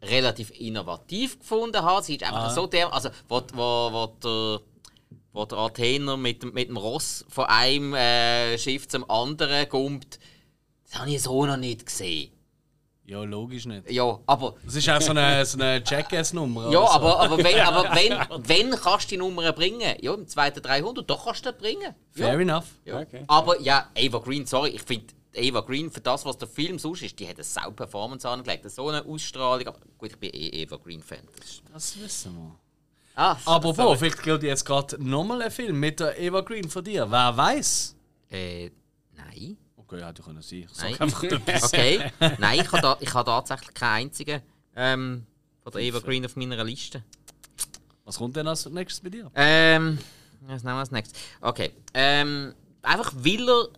Speaker 2: relativ innovativ gefunden habe. Sie ist einfach so der, also wo, wo, wo der wo der Athener mit, dem- mit dem Ross von einem äh, Schiff zum anderen kommt, das habe ich so noch nicht gesehen.
Speaker 1: Ja, logisch nicht.
Speaker 2: Ja, aber
Speaker 1: Das ist auch so eine, so eine Jackass-Nummer.
Speaker 2: Ja,
Speaker 1: oder so.
Speaker 2: aber, aber, wenn, aber wenn, wenn kannst du die Nummer bringen? Ja, im zweiten 300, doch kannst du die bringen.
Speaker 1: Fair
Speaker 2: Ja.
Speaker 1: enough.
Speaker 2: Ja.
Speaker 3: Okay.
Speaker 2: Aber ja, Ava Green, sorry, ich finde Ava Green für das, was der Film sonst ist, die hat eine sau Performance angelegt. So eine Ausstrahlung. Aber gut, ich bin eh Ava Green-Fan.
Speaker 1: Das wissen wir.
Speaker 2: Ah,
Speaker 1: Apropos,
Speaker 2: sorry.
Speaker 1: vielleicht gilt jetzt gerade nochmal ein Film mit der Eva Green von dir. Wer weiß?
Speaker 2: Äh, nein.
Speaker 1: Okay, hätte können sein. Ich
Speaker 2: Nein.
Speaker 1: sag einfach etwas.
Speaker 2: Okay. Nein, ich habe da, ich habe tatsächlich keinen einzigen ähm, von der Ava Green auf meiner Liste.
Speaker 1: Was kommt denn als nächstes bei dir?
Speaker 2: Ähm, was nehmen wir als nächstes? Okay. Ähm, einfach weil er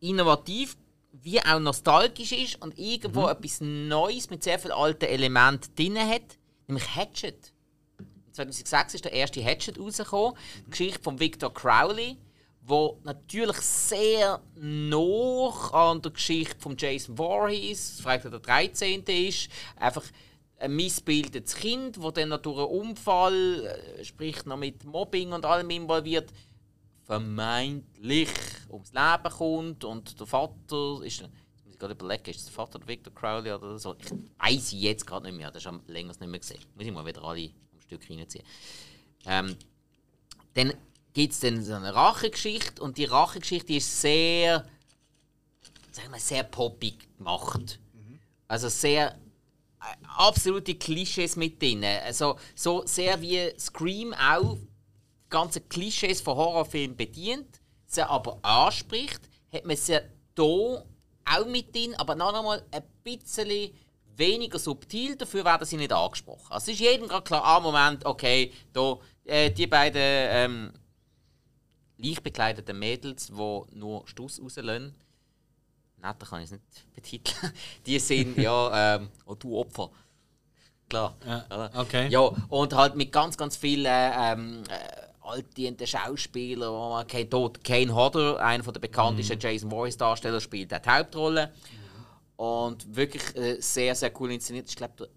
Speaker 2: innovativ wie auch nostalgisch ist und irgendwo etwas Neues mit sehr vielen alten Elementen drin hat, nämlich Hatchet. 2006 ist der erste Hatchet rausgekommen, die Geschichte von Victor Crowley, wo natürlich sehr noch an der Geschichte von Jason Voorhees, Freitag der 13. ist, einfach ein missbildetes Kind, wo dann durch einen Unfall, äh, sprich noch mit Mobbing und allem involviert, vermeintlich ums Leben kommt und der Vater ist, ich gerade überlegen, ist der Vater der Victor Crowley oder so? Ich weiß jetzt gerade nicht mehr, das habe ich länger nicht mehr gesehen. Muss ich mal wieder alle am Stück reinziehen. Ähm, dann gibt es dann so eine Rachegeschichte und die Rachegeschichte ist sehr, sagen wir, sehr poppig gemacht. Also sehr äh, absolute Klischees mit drin. Also so sehr wie Scream auch die ganzen Klischees von Horrorfilmen bedient, sie aber anspricht, hat man sie hier auch mit drin, aber noch einmal ein bisschen weniger subtil, dafür werden sie nicht angesprochen. Also es ist jedem gerade klar, ah Moment, okay, da, äh, die beiden ähm, leicht bekleideten Mädels, die nur Stuss rauslösen, netter kann ich es nicht betiteln, die sind ja, ähm, oh du Opfer. Klar.
Speaker 1: Ja, okay.
Speaker 2: Ja, und halt mit ganz, ganz vielen ähm, äh, altdienten Schauspielern, wo man kennt. Dort Kane Hodder, einer der bekanntesten Jason Voorhees Darsteller, spielt die Hauptrolle. Und wirklich äh, sehr, sehr cool inszeniert. Ich glaube,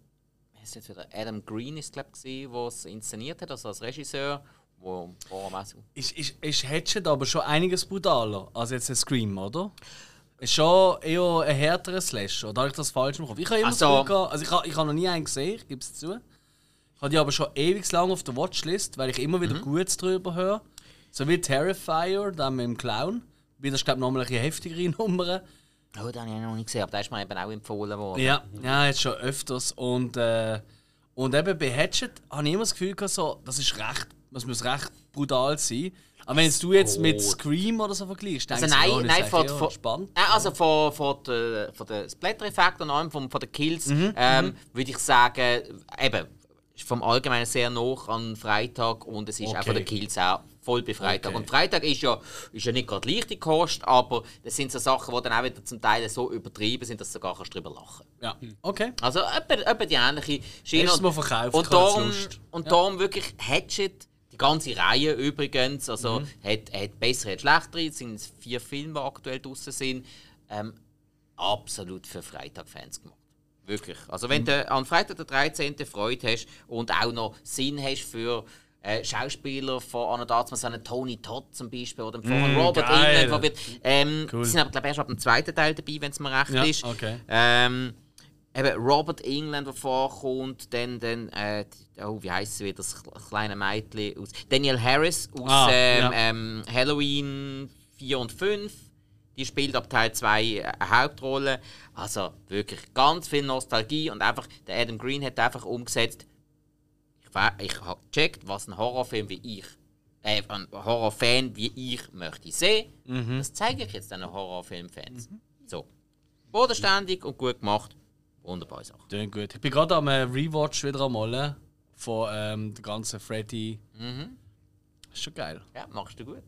Speaker 2: jetzt wieder? Adam Green ist glaube ich, der es inszeniert hat, also als Regisseur. Wo, wo am Essen-
Speaker 1: Ist, ist, ist Hatchet aber schon einiges brutaler als jetzt ein Scream, oder? Ist schon eher ein härterer Slash, oder habe ich das falsch im Kopf? Ich habe immer
Speaker 2: Also-
Speaker 1: gehabt- also ich habe, ich habe noch nie einen gesehen, ich gebe es zu. Ich habe die aber schon ewig lang auf der Watchlist, weil ich immer wieder
Speaker 2: Mhm.
Speaker 1: Gutes drüber höre. So wie Terrifier, dann mit dem Clown. Wie das, glaube ich, nochmal eine heftigere Nummer.
Speaker 2: Oh, den habe ich noch nicht gesehen, aber der ist mir eben auch empfohlen worden.
Speaker 1: Ja, ja, jetzt schon öfters. Und, äh, und eben bei Hatchet habe ich immer das Gefühl gehabt, so, das ist recht, das muss recht brutal sein. Aber wenn jetzt du jetzt mit. Scream oder so vergleichst, denkst
Speaker 2: Also
Speaker 1: du,
Speaker 2: nein,
Speaker 1: ja, das
Speaker 2: nein,
Speaker 1: ist
Speaker 2: von,
Speaker 1: eigentlich
Speaker 2: von,
Speaker 1: ja spannend.
Speaker 2: Nein, also von, von, der, von der Splatter-Effekt und allem, von, von den Kills,
Speaker 1: Mhm,
Speaker 2: ähm, würde ich sagen, eben, ist vom Allgemeinen sehr noch an Freitag und es ist auch von
Speaker 1: Okay.
Speaker 2: den Kills auch voll bei Freitag.
Speaker 1: Okay.
Speaker 2: Und Freitag ist ja, ist ja nicht gerade leichte Kost, aber das sind so Sachen, die dann auch wieder zum Teil so übertrieben sind, dass du sogar kannst drüber lachen
Speaker 1: Ja, okay.
Speaker 2: Also etwa, etwa die ähnliche Schiene.
Speaker 1: Hast du mal
Speaker 2: Und-
Speaker 1: verkauft,
Speaker 2: Und darum, und darum wirklich Hatchet, ganze Reihe übrigens, also
Speaker 1: Mhm.
Speaker 2: hat, hat bessere, hat schlechtere, es sind vier Filme, die aktuell draußen sind, ähm, absolut für Freitag-Fans gemacht. Wirklich. Also
Speaker 1: Mhm.
Speaker 2: wenn du an Freitag der 13. Freude hast und auch noch Sinn hast für äh, Schauspieler von Anna Datsman, so einen Tony Todd zum Beispiel oder von Robert
Speaker 1: Mhm, geil.
Speaker 2: England, wird, ähm,
Speaker 1: Cool.
Speaker 2: die sind aber glaube ich erst ab dem zweiten Teil dabei, wenn es mir recht
Speaker 1: Ja,
Speaker 2: ist.
Speaker 1: okay.
Speaker 2: Ähm, eben Robert England, der vorkommt, dann, dann äh, oh, wie heißt sie wieder, das kleine Mädchen aus Daniel Harris aus
Speaker 1: Ah,
Speaker 2: ähm,
Speaker 1: ja.
Speaker 2: ähm, Halloween 4 und 5. Die spielt ab Teil 2 eine Hauptrolle. Also wirklich ganz viel Nostalgie und einfach, der Adam Green hat einfach umgesetzt, ich, ich habe gecheckt, was ein Horrorfilm wie ich, äh, ein Horrorfan wie ich möchte sehen.
Speaker 1: Mhm.
Speaker 2: Das zeige ich jetzt den Horrorfilmfans. So. Bodenständig und gut gemacht. Wunderbare Sache.
Speaker 1: Klingt gut. Ich bin gerade am äh, Rewatch wieder einmal äh, von ähm, der ganzen Freddy.
Speaker 2: Mhm.
Speaker 1: Ist schon geil.
Speaker 2: Ja, machst du gut.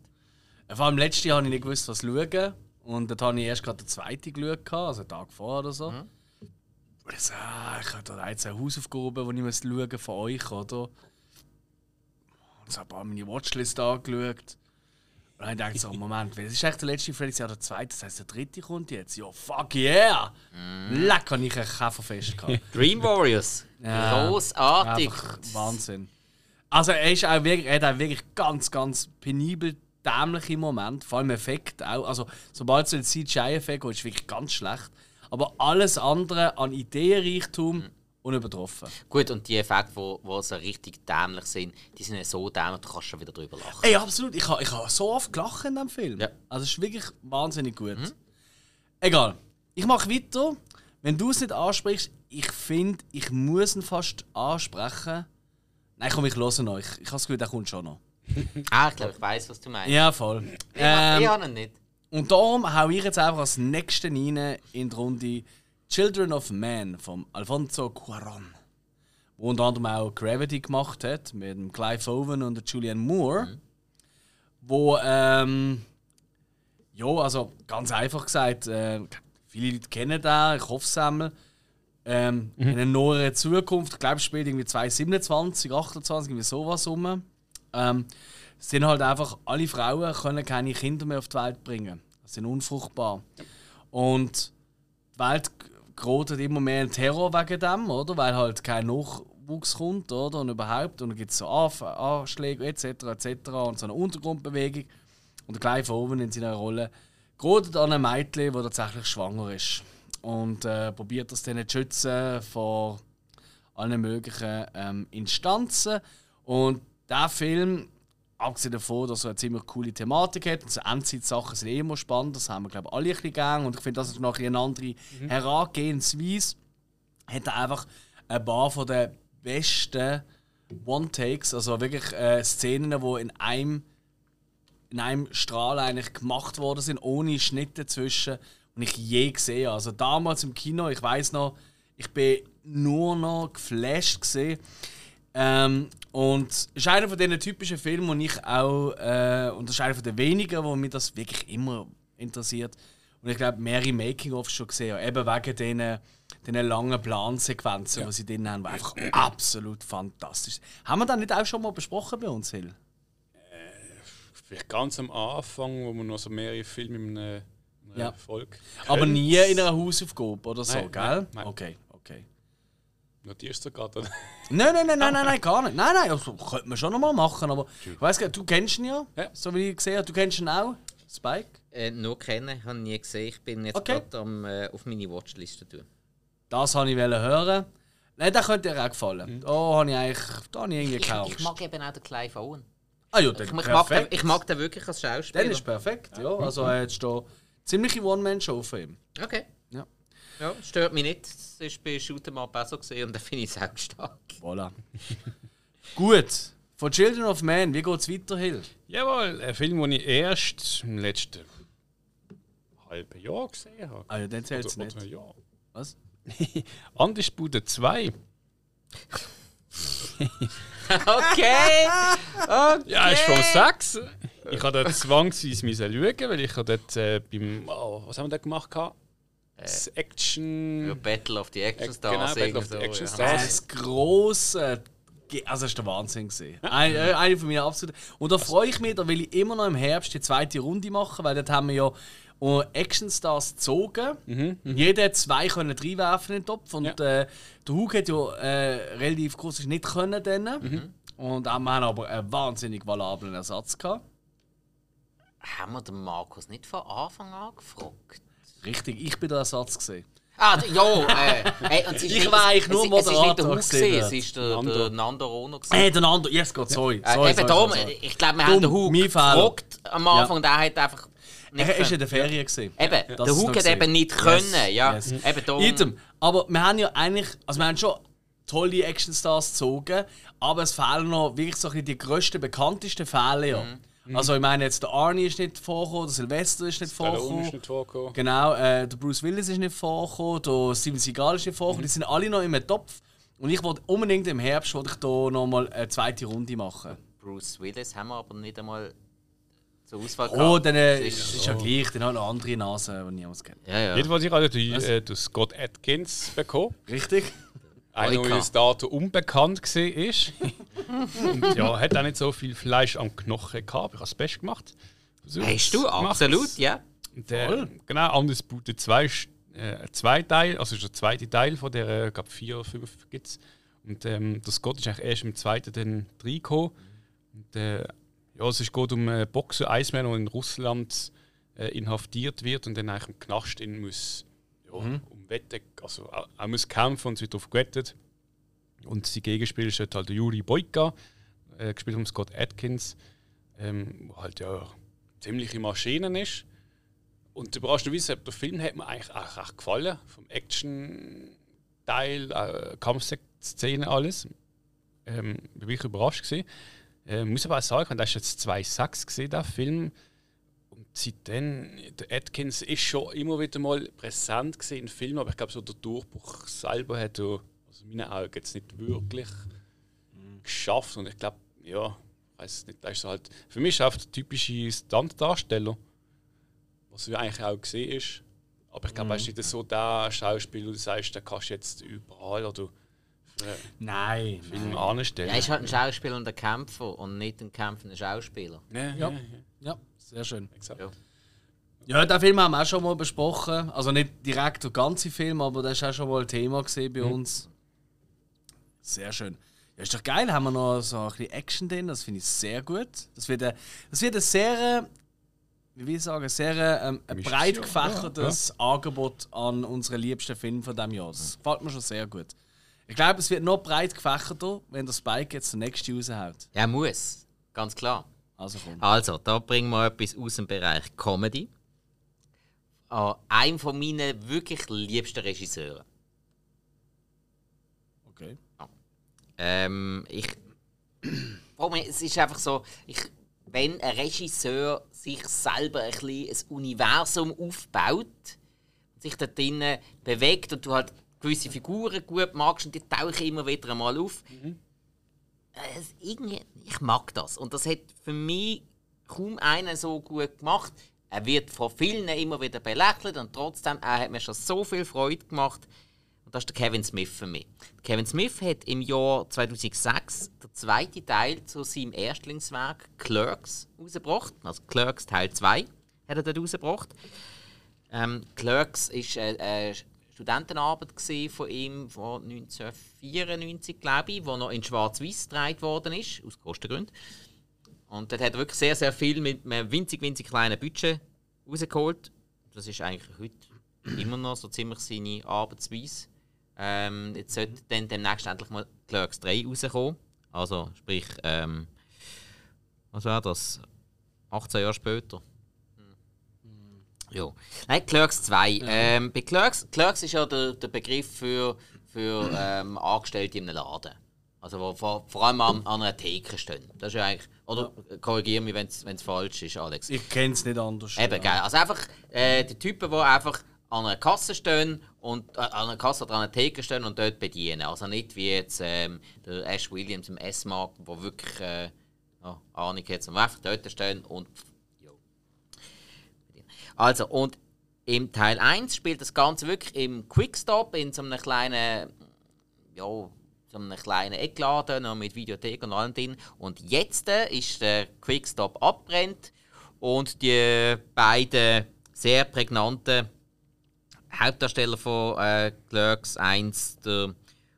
Speaker 1: Äh, Vor allem letztes Jahr habe ich nicht gewusst, was schauen. Und dann habe ich erst gerade den zweiten geschaut, also einen Tag vorher oder so.
Speaker 2: Mhm.
Speaker 1: Und ich so, ah, ich habe da jetzt eine Hausaufgabe, die ich muss schauen von euch, oder? Und so habe ich meine Watchlist angeschaut. Und dann ich so, Moment, das ist echt der letzte Freddy, ja der zweite, das heisst der dritte kommt jetzt. Ja, fuck yeah!
Speaker 2: Mhm.
Speaker 1: Leck, habe ich ein Käferfest gehabt.
Speaker 2: Dream Warriors.
Speaker 1: Ja.
Speaker 2: Großartig.
Speaker 1: Wahnsinn. Also er, ist auch wirklich, er hat auch wirklich ganz, ganz penibel dämliche Momente, vor allem Effekte auch. Also sobald es ein CGI-Effekt ist, ist wirklich ganz schlecht. Aber alles andere an Ideenreichtum unübertroffen.
Speaker 2: Gut, und die Effekte, die wo, wo so richtig dämlich sind, die sind ja so dämlich, du kannst schon wieder drüber lachen.
Speaker 1: Ey, absolut. Ich habe ich ha so oft gelacht in diesem Film.
Speaker 2: Ja.
Speaker 1: Also es ist wirklich wahnsinnig gut. Egal. Ich mache weiter. Wenn du es nicht ansprichst, ich finde, ich muss ihn fast ansprechen. Nein, komm, ich höre euch. Ich habe das Gefühl, der kommt schon noch.
Speaker 2: Ah, ich glaube, ich weiß, was du meinst.
Speaker 1: Ja, voll.
Speaker 2: Ich, ähm, ich habe ihn nicht.
Speaker 1: und darum hau ich jetzt einfach als nächsten rein in die Runde Children of Man von Alfonso Cuarón. Wo unter anderem auch Gravity gemacht hat mit dem Clive Owen und der Julianne Moore. Wo, ähm, ja, also ganz einfach gesagt, äh, viele Leute kennen den, ich hoffe es einmal. Ähm, In einer näheren Zukunft, ich glaube, spielt irgendwie 2027, 28, irgendwie sowas rum. Ähm, sind halt einfach, alle Frauen können keine Kinder mehr auf die Welt bringen. Sie sind unfruchtbar. Und die Welt gerät immer mehr in Terror wegen dem, oder? Weil halt kein Nachwuchs kommt, oder? Und überhaupt. Und dann gibt es so Anschläge etc. etc. und so eine Untergrundbewegung. Und der Clive Owen in seiner Rolle gerät an ein Mädchen, das tatsächlich schwanger ist. Und äh, probiert das dann zu schützen vor allen möglichen ähm, Instanzen. Und der Film, abgesehen davon, dass er eine ziemlich coole Thematik hat, und so Endzeit-Sachen sind eh immer spannend, das haben wir glaube ich alle ein bisschen gern. Und ich finde, das ist noch eine andere Herangehensweise. Hat er einfach ein paar von den besten One-Takes, also wirklich äh, Szenen, die in einem, in einem Strahl eigentlich gemacht worden sind, ohne Schnitte dazwischen, und ich je gesehen habe. Also damals im Kino, ich weiß noch, ich bin nur noch geflasht gesehen. Ähm, und es ist einer von diesen typischen Filmen, wo ich auch, äh, und das ist einer von den wenigen, wo mich das wirklich immer interessiert. Und ich glaube, mehrere Making-ofs schon gesehen eben wegen diesen, diesen langen Plansequenzen, die sie drin haben, die einfach absolut fantastisch sind. Haben wir das nicht auch schon mal besprochen bei uns, Hill?
Speaker 3: Vielleicht ganz am Anfang, wo man noch so mehrere Filme in einer
Speaker 1: Ja.
Speaker 3: Folge
Speaker 1: Aber nie in einer Hausaufgabe oder so,
Speaker 3: Nein,
Speaker 1: gell?
Speaker 3: nein, nein.
Speaker 1: Okay, okay.
Speaker 3: Notierst du gerade? oder?
Speaker 1: Nein, nein, nein, nein, nein, nein, gar nicht. Nein, nein, also, könnte man schon noch mal machen, aber ich weiss gar du kennst ihn ja,
Speaker 3: Ja.
Speaker 1: so wie ich gesehen habe. Du kennst ihn auch, Spike?
Speaker 2: Äh, nur kennen, habe ich nie gesehen. Ich bin jetzt
Speaker 1: Okay.
Speaker 2: gerade am äh, auf meine Watchliste tun.
Speaker 1: Das wollte ich hören. Nein, das könnte dir auch gefallen. Da habe ich eigentlich da habe ich irgendwie
Speaker 2: Ich, ich mag eben auch den Clive Owen.
Speaker 1: Ah ja,
Speaker 2: Ich,
Speaker 1: dann
Speaker 2: ich, mag den,
Speaker 1: perfekt.
Speaker 2: ich mag den wirklich als Schauspieler.
Speaker 1: Dann ist perfekt, ja. Also er hat da ziemliche One-Man-Show für ihn.
Speaker 2: Okay.
Speaker 1: Ja.
Speaker 2: Stört mich nicht. Das ist bei Shoot'em Up auch so gesehen und da finde ich es auch stark.
Speaker 1: Voilà. Gut. Von Children of Man, wie geht es weiter, Hill?
Speaker 3: Jawohl, ein Film, den ich erst im letzten halben Jahr gesehen habe.
Speaker 1: Ah ja, dann zählt es nicht.
Speaker 3: oder Ja.
Speaker 1: Was?
Speaker 3: Andisbude 2.
Speaker 2: Okay! okay.
Speaker 3: Ja, ist von 6. Ich habe dort zwangsweise schauen, weil ich habe dort äh, beim. Oh, was haben wir da gemacht? gehabt? Das Action.
Speaker 2: Ja, Battle of the Action
Speaker 3: Äh,
Speaker 2: Stars.
Speaker 3: genau, Battle of the Action
Speaker 2: ja.
Speaker 3: Stars.
Speaker 1: Das grosse. Ge- Also, das ist der Wahnsinn. Gewesen. Eine, äh, eine von meinen absoluten. Und da freue ich mich, da will ich immer noch im Herbst die zweite Runde machen, weil dort haben wir ja äh, Action Stars gezogen. Jeder hat zwei können reinwerfen in den Topf. Und äh, der Hug hat ja äh, relativ groß nicht können. Dann. Und auch, wir haben aber einen wahnsinnig valablen Ersatz gehabt.
Speaker 2: Haben wir den Markus nicht von Anfang an gefragt?
Speaker 1: Richtig, ich bin der Ersatz gesehen.
Speaker 2: Ah, ja, äh, hey, und es ist
Speaker 1: Ich war eigentlich nur
Speaker 2: es, es ist nicht der
Speaker 1: Moderator
Speaker 2: Hug,
Speaker 1: gewesen
Speaker 2: es ist der, der Nando Rono. gewesen.
Speaker 1: Äh, der andere, yes, Gott, sorry.
Speaker 2: Äh,
Speaker 1: sorry,
Speaker 2: eben
Speaker 1: sorry,
Speaker 2: darum,
Speaker 1: sorry, sorry.
Speaker 2: ich glaube, wir
Speaker 1: Dumm,
Speaker 2: haben den Hug
Speaker 1: Fehler.
Speaker 2: gefragt am Anfang, der hat einfach nicht
Speaker 1: Er ist in der Ferien. Gewesen.
Speaker 2: Eben,
Speaker 1: Das
Speaker 2: der Hug hat eben nicht
Speaker 1: Yes,
Speaker 2: können, ja.
Speaker 1: yes.
Speaker 2: Eben darum.
Speaker 1: Idem. Aber wir haben ja eigentlich, also wir haben schon tolle Actionstars gezogen, aber es fehlen noch wirklich so ein bisschen die grössten, bekanntesten Fälle. Ja.
Speaker 2: Mhm.
Speaker 1: Also ich meine jetzt der Arnie ist nicht vorgekommen, der Sylvester ist nicht vorgekommen.
Speaker 3: ist nicht vorgekommen.
Speaker 1: Genau, äh, der Bruce Willis ist nicht vorgekommen, der Steven Seagal ist nicht vorgekommen. Die sind alle noch im Topf. Und ich wollte unbedingt im Herbst wollte ich da nochmal eine zweite Runde machen.
Speaker 2: Bruce Willis haben wir aber nicht einmal zur Auswahl
Speaker 1: Oh, dann äh, ist, ist ja gleich, dann hat noch andere Nasen, die niemand kennt.
Speaker 2: Ja, ja.
Speaker 3: Jedenfalls, ich habe den, äh, den Scott Atkins bekommen.
Speaker 1: Richtig?
Speaker 3: Einer, der bis dato unbekannt war. Und ja, hat auch nicht so viel Fleisch am Knochen gehabt. Ich habe das Beste gemacht. Versucht,
Speaker 2: Hast du? Absolut, ja.
Speaker 3: Der, genau, Anders 2 ist äh, ein Zweiteil, also ist der zweite Teil von der, ich glaube vier oder fünf gibt es. Und ähm, der Scott ist eigentlich erst im zweiten dann reingekommen. Und äh, ja, es ist geht um einen Boxer Iceman, der in Russland äh, inhaftiert wird und dann eigentlich im Knast in muss ja, um Wette, also auch, auch muss kämpfen und es wird darauf gewettet. Und sein Gegenspieler ist halt Juri Boyka, äh, gespielt von Scott Atkins, ähm, wo halt ja ziemliche Maschinen ist. Und überraschenderweise, der Film hat mir eigentlich auch recht gefallen. Vom Action-Teil, äh, Kampfszenen, alles. Ähm, bin ich überrascht gewesen. Ähm, muss aber auch sagen, das ist jetzt 2,6 gesehen, der Film. Seitdem, der Atkins ist schon immer wieder mal präsent gewesen in Filmen, aber ich glaube, so der Durchbruch selber hat er, also in meinen Augen, jetzt nicht wirklich geschafft. Und ich glaube, ja, weiß nicht, ist so halt, für mich ist er einfach der typische Standdarsteller was ja eigentlich auch gesehen ist. Aber ich glaube, er ist nicht so der Schauspieler, wo du sagst, den kannst du jetzt überall oder
Speaker 1: Nein.
Speaker 3: Film anstellen.
Speaker 2: Er ist halt ein Schauspieler und ein Kämpfer und nicht ein kämpfender Schauspieler.
Speaker 3: Ja,
Speaker 1: Ja.
Speaker 3: ja, ja,
Speaker 1: Ja, sehr schön.
Speaker 3: exakt.
Speaker 2: Ja.
Speaker 1: Ja, den Film haben wir auch schon mal besprochen. Also nicht direkt der ganze Film, aber das war auch schon mal ein Thema gesehen bei uns. Sehr schön. Ja, ist doch geil, haben wir noch so ein bisschen Action drin, das finde ich sehr gut. Das wird ein, das wird ein sehr, wie will ich sagen, sehr ähm, ein breit
Speaker 3: ja,
Speaker 1: gefächertes Angebot an unseren liebsten Film von diesem Jahr. Das gefällt mir schon sehr gut. Ich glaube, es wird noch breit gefächerter, wenn der Spike jetzt den nächsten raushaut.
Speaker 2: Er muss, ganz klar.
Speaker 1: Also komm.
Speaker 2: Also, da bringen wir etwas aus dem Bereich Comedy. An einem von meinen wirklich liebsten Regisseuren.
Speaker 1: Okay.
Speaker 2: Ähm, ich. Es ist einfach so, ich, wenn ein Regisseur sich selber ein, bisschen ein Universum aufbaut, sich da drinnen bewegt und du halt gewisse Figuren gut magst und die tauchen immer wieder einmal auf. Äh, es- irgendwie, ich mag das. Und das hat für mich kaum einer so gut gemacht. Er wird von vielen immer wieder belächelt und trotzdem, er hat mir schon so viel Freude gemacht. Und das ist der Kevin Smith für mich. Kevin Smith hat im Jahr 2006 den zweiten Teil zu seinem Erstlingswerk Clerks rausgebracht. Also Clerks Teil 2 hat er dort rausgebracht. Ähm, Clerks war eine, eine Studentenarbeit von ihm von 1994, glaube ich, wo noch in Schwarz-Weiß gedreht worden ist, aus Kostengründen. Und dort hat er wirklich sehr, sehr viel mit einem winzig, winzig kleinen Budget rausgeholt. Das ist eigentlich heute immer noch so ziemlich seine Arbeitsweise. Ähm, jetzt sollte dann demnächst endlich mal Clerks 3 rauskommen. Also sprich, ähm, was war das? 18 Jahre später. Ja. Nein, Clerks 2. Ähm, bei Clerks, Clerks ist ja der, der Begriff für, für ähm, Angestellte in einem Laden. Also wo vor, vor allem an, an einer Theke stehen. Das ist ja eigentlich. Oder korrigiere mich, wenn es falsch ist, Alex.
Speaker 1: Ich kenne es nicht anders.
Speaker 2: Eben, geil. Also einfach äh, die Typen, die einfach an einer Kasse stehen und äh, an einer Kasse oder an einer Theke stehen und dort bedienen. Also nicht wie jetzt ähm, der Ash Williams im S-Markt, wo wirklich äh, Ahnung hat, sondern einfach dort stehen und. Also und im Teil 1 spielt das Ganze wirklich im Quickstop in so einem kleinen ja, so einem kleinen Eckladen noch mit Videothek und allem drin. Und jetzt äh, ist der Quickstop abbrennt und die beiden sehr prägnanten Hauptdarsteller von äh, Clerks 1, der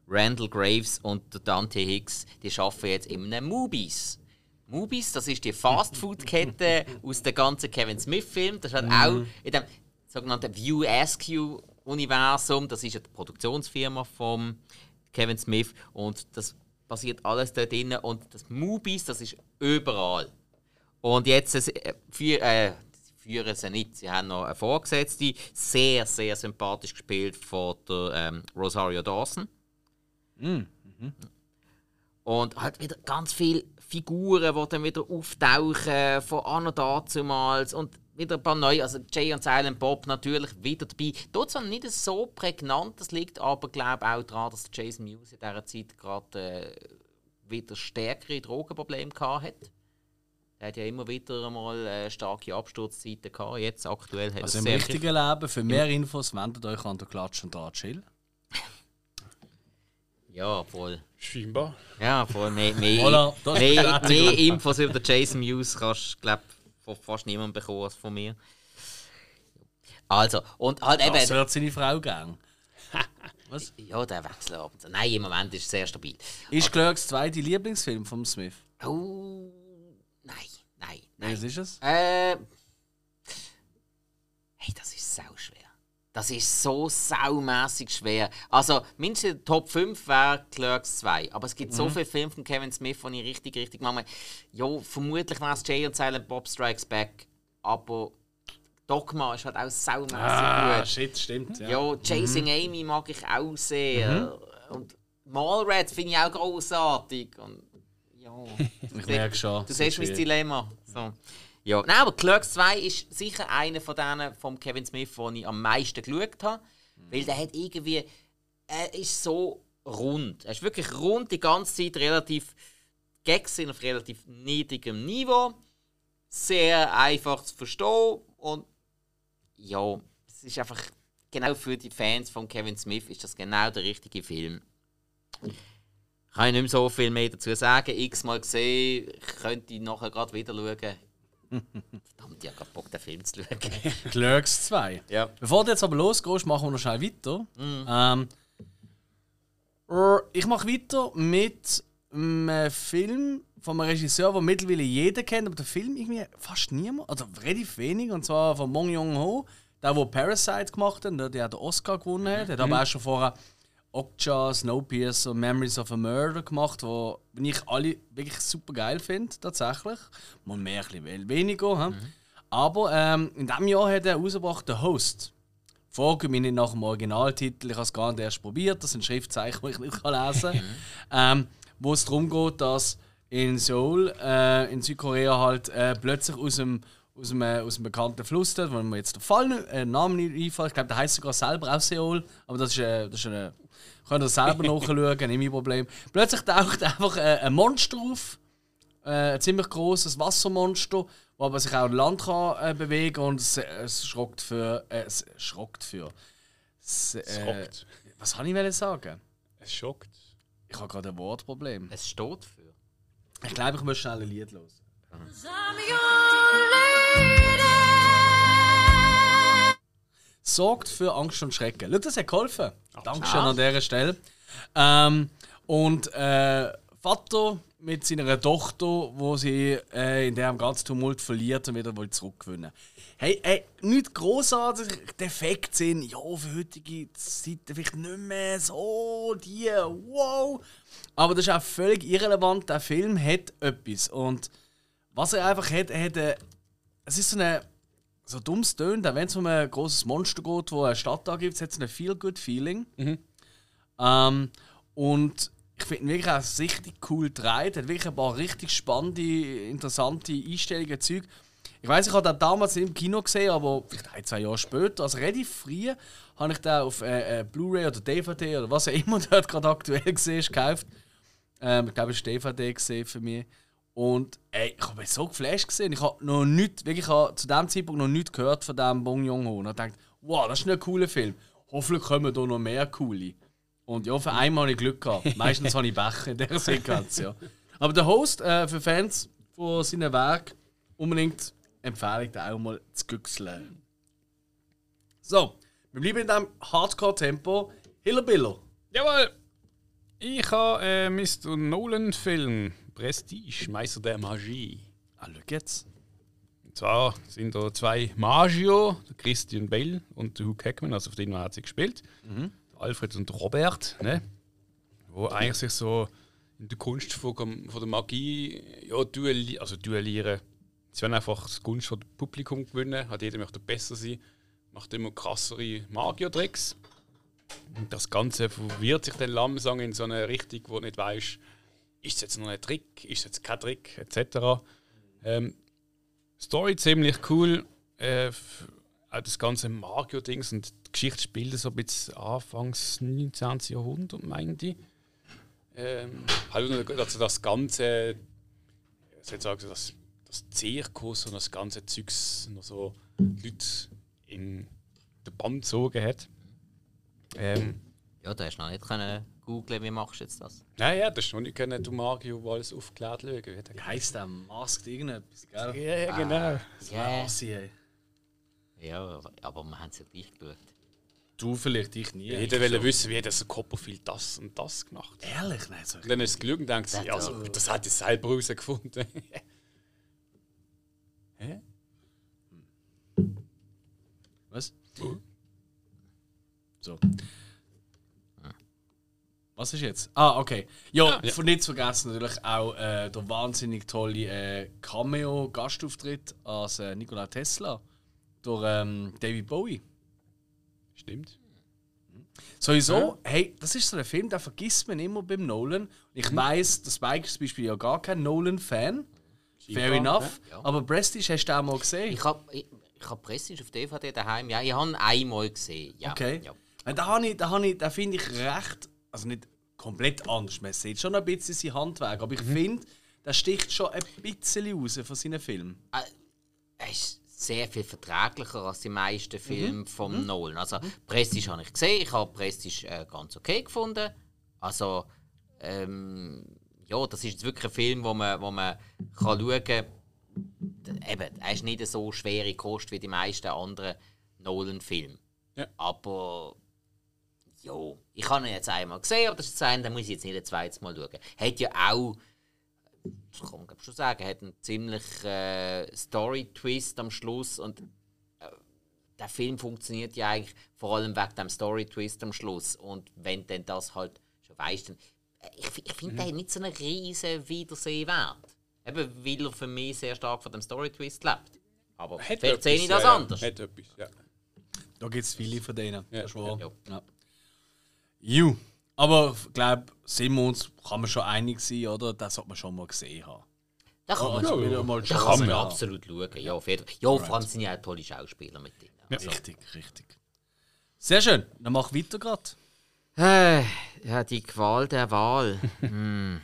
Speaker 2: Randall Graves und der Dante Hicks, die arbeiten jetzt in einem Movies. Movies, das ist die Fastfood-Kette aus dem ganzen Kevin Smith-Film. Das hat auch in dem sogenannten View Askew-Universum, das ist ja die Produktionsfirma von Kevin Smith und das passiert alles dort drin und das Movies, das ist überall. Und jetzt äh, für, äh, führen sie nicht. Sie haben noch eine Vorgesetzte, sehr, sehr sympathisch gespielt von der ähm, Rosario Dawson.
Speaker 1: Mhm.
Speaker 2: Und halt wieder ganz viele Figuren, die dann wieder auftauchen, von an und dazumals. Und wieder ein paar neue, also Jay und Silent Bob natürlich wieder dabei. Dort sind nicht so prägnant, das liegt aber glaube auch daran, dass Jason Mewes in dieser Zeit gerade äh, wieder stärkere Drogenprobleme hatte. Er hat ja immer wieder einmal äh, starke Absturzzeiten gehabt. Jetzt aktuell hat
Speaker 1: Also im richtigen Leben, für mehr Infos wendet euch an der Klatsch und da chill.
Speaker 2: Ja, voll.
Speaker 3: Scheinbar.
Speaker 2: Ja, voll. Mehr, mehr,
Speaker 1: Voilà,
Speaker 2: mehr, mehr Infos über den Jason Mewes kannst du, glaube von fast niemandem bekommen als von mir. Also, und halt eben.
Speaker 1: Das hört seine Frau gern.
Speaker 2: Ja, der Wechsel ab und zu. Nein, im Moment ist es sehr stabil.
Speaker 1: Ist Clerks 2 dein Lieblingsfilm von Smith?
Speaker 2: Oh. Nein, nein, nein.
Speaker 1: Welches ist es?
Speaker 2: Äh. Hey, das ist sau schwer. Das ist so saumässig schwer. Also, mindestens in der Top 5 wäre Clerks 2. Aber es gibt so viele Filme von Kevin Smith, die ich richtig, richtig mache. Ja, vermutlich wäre es Jay und Silent Bob Strikes Back. Aber Dogma ist halt auch saumässig
Speaker 1: Ah,
Speaker 2: gut.
Speaker 1: shit, stimmt. Ja.
Speaker 2: Ja, Chasing Amy mag ich auch sehr. Und Mallrats finde ich auch großartig. Und ja,
Speaker 1: Ich merke schon.
Speaker 2: Du siehst mein Dilemma. So. Ja, nein, aber Clerks 2 ist sicher einer von denen von Kevin Smith, den ich am meisten geschaut habe. Weil der hat irgendwie. Er ist so rund. Er ist wirklich rund die ganze Zeit, relativ. Gags sind auf relativ niedrigem Niveau. Sehr einfach zu verstehen. Und ja, es ist einfach. Genau für die Fans von Kevin Smith ist das genau der richtige Film. Kann ich nicht mehr so viel mehr dazu sagen. X-mal gesehen, ich könnte nachher gerade wieder schauen. Verdammt, ich habe Bock, den Film zu schauen.
Speaker 1: Clerks 2.
Speaker 2: Ja.
Speaker 1: Bevor du jetzt aber losgehst, machen wir noch schnell weiter. Ähm, äh, ich mache weiter mit einem Film von einem Regisseur, den mittlerweile jeder kennt, aber der Film irgendwie fast niemand, also relativ wenig, und zwar von Mong Jong Ho, der, der Parasite gemacht hat, ne, der den Oscar gewonnen hat. Der hat aber auch schon vorher Okja, Snowpiercer, Memories of a Murder gemacht, wo ich alle wirklich super geil finde, tatsächlich. Mal mehr, ein bisschen weniger. hä? Aber ähm, in diesem Jahr hat er rausgebracht The Host. Frage mich nicht nach dem Originaltitel, ich habe es gar nicht erst probiert, das sind Schriftzeichen, die ich nicht lesen kann. ähm, wo es darum geht, dass in Seoul, äh, in Südkorea, halt äh, plötzlich aus dem, aus, dem, äh, aus dem bekannten Fluss, dort, wo mir jetzt der Fall äh, Namen nicht einfällt, ich glaube, der heißt sogar selber auch Seoul, aber das ist, äh, das ist eine. Könnt ihr selber nachschauen, nicht mein Problem. Plötzlich taucht einfach äh, ein Monster auf, äh, ein ziemlich großes Wassermonster, das aber sich auch an Land kann, äh, bewegen und es, es schrockt für. Äh, es schrockt für. Es, äh,
Speaker 3: rockt.
Speaker 1: was wollte ich sagen?
Speaker 3: Es schockt.
Speaker 1: Ich habe gerade ein Wortproblem.
Speaker 2: Es steht für.
Speaker 1: Ich glaube, ich muss schnell ein Lied los. Sorgt für Angst und Schrecken. Schau, das hat geholfen. Dankeschön an dieser Stelle. Ähm, und äh, Vater mit seiner Tochter, wo sie äh, in dem ganzen Tumult verliert und wieder will zurückgewinnen. Hey, hey, nicht großartig defekt sind, ja, für heutige Zeiten vielleicht nicht mehr so die, wow. Aber das ist auch völlig irrelevant. Der Film hat etwas. Und was er einfach hat, er hat eine, es ist so eine so dummes tönt, wenn es um ein großes Monster geht, wo eine Stadt angibt, hat es ein Feel-Good-Feeling. Ähm, und ich finde ihn wirklich auch richtig cool gedreht. Er hat wirklich ein paar richtig spannende, interessante Einstellungen, Zeug. Ich weiß, ich habe den damals nicht im Kino gesehen, aber vielleicht ein, zwei Jahre später, also relativ früh, habe ich den auf äh, äh, Blu-ray oder DVD oder was auch immer dort gerade aktuell gesehen ist, gekauft. Ähm, ich glaube, es war DVD gesehen für mich. Und ey, ich habe mich so geflasht gesehen. Ich habe noch nichts, wirklich ich habe zu dem Zeitpunkt noch nichts gehört von diesem Bong Joon-ho. Und ich dachte, wow, das ist ein cooler Film. Hoffentlich kommen da noch mehr coole. Und ja, für einmal habe ich Glück gehabt. Meistens habe ich Becher in dieser Sequenz, ja. Aber der Host äh, für Fans von seinem Werk unbedingt empfehle ich dir auch mal zu güchseln. So, wir bleiben in diesem Hardcore-Tempo. Hillerbiller.
Speaker 3: Jawohl! Ich habe äh, Mr. Nolan-Film Prestige, Meister der Magie.
Speaker 1: Schau jetzt.
Speaker 3: Und zwar sind da zwei Magio, der Christian Bell und der Hugh Jackman, also auf den hat sie gespielt. Alfred und Robert, ne? Wo eigentlich sich so in der Kunst von, von der Magie ja, duelli also duellieren. Sie wollen einfach das Gunst vom Publikum gewinnen, hat jeder möchte besser sein, macht immer krassere Magier-Tricks. Und das Ganze verwirrt sich dann langsam in so eine Richtung, wo du nicht weißt, ist es jetzt noch ein Trick, ist es jetzt kein Trick, etc. Ähm, Story ziemlich cool. Äh, das ganze Mario-Dings und die Geschichte spielt so bis Anfangs 19. Jahrhundert, meine ich. Ähm, halt nur, also das ganze, ich soll sagen, das, das Zirkus und das ganze Zeugs noch so Leute in den Bann gezogen hat. Ähm,
Speaker 2: Ja, du hast noch nicht können googlen, wie machst du jetzt das?
Speaker 3: Nein, ja, das ist noch nicht können, du Mario, wo alles aufgeklärt schauen. Wie
Speaker 1: heisst der? Masked irgendetwas, gell?
Speaker 3: Ja, genau.
Speaker 2: Ja,
Speaker 1: Assi, ey.
Speaker 2: ja, aber wir haben es ja gleich geschaut.
Speaker 1: Du vielleicht, ich nie.
Speaker 3: Jeder will wissen, wie hat das Copperfield das und das gemacht.
Speaker 1: Ehrlich, nein, so.
Speaker 3: Dann ist es gelungen und denkt sie,
Speaker 2: Das-
Speaker 3: also, das hat er selber herausgefunden. Hä?
Speaker 1: Was?
Speaker 3: Oh.
Speaker 1: So. Was ist jetzt? Ah, okay. Ja,
Speaker 3: Ja.
Speaker 1: von nicht zu vergessen natürlich auch äh, der wahnsinnig tolle äh, Cameo-Gastauftritt als äh, Nikola Tesla durch ähm, David Bowie.
Speaker 3: Stimmt.
Speaker 1: Sowieso, hey, das ist so ein Film, den vergisst man immer beim Nolan. Ich
Speaker 3: Mhm.
Speaker 1: weiss, der Spike ist zum Beispiel ja gar kein Nolan-Fan. Fair
Speaker 3: Scheinbar,
Speaker 1: enough.
Speaker 2: ja.
Speaker 1: Aber Prestige hast du auch mal gesehen.
Speaker 2: Ich habe ich, ich hab Prestige auf DVD daheim. Ja, ich habe ihn einmal gesehen. Ja,
Speaker 1: Okay.
Speaker 2: Ja.
Speaker 1: Ja. Da, ich, da, ich, da finde ich recht, also nicht komplett anders. Man sieht schon ein bisschen sein Handwerk, aber ich finde, der sticht schon ein bisschen raus von seinen Filmen.
Speaker 2: Er ist sehr viel verträglicher als die meisten Filme
Speaker 1: Mhm.
Speaker 2: von Nolan. Also Prestige habe ich gesehen, ich habe Prestige äh, ganz okay gefunden. Also ähm, ja, das ist jetzt wirklich ein Film, wo man, wo man kann schauen kann. Eben, er ist nicht so schwere Kost wie die meisten anderen Nolan-Filme.
Speaker 3: Ja.
Speaker 2: Aber ja, ich habe ihn jetzt einmal gesehen, aber das ist ein, da muss ich jetzt nicht ein zweites Mal schauen. Hat ja auch das kann man schon sagen, hat einen ziemlich äh, Story-Twist am Schluss und äh, der Film funktioniert ja eigentlich vor allem wegen dem Story-Twist am Schluss und wenn denn das halt schon weißt, dann äh, ich, ich finde, der hat nicht so einen riesen Wiedersehwert. Eben, weil er für mich sehr stark von dem Story-Twist lebt. Aber
Speaker 3: Hat
Speaker 2: vielleicht sehe ich das
Speaker 3: ja, ja.
Speaker 2: anders.
Speaker 3: Hat etwas, ja.
Speaker 1: Da gibt es viele von denen.
Speaker 3: Ja,
Speaker 1: das ist wahr.
Speaker 2: ja.
Speaker 1: Ja. Ju. Aber ich glaube, sind wir uns, kann man schon einig sein, oder? Das sollte man schon mal gesehen haben.
Speaker 2: Da kann man,
Speaker 3: ja.
Speaker 1: wieder mal
Speaker 2: da kann man absolut schauen. Ja, auf jeden Fall. Ja, vor allem sind ja auch tolle Schauspieler mit drin. Also,
Speaker 1: Richtig, richtig. Sehr schön. Dann mach weiter gerade.
Speaker 2: äh, ja, die Qual der Wahl.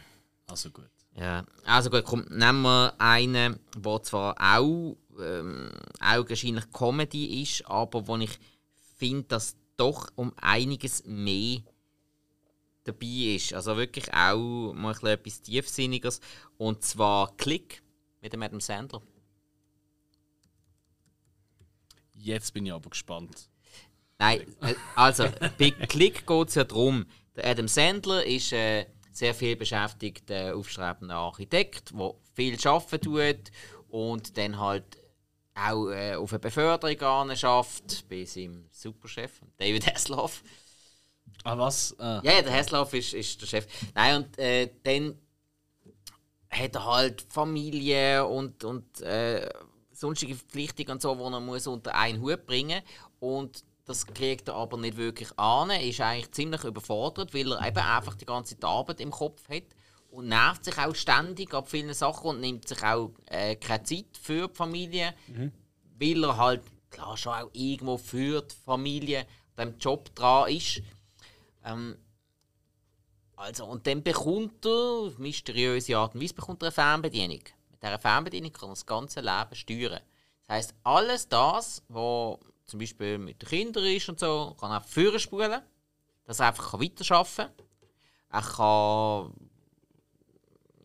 Speaker 1: Also gut.
Speaker 2: Ja, also gut, komm, nehmen wir einen, der zwar auch ähm, augenscheinlich Comedy ist, aber wo ich finde, dass doch um einiges mehr dabei ist. Also wirklich auch mal ein bisschen etwas Tiefsinniges. Und zwar Klick mit dem Adam Sandler.
Speaker 1: Jetzt bin ich aber gespannt.
Speaker 2: Nein, äh, also bei Klick geht es ja darum, der Adam Sandler ist äh, sehr viel beschäftigter, aufstrebender Architekt, der viel arbeiten tut und dann halt auch äh, auf eine Beförderung schafft bei seinem Superchef, David Hasselhoff.
Speaker 1: Ah, was? Äh,
Speaker 2: Ja, der Hasselhoff ist, ist der Chef. Nein, und äh, dann hat er halt Familie und, und äh, sonstige Verpflichtungen und so, die er muss unter einen Hut bringen Und Das kriegt er aber nicht wirklich an. Er ist eigentlich ziemlich überfordert, weil er eben einfach die ganze Arbeit im Kopf hat und nervt sich auch ständig ab vielen Sachen und nimmt sich auch äh, keine Zeit für die Familie, weil er halt klar schon auch irgendwo für die Familie dem Job dran ist. Ähm, also, und dann bekommt er, auf mysteriöse Art und Weise, bekommt er eine Fernbedienung. Mit dieser Fernbedienung kann er das ganze Leben steuern. Das heisst, alles das, was zum Beispiel mit den Kindern ist und so, kann er vorspulen, dass er einfach weiterarbeiten kann. Er kann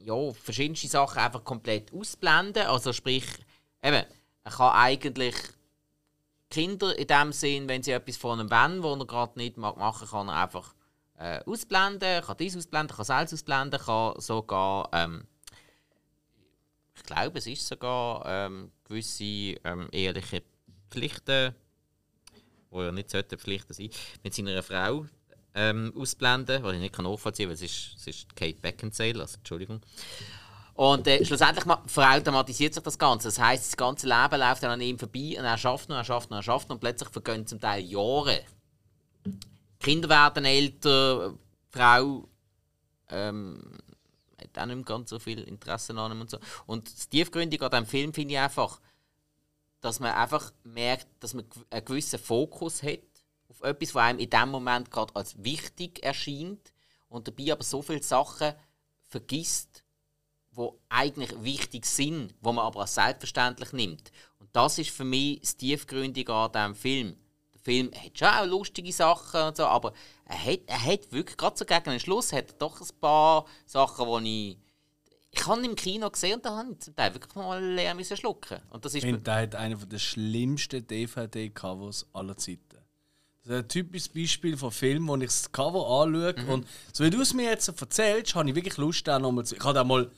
Speaker 2: ja, verschiedenste Sachen einfach komplett ausblenden. Also sprich, eben, er kann eigentlich Kinder in dem Sinn, wenn sie etwas von einem wollen, wo er gerade nicht mag machen kann er einfach äh, ausblenden, kann dies ausblenden, kann selbst ausblenden, kann sogar, ähm, ich glaube, es ist sogar ähm, gewisse ähm, ehrliche Pflichten, wo ja nicht sollten Pflichten sein, mit seiner Frau ähm, ausblenden, was ich nicht kann nachvollziehen kann, weil es ist, es ist Kate Beckinsale, also Entschuldigung. Und äh, schlussendlich ma- verautomatisiert sich das Ganze. Das heisst, das ganze Leben läuft dann an ihm vorbei und er schafft noch, er schafft noch, er schafft noch und plötzlich vergehen zum Teil Jahre. Kinder werden älter, Frau ähm, hat auch nicht mehr ganz so viel Interesse an ihm und so. Und das Tiefgründige an diesem Film finde ich einfach, dass man einfach merkt, dass man einen gewissen Fokus hat auf etwas, was einem in dem Moment gerade als wichtig erscheint und dabei aber so viele Sachen vergisst, wo eigentlich wichtig sind, wo man aber als selbstverständlich nimmt. Und das ist für mich das Tiefgründige an diesem Film. Der Film hat schon auch lustige Sachen und so, aber er hat, er hat wirklich, gerade so gegen den Schluss, hat er doch ein paar Sachen, die ich... Ich habe ihn im Kino gesehen und da habe ich zum Teil wirklich mal leer müssen schlucken. Und das ist...
Speaker 1: Ich finde, der hat einen der schlimmsten DVD-Covers aller Zeiten. Das ist ein typisches Beispiel von Filmen, wo ich das Cover anschaue.
Speaker 2: Mhm.
Speaker 1: Und so wie du es mir jetzt erzählst, habe ich wirklich Lust, den nochmal zu. Ich habe den mal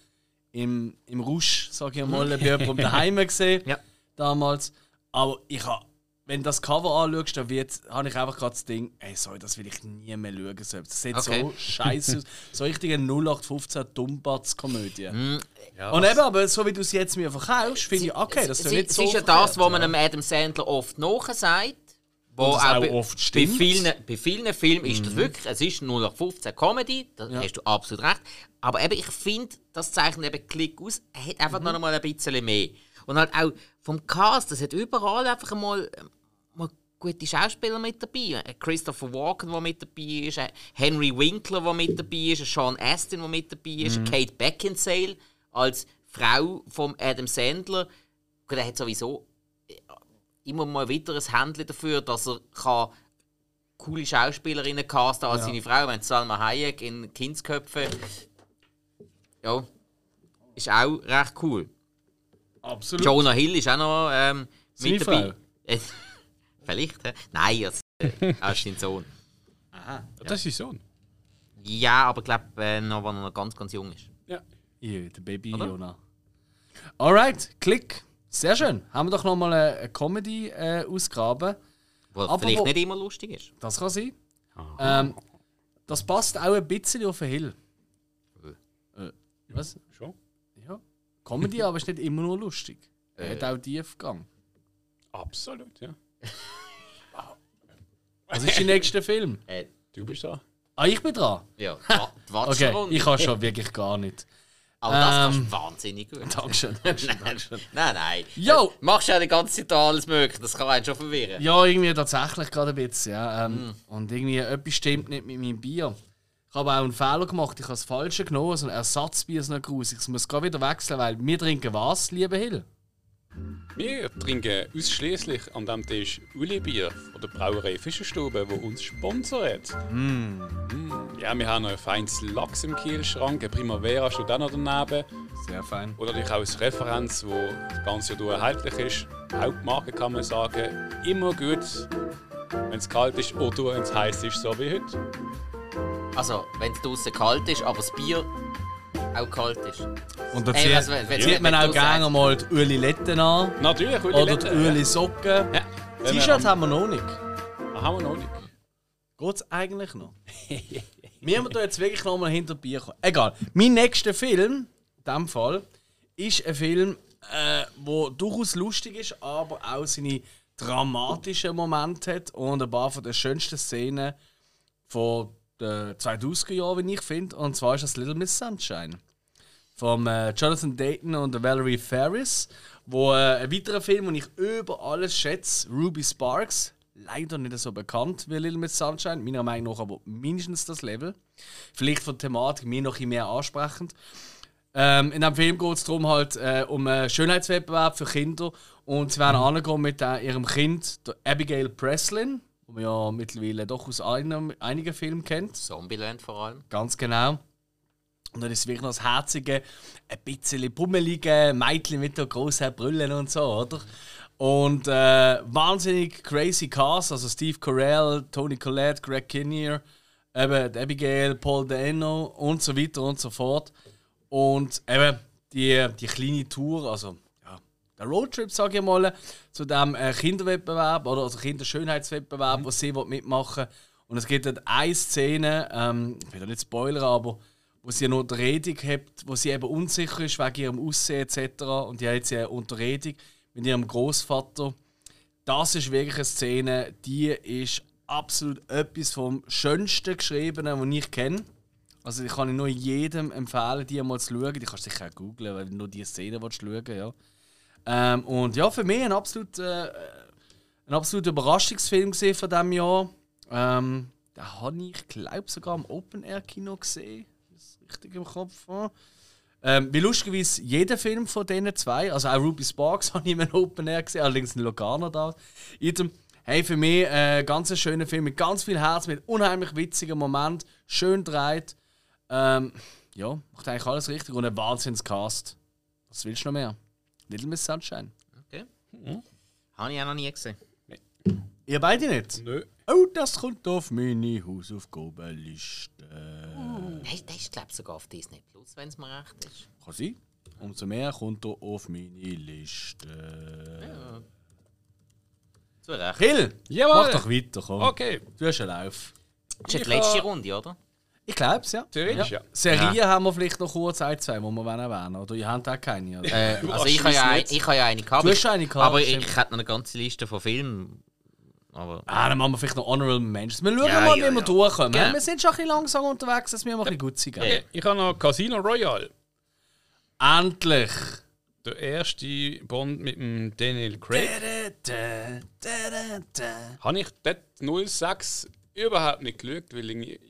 Speaker 1: im, im Rausch, sage ich mal, bei jemandem daheim gesehen.
Speaker 2: Ja.
Speaker 1: Damals. Aber ich habe, wenn du das Cover anschaust, dann wird, habe ich einfach gerade das Ding, ey, sorry, das will ich nie mehr schauen. So, Das sieht
Speaker 2: Okay.
Speaker 1: so scheiße aus. So richtig eine 0815 Dummbatz-Komödie.
Speaker 2: Mhm.
Speaker 1: Und eben, aber so wie du es jetzt mir verkaufst, finde ich, okay, das ist ja nicht
Speaker 2: es
Speaker 1: so
Speaker 2: ist ja das, was man
Speaker 1: ja.
Speaker 2: dem Adam Sandler oft nachsagt. Wo
Speaker 1: das auch
Speaker 2: bei,
Speaker 1: oft
Speaker 2: bei
Speaker 1: stimmt. Mhm.
Speaker 2: vielen, bei vielen Filmen ist das wirklich, es ist 0815 Comedy, da
Speaker 1: Ja.
Speaker 2: hast du absolut recht. Aber eben, ich finde, das zeichnet eben Klick aus, er hat
Speaker 1: Mhm.
Speaker 2: einfach noch mal ein bisschen mehr. Und halt auch vom Cast, das hat überall einfach mal, mal gute Schauspieler mit dabei. Ein Christopher Walken, der mit dabei ist, ein Henry Winkler, der mit dabei ist, ein Sean Astin, der mit dabei ist,
Speaker 1: Mhm.
Speaker 2: Kate Beckinsale als Frau von Adam Sandler. Gut, er hat sowieso immer mal wieder ein Händchen dafür, dass er kann coole Schauspielerinnen casten als seine Frau. Wenn Salma Hayek in Kindsköpfe. Ja. Ist auch recht cool.
Speaker 1: Absolut.
Speaker 2: Jonah Hill ist auch noch ähm, mit dabei.
Speaker 1: Frau?
Speaker 2: Vielleicht, hä? Nein, also, äh, er ist sein Sohn.
Speaker 3: Das ist sein Sohn.
Speaker 2: Ja, aber ich glaube, äh, noch, wenn er noch ganz, ganz jung ist.
Speaker 3: Ja.
Speaker 1: Ja, der Baby
Speaker 2: Oder?
Speaker 1: Jona. Alright, Klick. Sehr schön. Haben wir doch nochmal eine, eine Comedy äh.
Speaker 2: Wo
Speaker 1: Aber
Speaker 2: vielleicht
Speaker 1: wo-
Speaker 2: nicht immer lustig ist.
Speaker 1: Das kann sein. Ähm, das passt auch ein bisschen auf den Hill. Äh, was?
Speaker 3: Schon?
Speaker 1: Ja. Comedy, aber ist nicht immer nur lustig. Er hat auch Tiefgang.
Speaker 3: Absolut, ja.
Speaker 1: Was ist dein nächster Film?
Speaker 2: Äh,
Speaker 3: Du bist da.
Speaker 1: Ah, ich bin dran.
Speaker 2: ja, die Wa- die
Speaker 1: Okay,
Speaker 2: Watschrunde.
Speaker 1: ich kann schon wirklich gar nicht.
Speaker 2: Aber das kannst
Speaker 1: Ähm,
Speaker 2: du wahnsinnig gut.
Speaker 1: Dankeschön. Dankeschön.
Speaker 2: Nein, nein.
Speaker 1: Jo!
Speaker 2: Machst ja die ganze Zeit alles mögliche, das kann einen schon verwirren.
Speaker 1: Ja, irgendwie tatsächlich gerade ein bisschen. Ja.
Speaker 2: Mm.
Speaker 1: Ähm, Und irgendwie etwas stimmt nicht mit meinem Bier. Ich habe auch einen Fehler gemacht. Ich habe das Falsche genommen. So ein Ersatzbier ist noch grusig. Ich muss gerade wieder wechseln, weil wir trinken was, liebe Hill?
Speaker 3: Wir trinken ausschließlich an diesem Tisch Uli-Bier von der Brauerei Fischerstube, die uns sponsert. Mm. Ja, wir haben noch ein feines Lachs im Kühlschrank, ein Primavera steht auch noch daneben.
Speaker 1: Sehr fein.
Speaker 3: Und natürlich auch als Referenz, wo das ganze Jahr erhältlich ist. Hauptmarke kann man sagen, immer gut, wenn es kalt ist oder wenn es heiß ist, so wie heute.
Speaker 2: Also, wenn es draußen kalt ist, aber das Bier auch kalt ist.
Speaker 1: Und da zieht,
Speaker 2: was-
Speaker 1: zieht man auch gerne mal die Ueli-Letten an.
Speaker 3: Natürlich, Uli
Speaker 1: Oder die
Speaker 3: Letten, ja.
Speaker 1: Ueli-Socken.
Speaker 3: Ja. Wenn wir
Speaker 1: T-Shirt
Speaker 3: am-
Speaker 1: haben wir noch nicht.
Speaker 3: Ah, haben wir noch nicht.
Speaker 1: Geht's eigentlich noch? wir haben da jetzt wirklich noch mal hinter Bier kommen. Egal. Mein nächster Film, in diesem Fall, ist ein Film, äh, wo durchaus lustig ist, aber auch seine dramatischen Momente hat und ein paar von den schönsten Szenen von den 2000er Jahren, wie ich finde. Und zwar ist das Little Miss Sunshine. Vom äh, Jonathan Dayton und Valerie Ferris, wo äh, ein weiterer Film, den ich über alles schätze, Ruby Sparks, leider nicht so bekannt wie Little Miss Sunshine, meiner Meinung nach aber mindestens das Level. Vielleicht von der Thematik mir noch ein mehr ansprechend. Ähm, in diesem Film geht es darum halt äh, um einen Schönheitswettbewerb für Kinder und sie werden angehen mit äh, ihrem Kind, der Abigail Breslin, die man ja mittlerweile doch aus einem, einigen Filmen kennt.
Speaker 2: Zombieland vor allem.
Speaker 1: Ganz genau. Und dann ist es wirklich noch das herzige, ein bisschen pummelige Mädchen mit der großen Brüllen und so, oder? Und äh, wahnsinnig crazy Cast, also Steve Carell, Tony Collette, Greg Kinnear, eben Abigail, Paul Dano und so weiter und so fort. Und eben die, die kleine Tour, also ja, der Roadtrip, sage ich mal, zu dem äh, Kinderwettbewerb oder also Kinderschönheitswettbewerb, mhm. wo sie mitmachen. Und es gibt dort eine Szene, ähm, ich will nicht spoilern, aber wo sie eine Unterredung hat, wo sie eben unsicher ist wegen ihrem Aussehen etc. Und die hat jetzt eine Unterredung mit ihrem Großvater. Das ist wirklich eine Szene, die ist absolut etwas vom Schönsten geschriebenen, was ich kenne. Also ich kann nur jedem empfehlen, die mal zu schauen. Die kannst du sicher auch googlen, weil du nur diese Szene willst schauen ja. Ähm, und ja, für mich ein absolut, äh, ein absolut Überraschungsfilm von diesem Jahr. Ähm, den habe ich, glaube sogar im Open-Air-Kino gesehen richtig im Kopf habe. Ähm, wie lustigerweise jeder Film von diesen zwei, also auch Ruby Sparks habe ich im Open Air gesehen, allerdings in Locarno da. Jedem, hey, für mich äh, ganz ein schöner Film mit ganz viel Herz, mit unheimlich witzigen Momenten, schön dreht. Ähm, ja, macht eigentlich alles richtig und ein Wahnsinnscast. Was willst du noch mehr? Little Miss Sunshine.
Speaker 2: Okay. Mhm. Habe ich auch noch nie gesehen.
Speaker 1: Nee. Ihr beide nicht?
Speaker 3: Nö.
Speaker 1: Oh, das kommt auf meine Hausaufgabenliste.
Speaker 2: Nein, der ist, glaube ich, sogar auf Disney Plus, wenn es mir recht ist.
Speaker 1: Kann sein. Umso mehr kommt er auf meine Liste. Ja.
Speaker 2: Zu Recht.
Speaker 1: Hill!
Speaker 3: Jawohl.
Speaker 1: Mach doch weiter, komm.
Speaker 3: Okay.
Speaker 1: Du hast einen Lauf.
Speaker 2: Das ist die letzte Runde, oder?
Speaker 1: Ich glaube es, ja.
Speaker 3: Theoretisch, ja.
Speaker 1: Serien
Speaker 2: Ja.
Speaker 1: haben wir vielleicht noch kurz ein, zwei, die wir erwähnen Oder ihr habt auch keine, oder?
Speaker 2: Äh, also ich habe ja, ein,
Speaker 3: nicht.
Speaker 2: ich habe ja eine gehabt.
Speaker 1: Du hast eine gehabt,
Speaker 2: Aber ich, ich hätte noch eine ganze Liste von Filmen. Aber
Speaker 1: Ah, dann machen wir vielleicht noch Honorable Mentions. Wir schauen
Speaker 2: Ja,
Speaker 1: mal,
Speaker 2: ja,
Speaker 1: wie wir
Speaker 2: ja.
Speaker 1: durchkommen.
Speaker 2: Genau.
Speaker 1: Wir sind schon ein bisschen langsam unterwegs, dass wir mal ein bisschen gut sind.
Speaker 3: Okay, Ich habe noch Casino Royale.
Speaker 1: Endlich!
Speaker 3: Der erste Bond mit dem Daniel Craig.
Speaker 1: Da, da, da, da, da.
Speaker 3: Habe ich dort 06 überhaupt nicht geschaut, weil ich,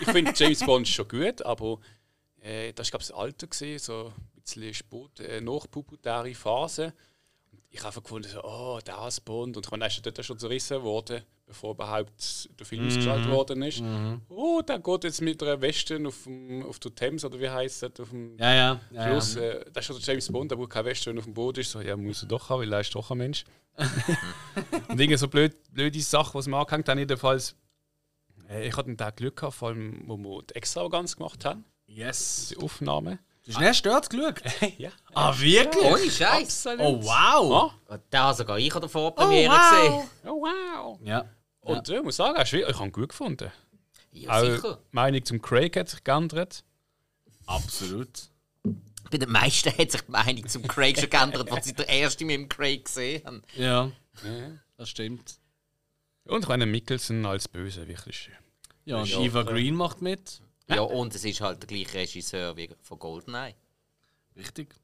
Speaker 3: ich finde James Bond schon gut, aber äh, das war glaube ich das Alter, gewesen, so ein bisschen spät, äh, nachpubertäre Phase. Ich habe einfach gefunden, so, oh, das Bond. Und ich meine, er ist ja dort schon zerrissen worden, bevor überhaupt der Film ausgestrahlt worden ist. Oh, der geht jetzt mit einer Weste auf, dem, auf der Thames, oder wie heisst das, auf dem
Speaker 1: Ja, ja. ja,
Speaker 3: Schluss,
Speaker 1: ja.
Speaker 3: äh, das ist schon der James Bond, der wo kein Western auf dem Boden ist. So, ja, muss er doch haben, weil er ist doch ein Mensch. und irgendwie so blöd, blöde Sachen, was man angehängt haben, jedenfalls. Äh, ich hatte da Glück gehabt, vor allem, wo wir die Extravaganz gemacht haben,
Speaker 1: Yes.
Speaker 3: die Aufnahme.
Speaker 1: Du hast nicht dort geschaut?
Speaker 3: ja.
Speaker 1: Ah, wirklich?
Speaker 2: ohne Scheiß.
Speaker 1: Oh, wow!
Speaker 3: Ah,
Speaker 2: Da habe sogar ich an der Vorpremiere
Speaker 1: Oh,
Speaker 2: gesehen.
Speaker 1: wow.
Speaker 3: oh, wow.
Speaker 1: Ja.
Speaker 3: Und äh, ich muss sagen, ist ich habe ihn gut gefunden.
Speaker 2: Ja,
Speaker 3: Auch
Speaker 2: sicher.
Speaker 3: die Meinung zum Craig hat sich geändert.
Speaker 1: Absolut.
Speaker 2: Bei den meisten hat sich die Meinung zum Craig schon geändert, als sie der erste mit dem Craig gesehen haben.
Speaker 1: Ja,
Speaker 3: Ja.
Speaker 1: das stimmt.
Speaker 3: Und René Mickelson als Böse, wirklich.
Speaker 1: Ja, und
Speaker 3: Ja,
Speaker 1: Eva
Speaker 3: äh,
Speaker 1: Green macht mit.
Speaker 2: Ja, und es ist halt der gleiche Regisseur wie von GoldenEye.
Speaker 1: Richtig.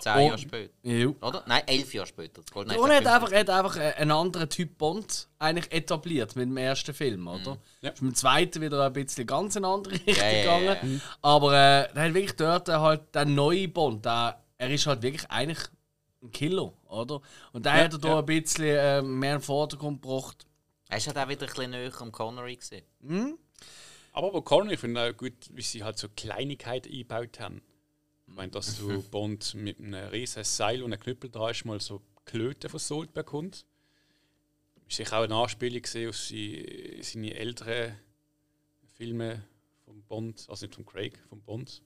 Speaker 2: Zehn. Jahre später.
Speaker 1: Ja.
Speaker 2: Oder? Nein, elf Jahre später. GoldenEye
Speaker 1: Und er hat
Speaker 2: ja
Speaker 1: einfach, hat einfach äh, einen anderen Typ Bond eigentlich etabliert mit dem ersten Film, oder?
Speaker 3: Ja.
Speaker 1: Ist mit dem zweiten wieder ein bisschen ganz in eine andere Richtung
Speaker 2: Ja, ja, ja,
Speaker 1: gegangen. Aber äh, er hat wirklich dort äh, halt der neue Bond, der, er ist halt wirklich eigentlich ein Killer, oder? Und der
Speaker 3: Ja,
Speaker 1: hat er da
Speaker 3: ja.
Speaker 1: ein bisschen äh, mehr in den Vordergrund gebracht.
Speaker 2: Er ist halt auch wieder ein bisschen näher am Connery gesehen.
Speaker 3: Aber bei Connery finde ich auch gut, wie sie halt so Kleinigkeiten eingebaut haben. Ich meine, dass du Bond mit einem riesen Seil und einem Knüppel dran ist, mal so Klöten versohlt bekommt. Ist sicher auch eine Anspielung gesehen auf sie, seine älteren Filme von Bond, also nicht von Craig, von Bond.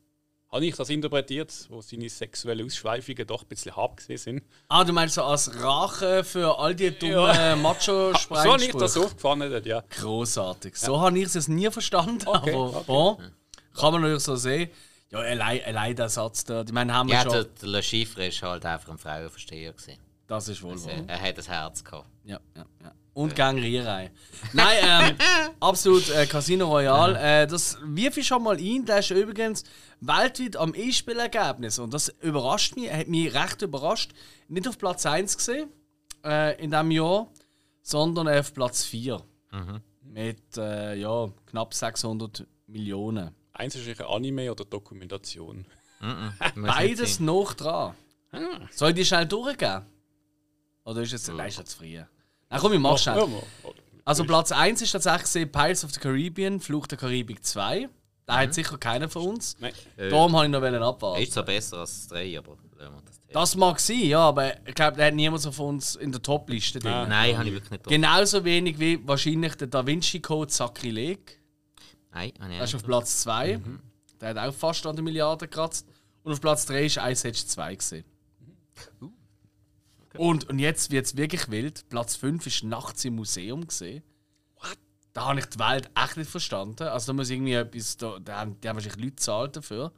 Speaker 3: Habe ich das interpretiert, wo seine sexuellen Ausschweifungen doch ein bisschen hart gesehen sind?
Speaker 1: Ah, du meinst so als Rache für all die dummen
Speaker 3: Ja.
Speaker 1: macho
Speaker 3: So habe ich das aufgefangen, ja.
Speaker 1: Großartig. So habe ich es nie verstanden,
Speaker 3: Okay,
Speaker 1: aber
Speaker 3: okay.
Speaker 1: bon, kann man natürlich so sehen. Ja, allein, allein der Satz da. Ich meine, haben wir
Speaker 2: Ja,
Speaker 1: schon.
Speaker 2: der, der Le Chiffre ist halt einfach ein Frauenversteher gesehen.
Speaker 1: Das ist wohl wahr.
Speaker 2: Er hat das Herz gehabt.
Speaker 1: Ja, ja, ja. Und Gangrierei. Nein, ähm, absolut äh, Casino Royale. Äh, das wirf ich schon mal ein. Der ist übrigens weltweit am E-Spielergebnis. Und das überrascht mich, hat mich recht überrascht. Nicht auf Platz 1 gesehen äh, in diesem Jahr, sondern auf Platz 4. Mit äh, ja, knapp 600 Millionen.
Speaker 3: Eins ist sicher Anime oder Dokumentation.
Speaker 2: Nicht
Speaker 1: Beides noch dran. Soll ich die schnell durchgehen? Oder ist es nein, ist jetzt früh? Nein, komm, ich mach schnell. Also Platz 1 ist tatsächlich gesehen Pirates of the Caribbean, Fluch der Karibik 2. Da hat sicher keiner von uns.
Speaker 3: Nein.
Speaker 1: Darum wollte ich noch wollen abwarten.
Speaker 2: Ist zwar besser als das 3, aber das
Speaker 1: mag sein, ja, aber ich glaube, da hat niemand so von uns in der Top-Liste drin.
Speaker 2: Nein, habe ich wirklich nicht.
Speaker 1: Genauso wenig wie wahrscheinlich der Da Vinci Code Sakrileg.
Speaker 2: Nein, habe ich
Speaker 1: Der ist
Speaker 2: nicht
Speaker 1: auf Platz 2. Der hat auch fast an der Milliarde gekratzt. Und auf Platz 3 ist Ice Age 2 gesehen. Und, und jetzt wird es wirklich wild. Platz 5 ist nachts im Museum gesehen. Da habe ich die Welt echt nicht verstanden. Also da muss irgendwie etwas. Da, da haben, die haben wahrscheinlich Leute gezahlt dafür.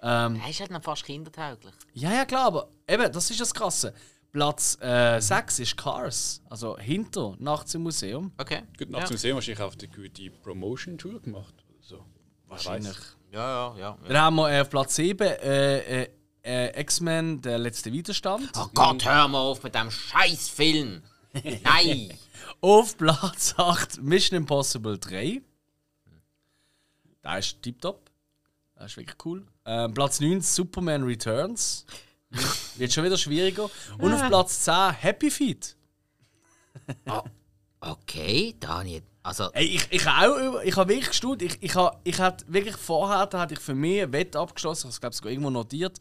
Speaker 1: Ähm,
Speaker 2: Er ist halt noch fast kindertauglich.
Speaker 1: ja, ja, klar, aber eben, das ist das Krasse. Platz äh, 6 ist Cars. Also hinter nachts im Museum.
Speaker 2: Okay.
Speaker 3: Gut, nach dem Sehen wahrscheinlich auch die gute Promotion-Tour gemacht. Oder so.
Speaker 1: Wahrscheinlich.
Speaker 2: Ja, ja, ja. ja.
Speaker 1: Dann haben wir äh, auf Platz 7 äh, äh, äh, X-Men, der letzte Widerstand.
Speaker 2: Oh Gott, hör mal auf mit dem Scheißfilm! Nein!
Speaker 1: Auf Platz 8 Mission Impossible 3. Da ist tiptop. Das ist wirklich cool. Ähm, Platz 9 Superman Returns. Wird schon wieder schwieriger. Und auf Platz 10 Happy Feet.
Speaker 2: Okay, Daniel. Also,
Speaker 1: Ey, ich, ich habe auch über- ich habe wirklich gestaunt. Ich, ich, habe, ich hatte wirklich vorher da hatte ich für mich ein Wett abgeschlossen, ich glaube sogar irgendwo notiert,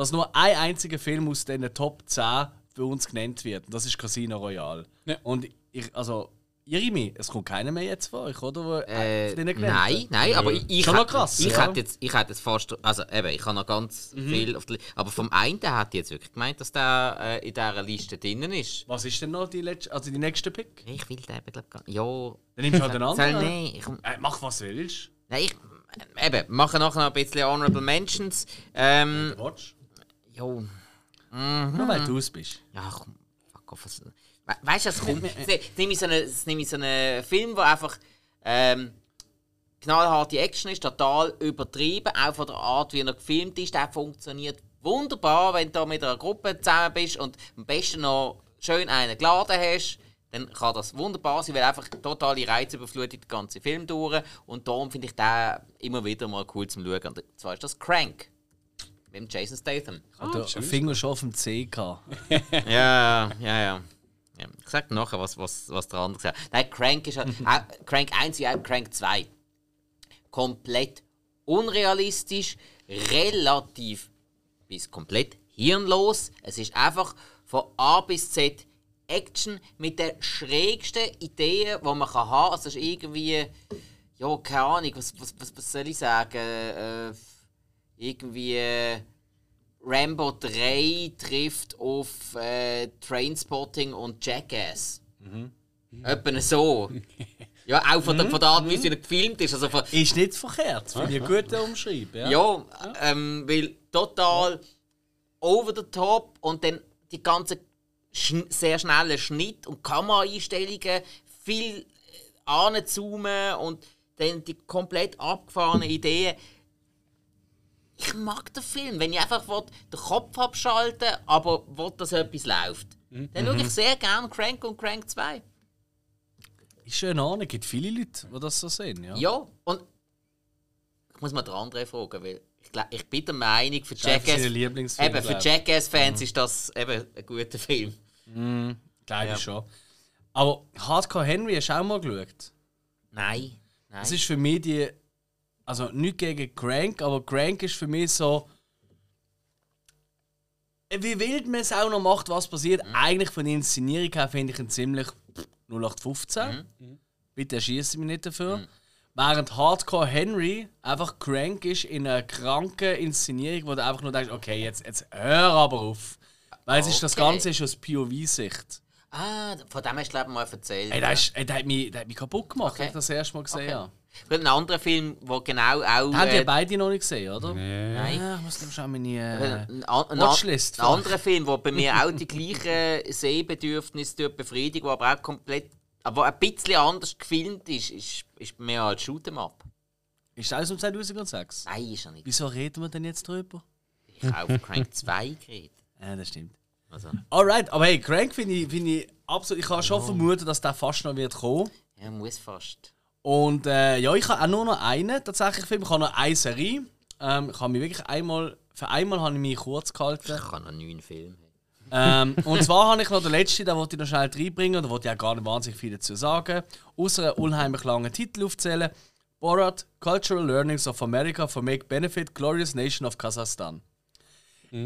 Speaker 1: dass nur ein einziger Film aus diesen Top 10 für uns genannt wird. Und das ist Casino Royale.
Speaker 3: Ja.
Speaker 1: Und ich, also, Irimi, es kommt keiner mehr jetzt von euch, oder? Wo,
Speaker 2: äh,
Speaker 1: genannt
Speaker 2: nein, nein, aber ich, ich, hätte-
Speaker 1: krass,
Speaker 2: ich,
Speaker 1: ja.
Speaker 2: hätte jetzt, ich hätte jetzt fast, also eben, ich habe noch ganz
Speaker 1: Mhm.
Speaker 2: viel auf der Liste, aber vom einen ich jetzt wirklich gemeint, dass der äh, in dieser Liste drinnen ist.
Speaker 1: Was ist denn noch die, letzte, also die nächste Pick?
Speaker 2: Ich will den eben, glaub, gar nicht. Ja,
Speaker 1: Dann nimmst du halt den
Speaker 2: soll,
Speaker 1: anderen.
Speaker 2: nein, ich,
Speaker 1: Äh, mach was du willst.
Speaker 2: nein, ich, äh, eben, mache nachher noch ein bisschen Honorable Mentions. Ähm,
Speaker 1: Watch.
Speaker 2: Jo,
Speaker 1: Nur weil du es bist.
Speaker 2: Ja, komm, fuck off. Was, we weißt du, es kommt. Jetzt nehme ich so einen, jetzt nehme ich so einen Film, der einfach ähm, knallharte Action ist, total übertrieben, auch von der Art, wie er gefilmt ist. Der funktioniert wunderbar, wenn du mit einer Gruppe zusammen bist und am besten noch schön einen geladen hast. Dann kann das wunderbar sein, weil einfach totale Reizüberflutung den ganzen Film durch. Und darum finde ich den immer wieder mal cool zum Schauen. Und zwar ist das Crank. Mit Jason Statham.
Speaker 1: Ah, der Finger schon auf dem C gehabt.
Speaker 2: Ja, ja, ja. ja. Ich sag nachher, was, was, was der andere gesagt hat. Nein, Crank ist halt, auch Crank 1 wie auch Crank 2. Komplett unrealistisch, relativ bis komplett hirnlos. Es ist einfach von A bis Z Action mit den schrägsten Ideen, die man haben kann. Also es ist irgendwie, ja, keine Ahnung, was, was, was, was soll ich sagen? Äh, irgendwie äh, Rambo 3 trifft auf äh, Trainspotting und Jackass. Etwa so. Ja, auch von der, von der Art, wie sie gefilmt ist. Also von,
Speaker 1: Ist nicht verkehrt. Finde ich einen guten Umschreib. Ja.
Speaker 2: ja, ähm, weil total over the top und dann die ganzen schn sehr schnellen Schnitt und Kameraeinstellungen, viel äh, anzoomen und dann die komplett abgefahrenen Ideen. Ich mag den Film, wenn ich einfach will, den Kopf abschalten aber will, dass etwas läuft. Dann schaue ich sehr gerne Crank und Crank 2.
Speaker 1: Ist schon eine Ahnung. Es gibt viele Leute, die das so sehen. Ja.
Speaker 2: Ja, und ich muss mal den anderen fragen, weil ich, ich bin der Meinung, für Jackass, eben, für
Speaker 1: glaub ich.
Speaker 2: Jackass-Fans ist das eben ein guter Film.
Speaker 1: Glaube
Speaker 2: Ja.
Speaker 1: ich schon. Aber Hardcore Henry hast du auch mal geschaut.
Speaker 2: Nein, nein.
Speaker 1: Das ist für mich die. Also nicht gegen Crank, aber Crank ist für mich so. Wie wild man es auch noch macht, was passiert. Eigentlich von der Inszenierung her finde ich ihn ziemlich 0815. Bitte schieße mich nicht dafür. Während Hardcore Henry einfach crank ist in einer kranken Inszenierung, wo du einfach nur denkst, okay, jetzt, jetzt hör aber auf. Weil es ist, das
Speaker 2: Okay.
Speaker 1: Ganze ist aus POV-Sicht.
Speaker 2: ah, von dem hast du glaube ich mal erzählt.
Speaker 1: Ey, der, ist, ey, der, hat mich, der hat mich kaputt gemacht,
Speaker 2: Okay.
Speaker 1: als ich das erste Mal gesehen
Speaker 2: Okay.
Speaker 1: habe.
Speaker 2: Ein anderer Film, der genau auch.
Speaker 1: Haben die
Speaker 2: äh,
Speaker 1: beide noch nicht gesehen, oder?
Speaker 2: Nein.
Speaker 1: Ja, ich muss glaube schon meine
Speaker 2: Ein,
Speaker 1: äh,
Speaker 2: ein, ein,
Speaker 1: Watchlist
Speaker 2: ein anderer Film, der bei mir auch die gleichen Sehbedürfnisse befriedigt, der aber auch komplett, aber ein bisschen anders gefilmt ist, ist, ist bei mir als Shoot'em Up.
Speaker 1: Ist das um 2006?
Speaker 2: Nein, ist er nicht.
Speaker 1: Wieso reden wir denn jetzt drüber?
Speaker 2: Ich habe auf Crank 2 geredet.
Speaker 1: Ja, das stimmt.
Speaker 2: Also,
Speaker 1: Alright, aber hey, Crank finde ich, find ich absolut. Ich kann schon vermuten, dass der fast noch wird kommen.
Speaker 2: ja, muss fast.
Speaker 1: Und äh, ja, ich habe auch nur noch einen tatsächlich Film. Ich habe noch eine Serie. Ähm, ich habe mich wirklich einmal, für einmal habe ich mich kurz gehalten.
Speaker 2: Ich kann noch neun Filme.
Speaker 1: ähm, und zwar habe ich noch den letzten, den wollte ich noch schnell reinbringen. Da wollte ich auch gar nicht wahnsinnig viel dazu sagen. Außer einen unheimlich langen Titel aufzählen. Borat, Cultural Learnings of America for Make Benefit, Glorious Nation of Kasachstan.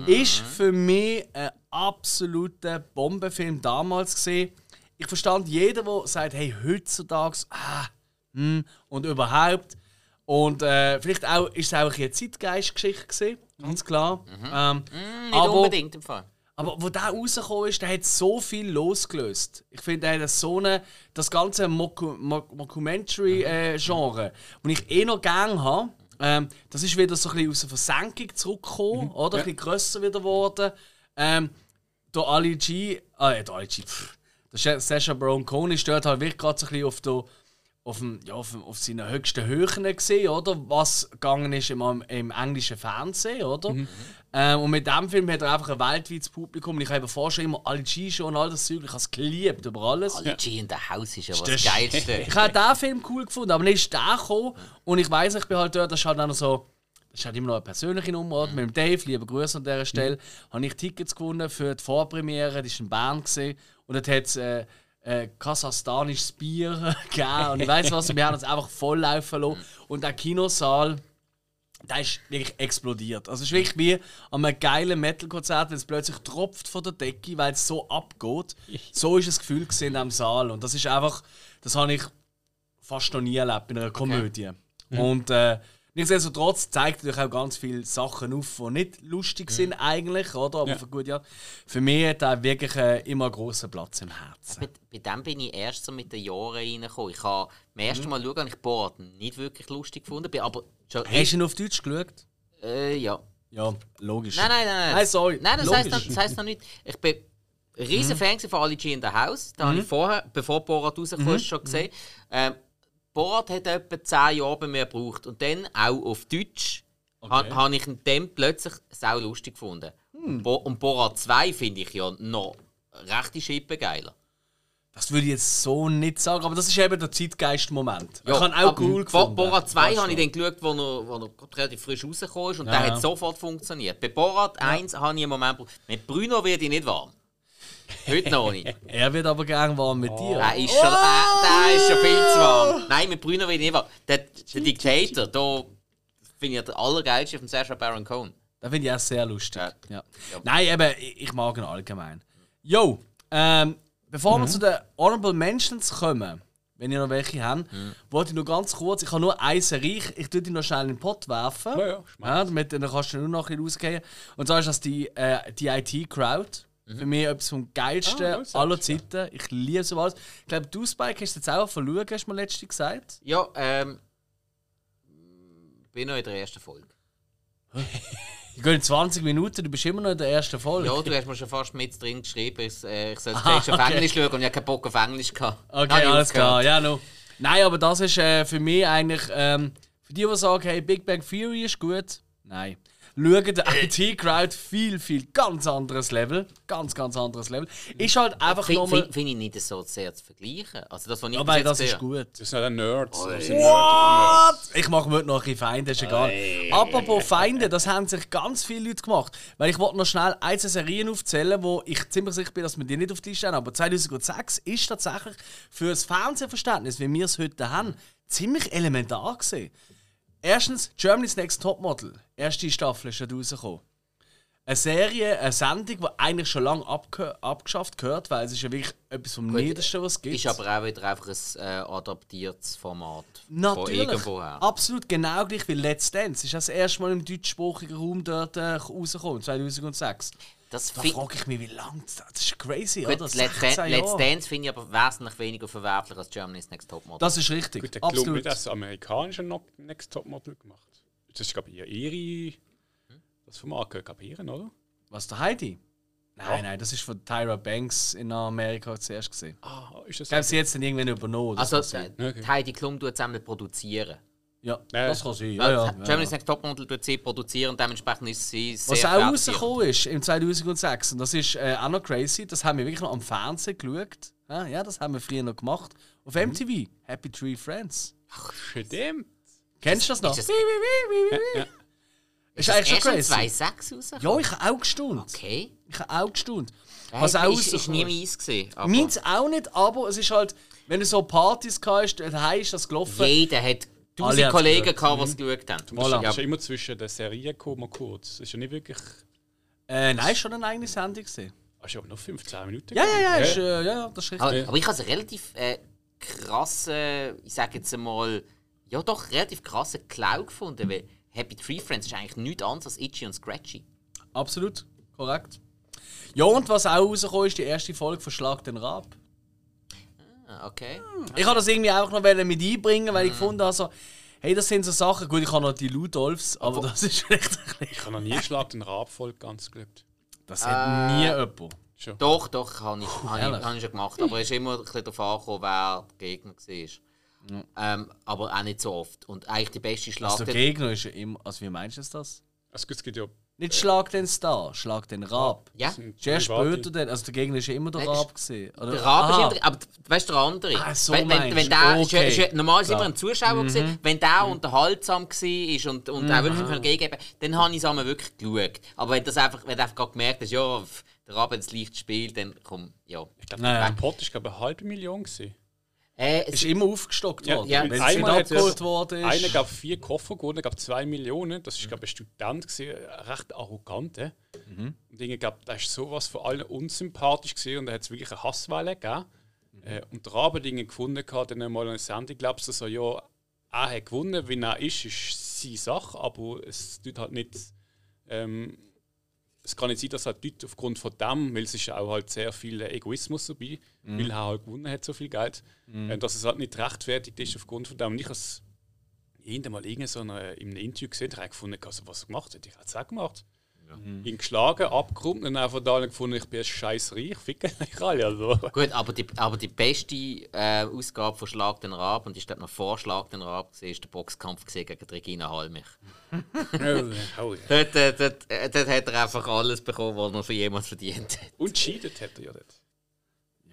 Speaker 1: Ist für mich ein absoluter Bombenfilm damals gesehen. Ich verstand jeden, der sagt, hey, heutzutage, ah, hm, und überhaupt. Und äh, vielleicht auch, ist es auch eine Zeitgeistgeschichte ganz klar. Ähm,
Speaker 2: Nicht
Speaker 1: aber,
Speaker 2: unbedingt im Fall.
Speaker 1: aber wo der rausgekommen ist, der hat so viel losgelöst. Ich finde, der hat so eine, das ganze Mockumentary-Genre, das ich eh noch gerne habe, ähm, das ist wieder so ein bisschen aus der Versenkung zurückgekommen, oder? Ein bisschen grösser wieder geworden. Ähm, der Ali G, äh, der Ali G, pff, der Sha- Sacha Baron Cohen ist dort halt wirklich gerade so ein bisschen auf der auf, dem, ja, auf, auf seinen höchsten Höhen gesehen, oder? Was gegangen ist im, im englischen Fernsehen, oder? Ähm, und mit dem Film hat er einfach ein weltweites Publikum. Und ich habe vorher schon immer alle G-Show und all das Zeug, ich habe es geliebt über alles.
Speaker 2: Ali G in der Haus ist ja was
Speaker 1: das-
Speaker 2: Geilste.
Speaker 1: Ich habe diesen Film cool gefunden, aber dann ist der gekommen und ich weiß ich bin halt dort, das ist halt auch noch so, das ist halt immer noch eine persönliche Nummer, oder? mit dem Dave, liebe Grüße an dieser Stelle, habe ich Tickets gewonnen für die Vorpremiere, die war in Bern gesehen und dort hat es äh, äh, kasachstanisches Bier gegeben und ich weiß was, wir haben uns einfach voll laufen lassen und der Kinosaal, der ist wirklich explodiert. Also es ist wirklich wie an einem geilen Metal-Konzert, wenn es plötzlich tropft von der Decke, weil es so abgeht. So ist das Gefühl in diesem Saal. Und das ist einfach, das habe ich fast noch nie erlebt in einer Komödie. Und äh, nichtsdestotrotz zeigt natürlich auch ganz viele Sachen auf, die nicht lustig sind eigentlich, oder? Aber
Speaker 3: Ja.
Speaker 1: für gut ja. Für mich hat er wirklich äh, immer einen grossen Platz im Herzen.
Speaker 2: Bei, bei dem bin ich erst so mit den Jahren reingekommen. Ich habe beim ersten Mal schauen, habe ich Borat nicht wirklich lustig gefunden. Bin aber schon
Speaker 1: Hast du ihn auf Deutsch geschaut?
Speaker 2: äh, ja.
Speaker 1: Ja, logisch.
Speaker 2: Nein, nein, nein. nein.
Speaker 1: Nein, sorry.
Speaker 2: Nein, das heisst, noch, das heisst noch nicht. Ich bin ein riesen Fan von Ali G in the House. Da
Speaker 1: Mhm.
Speaker 2: habe ich vorher, bevor Borat rausgekommen ist, schon gesehen. Ähm, Borat hat etwa 10 Jahre bei mir gebraucht. Und dann auch auf Deutsch ha- habe ich ihn dann plötzlich sau lustig gefunden.
Speaker 1: Hm.
Speaker 2: Bo und Borat 2 finde ich ja noch rechte Schippe geiler.
Speaker 1: Das würde ich jetzt so nicht sagen, aber das ist eben der Zeitgeist-Moment. ich habe auch cool gefunden.
Speaker 2: Borat 2
Speaker 1: Fast
Speaker 2: habe ich dann geschaut, wo er, wo er relativ frisch rausgekommen ist und
Speaker 1: Ja,
Speaker 2: der
Speaker 1: ja.
Speaker 2: hat sofort funktioniert. Bei Borat 1 habe ich einen Moment gebraucht. Mit Bruno werde ich nicht warm. Heute noch nicht.
Speaker 1: Er wird aber gern warm mit dir.
Speaker 2: Der ist, schon, äh, der ist schon viel zu warm. Nein, mit Bruno will ich nicht warm. Der, der Dictator, da finde ich der allergeilste von Sacha Baron Cohen.
Speaker 1: Das finde ich auch sehr lustig.
Speaker 2: Ja.
Speaker 1: Ja. Nein, eben, ich mag ihn allgemein. Jo, ähm, bevor wir zu den Honorable Mentions kommen, wenn ihr noch welche habt, wollte ich nur ganz kurz, ich habe nur eine Serie, ich, ich tue die noch schnell in den Pot werfen.
Speaker 3: Ja, ja,
Speaker 1: ja, damit, dann kannst du nur noch ein bisschen rausgehen. Und zwar ist das die, äh, die IT-Crowd. Für mich etwas vom geilsten
Speaker 3: Ah,
Speaker 1: aller Zeiten. Ich liebe sowas. Ich glaube, du, Spike, hast jetzt auch verloren, hast du mir letztens gesagt.
Speaker 2: Ja, ähm. bin noch in der ersten Folge.
Speaker 1: Ich gehe in 20 Minuten, du bist immer noch in der ersten Folge.
Speaker 2: Ja, du hast mir schon fast mit drin geschrieben, ich, äh, ich soll zuerst auf
Speaker 1: okay.
Speaker 2: Englisch schauen und ich habe keinen Bock auf Englisch gehabt.
Speaker 1: Okay,
Speaker 2: ich
Speaker 1: alles klar. Ja, no. Nein, aber das ist äh, für mich eigentlich. Ähm, für die, die sagen, hey, Big Bang Theory ist gut. Nein. Schauen den IT-Crowd viel, viel ganz anderes Level. Ganz, ganz anderes Level. Ist halt einfach
Speaker 2: Finde
Speaker 1: nochmal.
Speaker 2: find, find ich nicht so sehr zu vergleichen. Also das, was ich
Speaker 1: Aber das ist gut.
Speaker 3: Das sind ja Nerds.
Speaker 2: Oh,
Speaker 3: Nerds.
Speaker 1: What? Ich mache mir noch ein bisschen Feinde, ist egal. Apropos Feinde, das haben sich ganz viele Leute gemacht. Weil ich wollte noch schnell einzelne Serien aufzählen, wo ich ziemlich sicher bin, dass wir die nicht auf die Liste haben. Aber 2006 ist tatsächlich für das Fernsehverständnis, wie wir es heute haben, ziemlich elementar gewesen. Erstens, Germany's Next Topmodel. Erste Staffel ist schon rausgekommen. Eine Serie, eine Sendung, die eigentlich schon lange abge abgeschafft gehört, weil es ist ja wirklich etwas vom Niedersten, was es gibt.
Speaker 2: Ist aber auch wieder einfach ein äh, adaptiertes Format. Von
Speaker 1: Natürlich.
Speaker 2: irgendwoher.
Speaker 1: Absolut genau gleich wie Let's Dance. Ist das erste Mal im deutschsprachigen Raum dort äh, rausgekommen, 2006.
Speaker 2: Das
Speaker 1: Da frage ich mich, wie lange das das ist crazy,
Speaker 2: Gut,
Speaker 1: oder?
Speaker 2: Let's,
Speaker 1: 16
Speaker 2: Dan Let's. Dance finde ich aber wesentlich weniger verwerflich als Germany's Next Topmodel.
Speaker 1: Das ist richtig.
Speaker 3: Gut, der Club
Speaker 1: Absolut.
Speaker 3: nicht das amerikanische Next Top Model gemacht. Das ist, glaube ich, eher ihre. Das von Marke kapieren, oder?
Speaker 1: Was, der Heidi? Nein, nein, das ist von Tyra Banks in Amerika zuerst gesehen.
Speaker 3: Ah, ist das
Speaker 1: Ich glaube, sie jetzt dann irgendwann übernommen.
Speaker 2: also,
Speaker 3: Okay.
Speaker 2: Heidi Klum tut zusammen produzieren.
Speaker 1: Ja,
Speaker 3: Nein.
Speaker 1: das kann sein. Ja,
Speaker 2: Ja,
Speaker 1: ja, ja.
Speaker 2: Germany's Next Topmodel tut sie produzieren, dementsprechend ist sie sehr
Speaker 1: Was auch rausgekommen ist im 2006, und das ist äh, auch noch crazy, das haben wir wirklich noch am Fernsehen geschaut. Ja, ja, das haben wir früher noch gemacht. Auf MTV, Happy Tree Friends.
Speaker 3: Stimmt.
Speaker 1: Kennst du das noch?
Speaker 2: Ist das-
Speaker 3: Ja.
Speaker 1: Ist
Speaker 2: Ist
Speaker 1: eigentlich schon crazy.
Speaker 2: am 2.6 rausgekommen?
Speaker 1: Ja, ich habe auch gestaunt.
Speaker 2: Okay.
Speaker 1: Ich habe auch gestaunt. Was auch
Speaker 2: ist, ist nie meins gesehen.
Speaker 1: Meins auch nicht, aber es ist halt, wenn du so Partys hast, daheim ist das gelaufen.
Speaker 2: Jeder hat
Speaker 1: Alle
Speaker 2: tausend
Speaker 1: haben's
Speaker 2: Kollegen
Speaker 1: gehört.
Speaker 2: gehabt, die es geschaut haben.
Speaker 3: Du musst
Speaker 1: Voilà.
Speaker 3: ja. ist ja immer zwischen den Serien gekommen, mal kurz. Das ist ja nicht wirklich.
Speaker 1: Äh, nein, ist schon eine eigene Sendung
Speaker 3: ist ja aber noch 15 Minuten.
Speaker 1: Ja, ja, ja, ist, äh, ja, das ist richtig.
Speaker 2: Aber, aber ich habe einen relativ äh, krassen, ich sage jetzt einmal, ja doch, relativ krassen Cloud gefunden, weil Happy Tree Friends ist eigentlich nichts anderes als Itchy und Scratchy.
Speaker 1: Absolut, korrekt. Ja, und was auch rausgekommen ist, die erste Folge von Schlag den Rab.
Speaker 2: Ah, okay.
Speaker 1: Ich habe das irgendwie auch noch mit einbringen, weil ich gefunden habe, so, hey, das sind so Sachen. Gut, ich habe noch die Ludolfs, aber das ist ein bisschen.
Speaker 3: Ich habe noch nie Schlag den Rabfolg ganz geschaut.
Speaker 1: Das hat nie jemand.
Speaker 3: Schon.
Speaker 2: Doch, doch, habe ich, hab ich,
Speaker 1: ehrlich?
Speaker 2: hab ich schon gemacht. Aber es ist immer ein bisschen darauf angekommen, wer der Gegner war. Ähm, aber auch nicht so oft. Und eigentlich die beste Schlag.
Speaker 1: Also der Gegner ist ja immer. Also, wie meinst du das?
Speaker 3: Also, es gibt ja.
Speaker 1: Nicht Schlag den Star, Schlag den Rab.
Speaker 2: ja,
Speaker 1: Ist erst
Speaker 3: Private.
Speaker 1: später dann. Also, der Gegner ist ja immer der
Speaker 2: Nein,
Speaker 1: Rab gesehen. Oder?
Speaker 2: Der Rabe ist
Speaker 1: Aha.
Speaker 2: immer, aber weißt du, der andere.
Speaker 1: Ah, so
Speaker 2: wenn, wenn, wenn der, ist, ja-
Speaker 1: Okay.
Speaker 2: ist, normal ist immer ein Zuschauer gewesen, wenn der unterhaltsam war und, und auch wirklich mhm. gegeben dann habe ich es einmal wirklich geschaut. Aber wenn, das einfach, wenn du einfach gerade gemerkt hast, ja, der Rabe hat das leicht spielt, dann komm, ja.
Speaker 3: Ich glaube,
Speaker 1: Naja.
Speaker 3: der Pot ist glaube ich, eine halbe Million. Gewesen.
Speaker 2: Äh, es,
Speaker 1: Ist immer aufgestockt
Speaker 3: Ja,
Speaker 1: worden.
Speaker 2: ja,
Speaker 1: Wenn es abgeholt worden ist.
Speaker 3: Einer gab vier Koffer gewonnen, gab zwei Millionen. Das ist, glaube ich, ein Student, gewesen, ein recht arrogant. äh. Und ich glaube, der ist sowas von allen unsympathisch gewesen und er hat es wirklich eine Hasswelle gegeben. Äh, und der Rabe Dinge gefunden hat, dann mal eine Sendung, glaubst du, so, ja, er hat gewonnen, wie er ist, ist seine Sache, aber es tut halt nicht. Ähm, es kann nicht sein, dass halt dort aufgrund von dem, weil es ist ja auch halt sehr viel Egoismus dabei, weil er halt gewonnen hat, so viel Geld, äh, dass es halt nicht rechtfertigt ist aufgrund von dem. Und ich habe es irgendwann mal irgend so eine, in einem Interview gesehen, habe ich gefunden, also, was er gemacht hat. Ich habe es auch gemacht. Ihn geschlagen, abgerundet und dann von da gefunden, ich bin ein scheiß reich, ficken euch alle. Also.
Speaker 2: gut, aber die, aber die beste äh, Ausgabe von Schlag den Rab, und ich glaube noch vor Schlag den Rab, war der Boxkampf gegen Regina Halmich.
Speaker 3: oh, ja.
Speaker 2: Dort, äh, dort, äh, dort hat er einfach alles bekommen, was er für jemals verdient hat.
Speaker 3: Und cheatet hat er ja dort.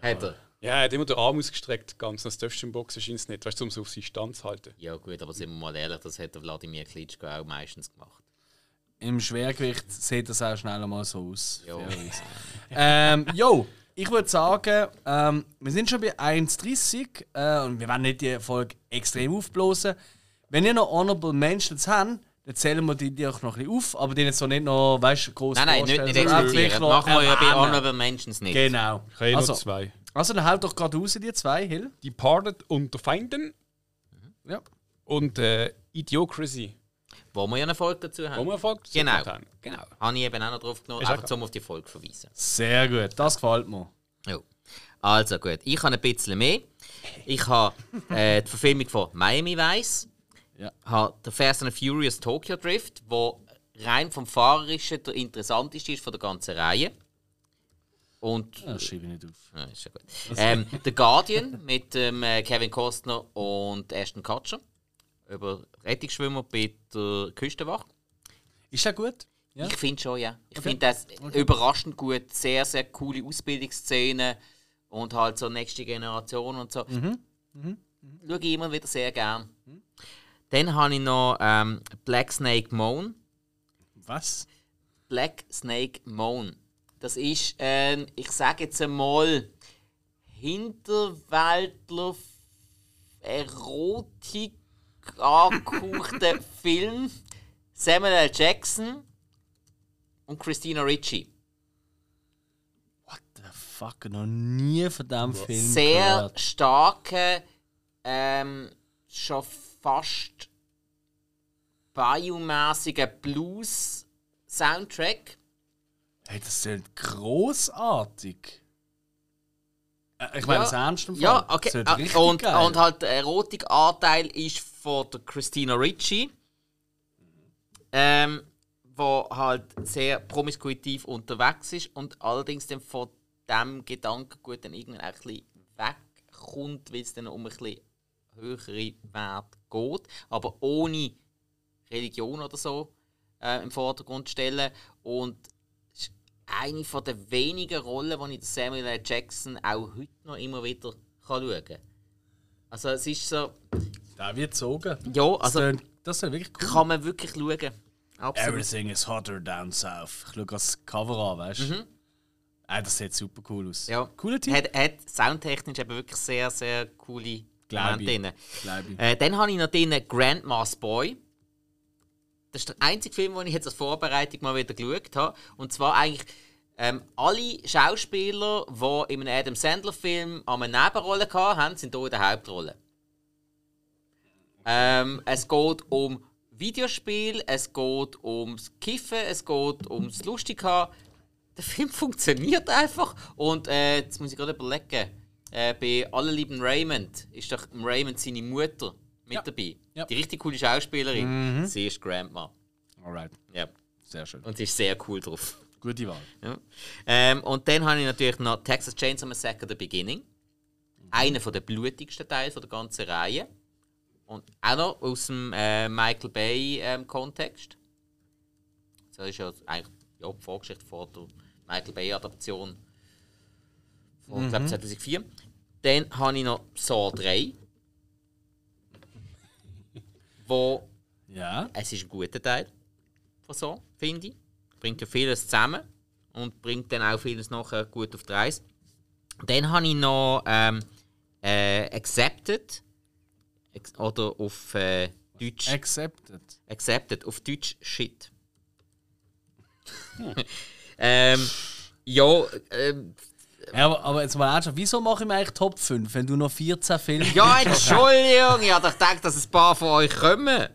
Speaker 2: Hat er?
Speaker 3: Ja, er hat immer den Arm ausgestreckt, ganz. Das darfst du im Boxen scheint es nicht, weißt du, um so auf seine Stand zu halten.
Speaker 2: Ja gut, aber sind wir mal ehrlich, das hat der Wladimir Klitschko auch meistens gemacht.
Speaker 1: Im Schwergewicht sieht das auch schnell mal so aus.
Speaker 2: Jo.
Speaker 1: ähm, jo, ich würde sagen, ähm, wir sind schon bei 1,30 äh, und wir werden nicht die Folge extrem aufblasen. Wenn ihr noch Honorable Mentions habt, dann zählen wir die, die auch noch ein bisschen auf, aber die jetzt so nicht noch, weißt du, groß
Speaker 2: Nein, nein, nicht, nicht
Speaker 1: noch
Speaker 2: Machen wir ja bei
Speaker 1: erwähnen.
Speaker 2: Honorable Mentions nicht.
Speaker 1: Genau.
Speaker 3: Ich habe
Speaker 1: Also,
Speaker 3: zwei.
Speaker 1: also dann halt doch gerade raus, die zwei, Hill.
Speaker 3: Departed unter Feinden
Speaker 1: Ja.
Speaker 3: und äh, Idiocracy.
Speaker 2: Wo wir ja eine Folge dazu
Speaker 3: Wo
Speaker 2: haben.
Speaker 3: wir folgt.
Speaker 2: Genau.
Speaker 3: genau.
Speaker 2: Habe ich eben auch noch drauf genommen,
Speaker 3: Ist
Speaker 2: einfach
Speaker 3: klar.
Speaker 2: um auf die Folge zu verweisen.
Speaker 1: Sehr gut, das gefällt mir.
Speaker 2: Ja. Also gut, ich habe ein bisschen mehr. Ich habe äh, die Verfilmung von Miami Vice,
Speaker 1: Ja.
Speaker 2: habe der Fast and Furious Tokyo Drift, wo rein vom Fahrerischen der interessanteste ist von der ganzen Reihe. Und
Speaker 1: Das schreibe ich nicht auf.
Speaker 2: Ja, ist ja gut. Ähm, The Guardian mit ähm, äh, Kevin Costner und Ashton Kutcher über Rettungsschwimmer bei der Küstenwache.
Speaker 1: Ist das gut? Ja.
Speaker 2: Ich finde schon, ja. Ich finde das überraschend gut. Sehr, sehr coole Ausbildungsszenen und halt so nächste Generation und so. Schaue ich immer wieder sehr gern. Dann habe ich noch ähm, Black Snake Moan.
Speaker 1: Was?
Speaker 2: Black Snake Moan. Das ist, ähm, ich sage jetzt einmal, Hinterwäldler Erotik angehauchter Film. Samuel L. Jackson und Christina Ricci.
Speaker 1: What the fuck? Noch nie von diesem Film
Speaker 2: Sehr
Speaker 1: gehört.
Speaker 2: starke, ähm, schon fast biomäßiger Blues-Soundtrack.
Speaker 1: Hey, das klingt großartig. Äh, Ich meine,
Speaker 2: Ja,
Speaker 1: das ernst im Fall.
Speaker 2: Ja, okay.
Speaker 1: richtig
Speaker 2: Und,
Speaker 1: geil.
Speaker 2: und halt der Erotikanteil ist von der Christina Ricci. Ähm, wo halt sehr promiskuitiv unterwegs ist und allerdings dann von dem Gedankengut dann irgendwann ein bisschen wegkommt, weil es dann um ein bisschen höhere Wert geht, aber ohne Religion oder so äh, im Vordergrund stellen und eine von der wenigen Rollen, die ich den Samuel L. Jackson auch heute noch immer wieder schauen kann. Also es ist so,
Speaker 1: Der wird gezogen.
Speaker 2: ja,
Speaker 1: Das
Speaker 2: also
Speaker 1: klingt- Das ist wirklich cool.
Speaker 2: kann man wirklich schauen. Absolut.
Speaker 1: Everything is hotter down south. Ich schaue das Cover an, weißt du? Ah, das sieht super cool aus.
Speaker 2: Mhm. Ja.
Speaker 1: Cooler Typ.
Speaker 2: Hat, hat soundtechnisch eben wirklich sehr, sehr coole
Speaker 1: ich.
Speaker 2: drin. Äh, dann habe ich noch drin Grandma's Boy. Das ist der einzige Film, den ich jetzt als Vorbereitung mal wieder geschaut habe. Und zwar eigentlich ähm, alle Schauspieler, die in einem Adam Sandler-Film eine Nebenrolle hatten, sind hier in der Hauptrolle. Ähm, es geht um Videospiel, es geht ums Kiffen, es geht ums Lustig haben. Der Film funktioniert einfach. Und äh, jetzt muss ich gerade überlegen. Äh, bei Alle lieben Raymond ist doch Raymond seine Mutter mit
Speaker 1: Ja.
Speaker 2: dabei.
Speaker 1: Ja.
Speaker 2: Die richtig coole Schauspielerin. Sie ist Grandma.
Speaker 1: Alright,
Speaker 2: Ja.
Speaker 1: sehr schön.
Speaker 2: Und sie ist sehr cool drauf.
Speaker 1: Gute Wahl.
Speaker 2: Ja. Ähm, und dann habe ich natürlich noch Texas Chainsaw Massacre The Beginning. Einer von der blutigsten Teile von der ganzen Reihe. Und auch noch aus dem äh, Michael Bay ähm. Das ist ja eigentlich ja, die Vorgeschichte vor der Michael Bay Adaption von glaub, 2004. Dann habe ich noch Saw 3. Wo
Speaker 1: Ja.
Speaker 2: es ist ein guter Teil von so, finde ich. Bringt ja vieles zusammen und bringt dann auch vieles nachher gut auf die Reise. Dann habe ich noch ähm, äh, Accepted oder auf äh, Deutsch
Speaker 1: Accepted.
Speaker 2: Accepted, auf Deutsch Shit. ähm, ja, ähm,
Speaker 1: Ja, aber, aber jetzt mal ernsthaft, wieso mache ich mir eigentlich Top 5, wenn du noch 14 Filme
Speaker 2: ja, Entschuldigung, ich hatte gedacht, dass ein paar von euch kommen.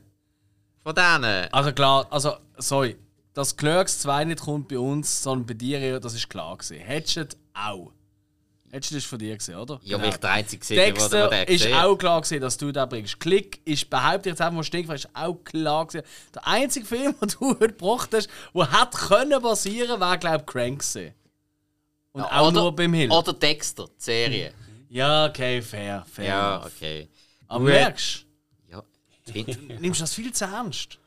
Speaker 2: Von denen.
Speaker 1: Also klar, also, sorry, dass Clerks 2 nicht kommt bei uns, sondern bei dir, das ist klar gewesen. Hättest du auch. Du das von dir gesehen, oder?
Speaker 2: Ja,
Speaker 1: Genau.
Speaker 2: weil ich der Einzige gesehen habe, der
Speaker 1: Dexter
Speaker 2: den
Speaker 1: ist
Speaker 2: gesehen
Speaker 1: auch klar gewesen, dass du da bringst. Klick ist behauptet jetzt einfach mal Stinkfall, ist auch klar gewesen. Der einzige Film, den du heute gebracht hast, der hätte können basieren, wäre glaube ich Crank gewesen. Und
Speaker 2: Ja,
Speaker 1: auch
Speaker 2: oder-
Speaker 1: nur beim Hill.
Speaker 2: Oder Dexter, die Serie.
Speaker 1: Ja, okay, fair, fair.
Speaker 2: Ja, okay.
Speaker 1: Aber
Speaker 2: Gut.
Speaker 1: merkst
Speaker 2: Ja,
Speaker 1: du, nimmst das viel zu ernst.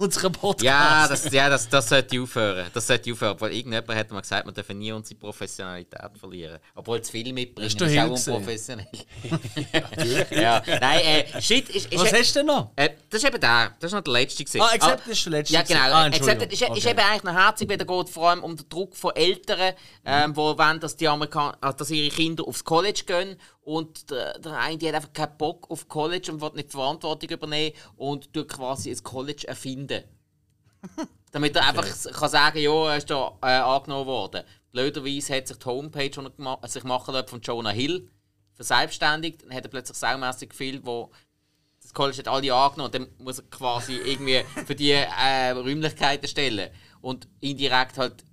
Speaker 1: Unsere Podcast.
Speaker 2: ja, das, ja das, das sollte aufhören. Das sollte aufhören. Weil irgendjemand hat mal gesagt, wir dürfen nie unsere Professionalität verlieren. Obwohl zu viel mitbringen ist
Speaker 1: du
Speaker 2: auch unprofessionell. ja, nein, äh, shit, ist, ist,
Speaker 1: Was hast du denn noch?
Speaker 2: äh, das ist eben der. Das ist noch der letzte. Gewesen.
Speaker 1: Ah, Accepted ist der letzte
Speaker 2: Ja, genau.
Speaker 1: Ah,
Speaker 2: Accepted ist,
Speaker 1: Entschuldigung.
Speaker 2: ist
Speaker 1: Okay.
Speaker 2: eben eigentlich noch herzig, weil es geht vor allem um den Druck von Eltern, ähm, wo wollen, dass, die Amerikan äh, dass ihre Kinder aufs College gehen und der, der eine die hat einfach keinen Bock auf College und will nicht die Verantwortung übernehmen und tut quasi ein College erfinden. Damit er einfach s- kann sagen, ja, er ist da äh, angenommen worden. Blöderweise hat sich die Homepage, die er gema sich machen von Jonah Hill verselbstständigt. Dann hat er plötzlich saumässig viel, wo das College hat alle angenommen und dann muss er quasi irgendwie für die äh, Räumlichkeiten stellen und indirekt halt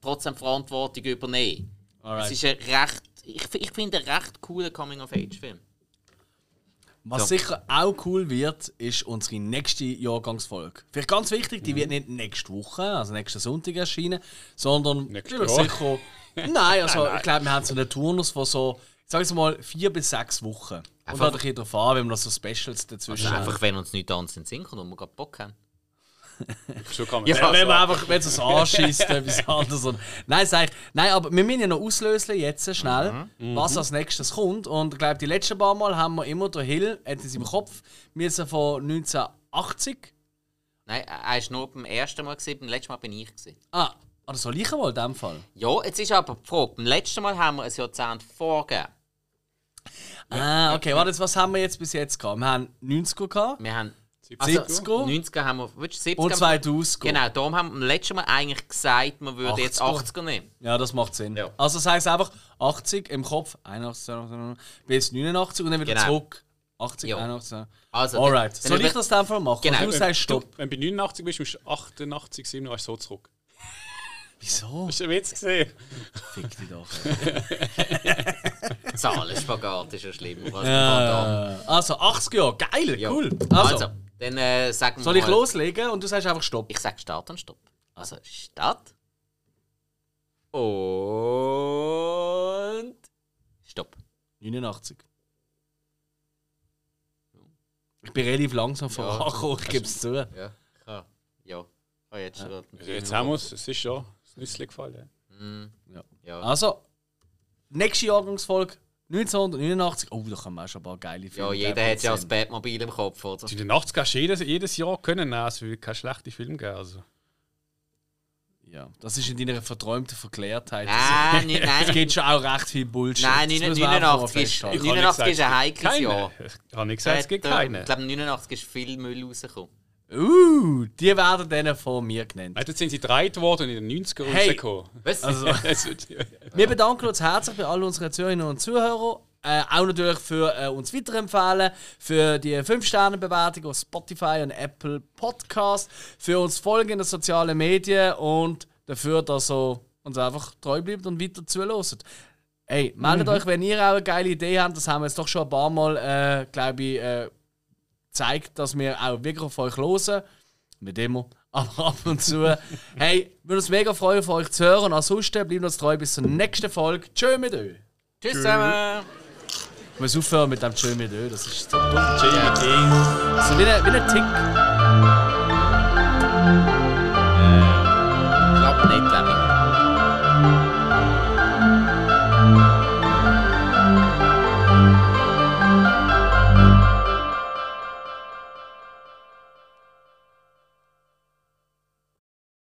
Speaker 2: trotzdem Verantwortung übernehmen. Es ist ein recht, ich, ich finde einen recht cooler Coming-of-Age-Film.
Speaker 1: Was
Speaker 2: Ja.
Speaker 1: sicher auch cool wird, ist unsere nächste Jahrgangsfolge. Vielleicht ganz wichtig, die wird nicht nächste Woche, also nächsten Sonntag erscheinen, sondern
Speaker 3: Jahr.
Speaker 1: sicher. Nein, also ich glaube, wir haben so einen Turnus von so, ich sage jetzt mal, vier bis sechs Wochen. Und
Speaker 2: Einfach-
Speaker 1: halt ein bisschen darauf an, wenn wir noch so Specials dazwischen
Speaker 2: Also
Speaker 1: haben.
Speaker 2: einfach, wenn uns nicht anderes in den Sinn kommt und wir gerade Bock haben.
Speaker 3: So kann man
Speaker 1: Ja,
Speaker 3: sagen.
Speaker 1: wenn man einfach, wenn es anschießt, etwas anderes. Und, nein, sag ich, nein, aber wir müssen ja noch auslösen jetzt schnell, was als nächstes kommt. Und ich glaube, die letzten paar Mal haben wir immer der Hill, hat es im Kopf, wir sind von 1980.
Speaker 2: Nein, er war nur beim ersten Mal, gewesen, beim letzten Mal bin ich. Gewesen.
Speaker 1: Ah, oder soll ich mal in dem Fall?
Speaker 2: Ja, jetzt ist aber die Frage, beim letzten Mal haben wir ein Jahrzehnt vorgegeben.
Speaker 1: Ah, okay, warte, was haben wir jetzt bis jetzt gehabt? Wir haben 90er gehabt,
Speaker 2: Wir haben
Speaker 1: 70er
Speaker 2: 90er haben wir, willst du 70er?
Speaker 1: und 2000er.
Speaker 2: Genau, darum haben wir beim letzten Mal eigentlich gesagt, wir würden jetzt
Speaker 1: 80er.
Speaker 2: 80er nehmen.
Speaker 1: Ja, das macht Sinn.
Speaker 2: Ja.
Speaker 1: Also das heisst einfach 80 im Kopf, 81, 82, bis 89 und dann wieder
Speaker 2: Genau.
Speaker 1: zurück. 80,
Speaker 2: Ja.
Speaker 1: 81.
Speaker 2: Also,
Speaker 1: Alright.
Speaker 2: dann- dann
Speaker 1: Soll ich das dann Fall machen?
Speaker 2: Genau.
Speaker 1: Du sagst Stopp.
Speaker 3: Wenn du bei 89 bist, musst du 88, 87 zurück.
Speaker 1: Wieso?
Speaker 3: Hast du den Witz gesehen?
Speaker 1: Fick dich doch.
Speaker 2: Zahlenspagat ist ja schlimm. Was ja.
Speaker 1: Also 80 Jahre, geil,
Speaker 2: Ja.
Speaker 1: cool.
Speaker 2: Also,
Speaker 1: Also,
Speaker 2: dann äh, sagen wir
Speaker 1: soll ich
Speaker 2: mal-
Speaker 1: loslegen und du sagst einfach Stopp?
Speaker 2: Ich sag Start und Stopp. Also Start. Und Stopp.
Speaker 1: 89. Ich bin relativ langsam vorangekommen, ich gebe es zu.
Speaker 2: Ja, kann. Ja. Oh, jetzt schon.
Speaker 3: Also jetzt haben wir es, es ist schon das Nüssli gefallen.
Speaker 2: Ja.
Speaker 1: Also, nächste Jahrgangsfolge 1989. Oh, da kommen auch schon ein paar geile Filme.
Speaker 2: ja, jeder hat ja das Batmobil im Kopf, oder?
Speaker 3: In den 80 hast du jedes, jedes Jahr können nehmen, es will keine schlechten Filme geben. Also.
Speaker 1: Ja, das ist in deiner verträumten Verklärtheit.
Speaker 2: Nein, nein,
Speaker 1: Es
Speaker 2: nein.
Speaker 1: gibt schon auch recht viel Bullshit.
Speaker 2: Nein,
Speaker 1: Das muss man einfach mal
Speaker 2: 89 ist,
Speaker 1: festhalten.
Speaker 3: Ich habe
Speaker 2: 89 ist ein heikles Jahr.
Speaker 3: keine. Ich habe nicht gesagt, es gibt
Speaker 2: Äh,
Speaker 3: keine.
Speaker 2: Ich glaube, 89 ist viel Müll rausgekommen.
Speaker 1: Uh, die werden dann von mir genannt.
Speaker 3: Dort sind sie gedreht worden und in den 90er
Speaker 1: Hey.
Speaker 3: rausgekommen.
Speaker 1: Also, wir bedanken uns herzlich bei all unseren Zuhörerinnen und Zuhörern. Äh, auch natürlich für äh, uns weiterempfehlen, für die 5-Sterne-Bewertung auf Spotify und Apple Podcast, für uns folgen in den sozialen Medien und dafür, dass ihr uns einfach treu bleibt und weiter zuhört. Hey, meldet euch, wenn ihr auch eine geile Idee habt. Das haben wir jetzt doch schon ein paar Mal, äh, glaube ich, gezeigt, dass wir auch wirklich auf euch hören. Nicht immer, aber ab und zu. hey, wir würden uns mega freuen, von euch zu hören. Und ansonsten bleibt uns treu bis zur nächsten Folge. Tschö mit euch.
Speaker 2: Tschüss zusammen!
Speaker 1: Ich muss aufhören mit dem Tschö mit euch. Das ist so dumm.
Speaker 3: Jamie King.
Speaker 1: So wie ein, wie ein Tick.